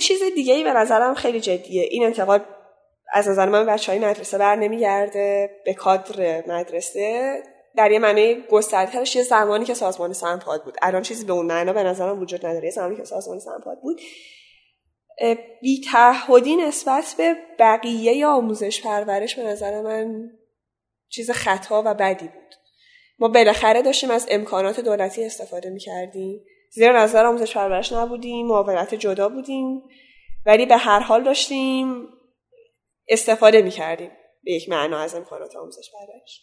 چیز دیگه ای به نظرم خیلی جدیه. این انتقاد از نظر من بچه های مدرسه بر نمیگرده به کادر مدرسه. در یه معنی گستردهش یه زمانی که سازمان سنپاد بود. الان چیزی به اون معنا به نظرم وجود نداره. یه زمانی که سازمان سنپاد بود. بی تعهدی نسبت به بقیه آموزش پرورش به نظر من چیز خطا و بدی بود. ما بالاخره داشتیم از امکانات دولتی استفاده می‌کردیم. زیر نظر آموزش پرورش نبودیم معاونت جدا بودیم ولی به هر حال داشتیم استفاده می‌کردیم به یک معنا از امکانات آموزش پرورش.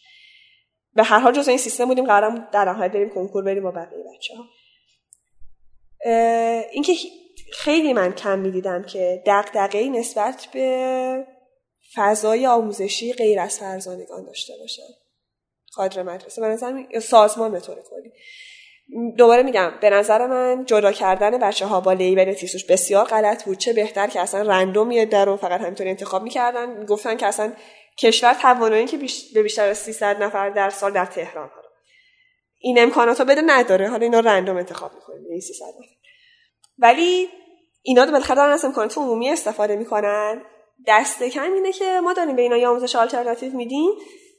به هر حال جز این سیستم بودیم قرارم در نهایت بریم کنکور بریم با بقیه بچه ها اینکه خیلی من کم می‌دیدم که دقدقه نسبت به فضای آموزشی غیر از فرزانگان داشته باشن کادر مدرسه. نظر سازمان به طور کلی. دوباره میگم به نظر من جدا کردن بچه ها با لیبل تیسوش بسیار غلط بود. چه بهتر که اصلا رندوم یه در رو فقط همینطوری انتخاب می‌کردن. گفتن که اصلا کشور توانایی که بیش... به بیشتر از 300 نفر در سال در تهران ها این امکانات رو بده نداره. حالا اینا رندوم انتخاب می‌کنیم این 300 نفر. ولی اینا رو بالاخره دارن از امکانات عمومی استفاده می‌کنن. دست کم اینه که ما داریم به اینا یه آموزش آلترناتیو میدیم.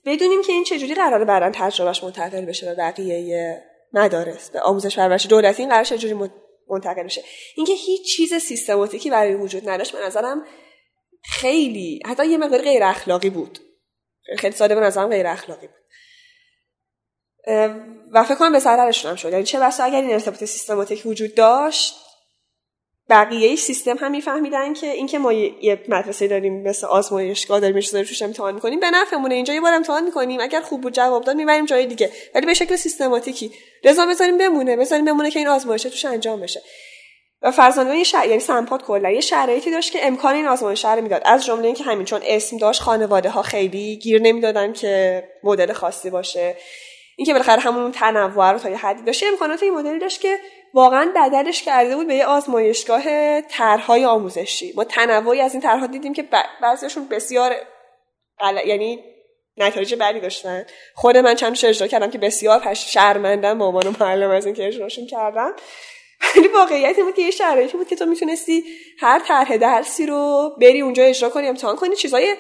بدونیم که این چجوری قراره بعدا تجربهش منتقل بشه به بقیه مدارس به آموزش پرورش دولتی این قرار چجوری منتقل بشه اینکه هیچ چیز سیستماتیکی برای وجود نداشت به نظرم خیلی حتی یه مقدار غیر اخلاقی بود. خیلی ساده به نظرم غیر اخلاقی بود. و فکر کنم به ضررشون هم شد. یعنی چه بسا اگر این ارتباط سیستماتیک وجود داشت بقیه سیستم هم میفهمیدن که اینکه ما یه مدرسه داریم مثل آزمایشگاه داریم چیزا توش امتحان می‌کنیم. به نفعمونه اینجا یه بار امتحان می‌کنیم. اگر خوب بود جواب داد می‌بریم جای دیگه. ولی به شکل سیستماتیکی. رضا بذاریم بمونه. بذاریم بمونه که این آزمایش توش انجام بشه. و فرزانه شهر یعنی سمپات کلا یه شرایطی داشت که امکان این آزمایش رو می‌داد. از جمله اینکه همین چون اسم داشت خانواده ها خیلی گیر نمی‌دادن که مدل خاصی باشه. اینکه بالاخره همون تنوع رو تا یه حدی داشت. امکانات این مدلی داشت که واقعا بدلش کرده بود به یه آزمایشگاه طرحهای آموزشی. ما تنوعی از این طرحها دیدیم که بعضیشون بسیار یعنی نتایج بدی داشتن. خود من چند اجرا کردم که بسیار پش شرمندم مامان و معلم از اینکه اجراشون کردم. ولی واقعیت این بود که یه شرایطی بود که تو می‌تونستی هر طرح درسی رو بری اونجا اجرا کنی امتحان کنی. چیزای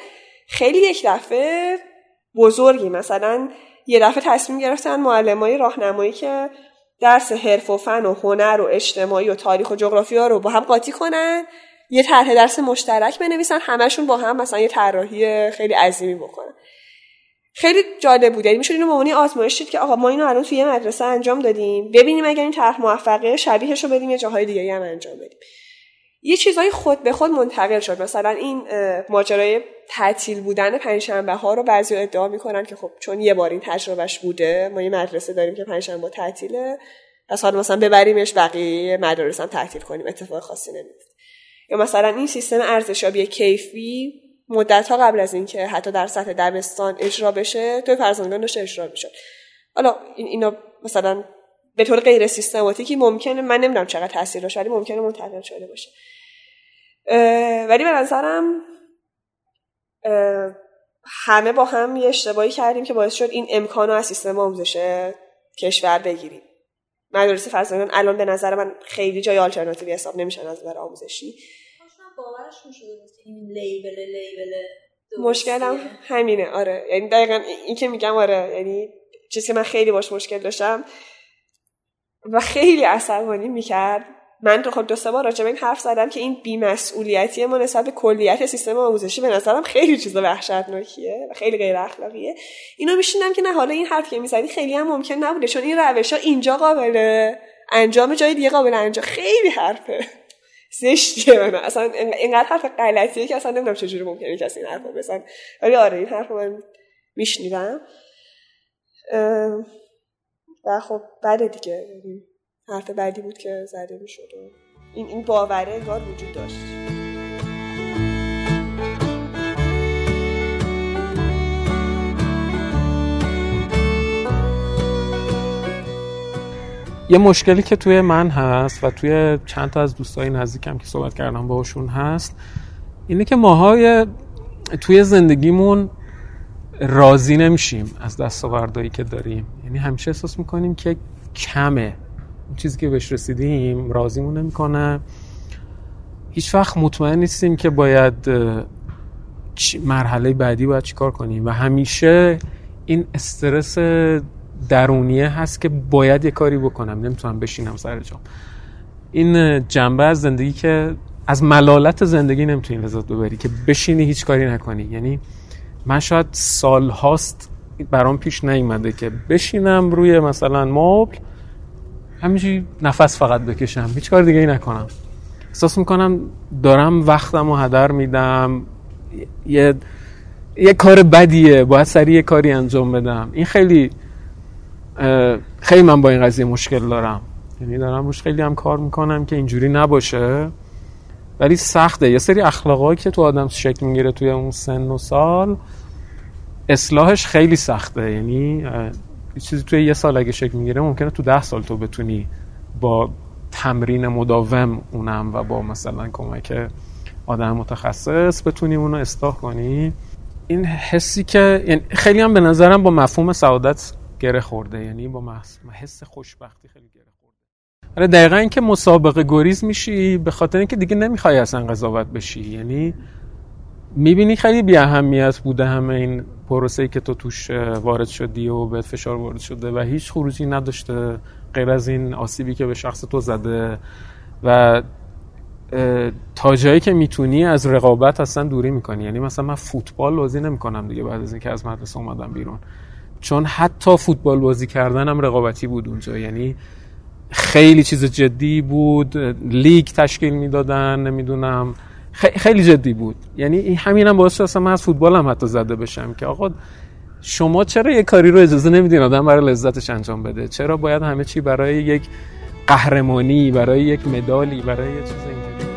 خیلی یک دفعه بزرگی. مثلا یه دفعه تصمیم گرفتن معلمای راهنمایی که درس حرف و فن و هنر و اجتماعی و تاریخ و جغرافیا رو با هم قاطی کنن یه طرح درس مشترک بنویسن همشون با هم مثلا یه طراحی خیلی عظیمی بکنن. خیلی جالب بود. یعنی می‌شد اینو به آزمایش دید که آقا ما اینو الان توی یه مدرسه انجام دادیم. ببینیم اگر این طرح موفقه شبیهش رو بدیم یه جاهای دیگه هم انجام بدیم. یه چیزای خود به خود منتقل شد. مثلا این ماجرای تعطیل بودن پنجشنبه ها رو بعضی ادعا می‌کنن که خب چون یه بار این تجربهش بوده ما یه مدرسه داریم که پنجشنبه تعطیله. پس حالا مثلا ببریمش بقیه مدارس هم تعطیل کنیم اتفاق خاصی نمیفته یا مثلا این سیستم ارزشیابی کیفی مدت ها قبل از اینکه حتی در سطح دبستان اجرا بشه توی فرزندگان داشته اجرا می‌شد. حالا این اینا مثلا به طور غیر سیستماتیکی ممکنه من نمی‌دونم چقدر تاثیر داشت ولی ممکنه منتقل شده باشه. ولی به نظرم همه با هم یه اشتباهی کردیم که باعث شد این امکان از سیستم آموزش کشور بگیریم. مدارس فرزندان الان به نظر من خیلی جای آلترناتیوی حساب نمیشن از نظر آموزشی. این لیبل لیبل مشکلم همینه آره. یعنی دقیقا این که میگم آره. یعنی چیزی که من خیلی باش مشکل داشتم و خیلی عصبانی می‌کرد. من خب دو سه بار راجع به این حرف زدم که این بیمسئولیتی ما نسبت به کلیت سیستم آموزشی به نظرم خیلی چیز وحشتناکیه و خیلی غیر اخلاقیه. اینو میشینم که نه حالا این حرف که می‌زنی خیلی هم ممکن نبوده چون این روش ها اینجا قابل انجام جای دیگه قابل انجام خیلی حرفه. زشتیه من. اصلا اینقدر حرف غلطیه که اصلا نمی‌دونم چجوری ممکنه کسی این حرف بزن ولی آره این حرف من میشنیدم. و خب بعد دیگه حرف بعدی بود که زده می‌شد و این این باوره انگار وجود داشت. یه مشکلی که توی من هست و توی چند تا از دوستای نزدیکم که صحبت کردم باهاشون هست اینه که ماهای توی زندگیمون راضی نمیشیم از دستاوردهایی که داریم. یعنی همیشه احساس می‌کنیم که کمه. چیزی که بهش رسیدیم راضیمون نمی‌کنه. هیچ وقت مطمئن نیستیم که باید مرحله بعدی باید چیکار کنیم. و همیشه این استرس درونیه هست که باید یه کاری بکنم. نمی‌تونم بشینم سر جام. این جنبه از زندگی که از ملالت زندگی نمی‌تونی لذت ببری که بشینی هیچ کاری نکنی. یعنی من شاید سال هاست برام پیش نیومده که بشینم روی مثلا مبل همینجوری نفس فقط بکشم. هیچ کار دیگه ای نکنم. احساس می‌کنم دارم وقتم رو هدر میدم. یه یه کار بدیه. باید سریع یه کاری انجام بدم. این خیلی خیلی من با این قضیه مشکل دارم. یعنی دارم روش خیلی هم کار می‌کنم که اینجوری نباشه. ولی سخته. یه سری اخلاقایی که تو آدم شکل می‌گیره توی اون سن و سال اصلاحش خیلی سخته. یعنی چیزی توی یه سال اگه شکل می‌گیره ممکنه تو ده سال تو بتونی با تمرین مداوم اونم و با مثلا کمک آدم متخصص بتونی اونو اصلاح کنی. این حسی که یعنی خیلی هم به نظرم با مفهوم سعادت گره خورده یعنی با حس خوشبختی خیلی گره خورده. آره دقیقا اینکه مسابقه گریز میشی به خاطر اینکه دیگه نمی‌خوای اصلا قضاوت بشی. یعنی می‌بینی خیلی بی اهمیت بوده همه این پروسه که تو توش وارد شدی و بهت فشار وارد شده و هیچ خروجی نداشته غیر از این آسیبی که به شخص تو زده و تا جایی که می‌تونی از رقابت اصلا دوری می‌کنی. یعنی مثلا من فوتبال بازی نمی‌کنم دیگه بعد از اینکه از مدرسه اومدم بیرون. چون حتی فوتبال بازی کردنم رقابتی بود اونجا. یعنی خیلی چیز جدی بود. لیگ تشکیل می‌دادن نمی‌دونم. خیلی جدی بود. یعنی همینم هم باعث شد من از فوتبال هم حتی زده بشم که آقا شما چرا یه کاری رو اجازه نمیدین آدم برای لذتش انجام بده؟ چرا باید همه چی برای یک قهرمانی برای یک مدالی برای یه چیز اینجوری؟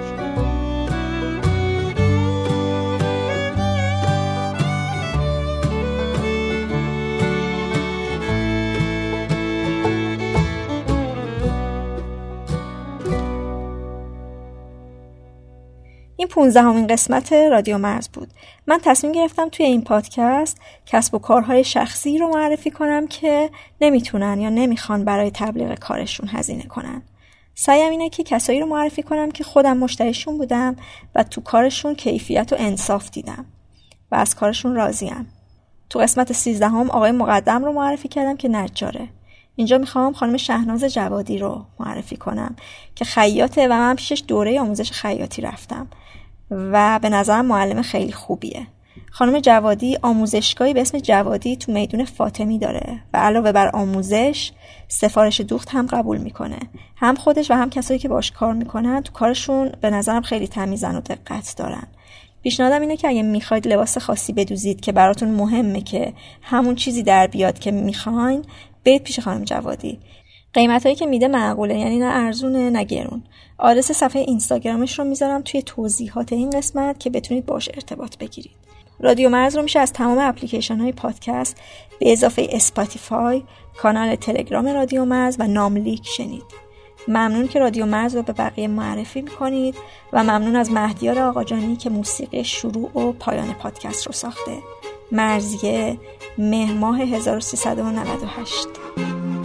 این پونزدهمین قسمت رادیو مرز بود. من تصمیم گرفتم توی این پادکست کسب و کارهای شخصی رو معرفی کنم که نمی‌تونن یا نمی‌خوان برای تبلیغ کارشون هزینه کنن. سعیم اینه که کسایی رو معرفی کنم که خودم مشتریشون بودم و تو کارشون کیفیت و انصاف دیدم و از کارشون راضیم. تو قسمت سیزدهم آقای مقدم رو معرفی کردم که نجاره. اینجا می‌خوام خانم شهناز جوادی رو معرفی کنم که خیاطه و من پیشش دوره آموزش خیاطی رفتم و به نظرم معلم خیلی خوبیه. خانم جوادی آموزشگاهی به اسم جوادی تو میدون فاطمی داره و علاوه بر آموزش سفارش دوخت هم قبول می‌کنه. هم خودش و هم کسایی که باش کار می‌کنن تو کارشون به نظرم خیلی تمیزن و دقت دارن. پیشنهادم اینه که اگه می‌خواید لباس خاصی بدوزید که براتون مهمه که همون چیزی در بیاد که می‌خواین برید پیش خانم جوادی. قیمت هایی که میده معقوله یعنی نه ارزونه نه گرون. آدرس صفحه اینستاگرامش رو می‌ذارم توی توضیحات این قسمت که بتونید باش ارتباط بگیرید. رادیو مرز رو میشه از تمام اپلیکیشن های پادکست به اضافه اسپاتیفای کانال تلگرام رادیو مرز و ناملیک شنید. ممنون که رادیو مرز رو به بقیه معرفی می‌کنید و ممنون از مهدیار آقاجانی که موسیقی شروع و پایان پادکست رو ساخته. مرزیه مهر 1398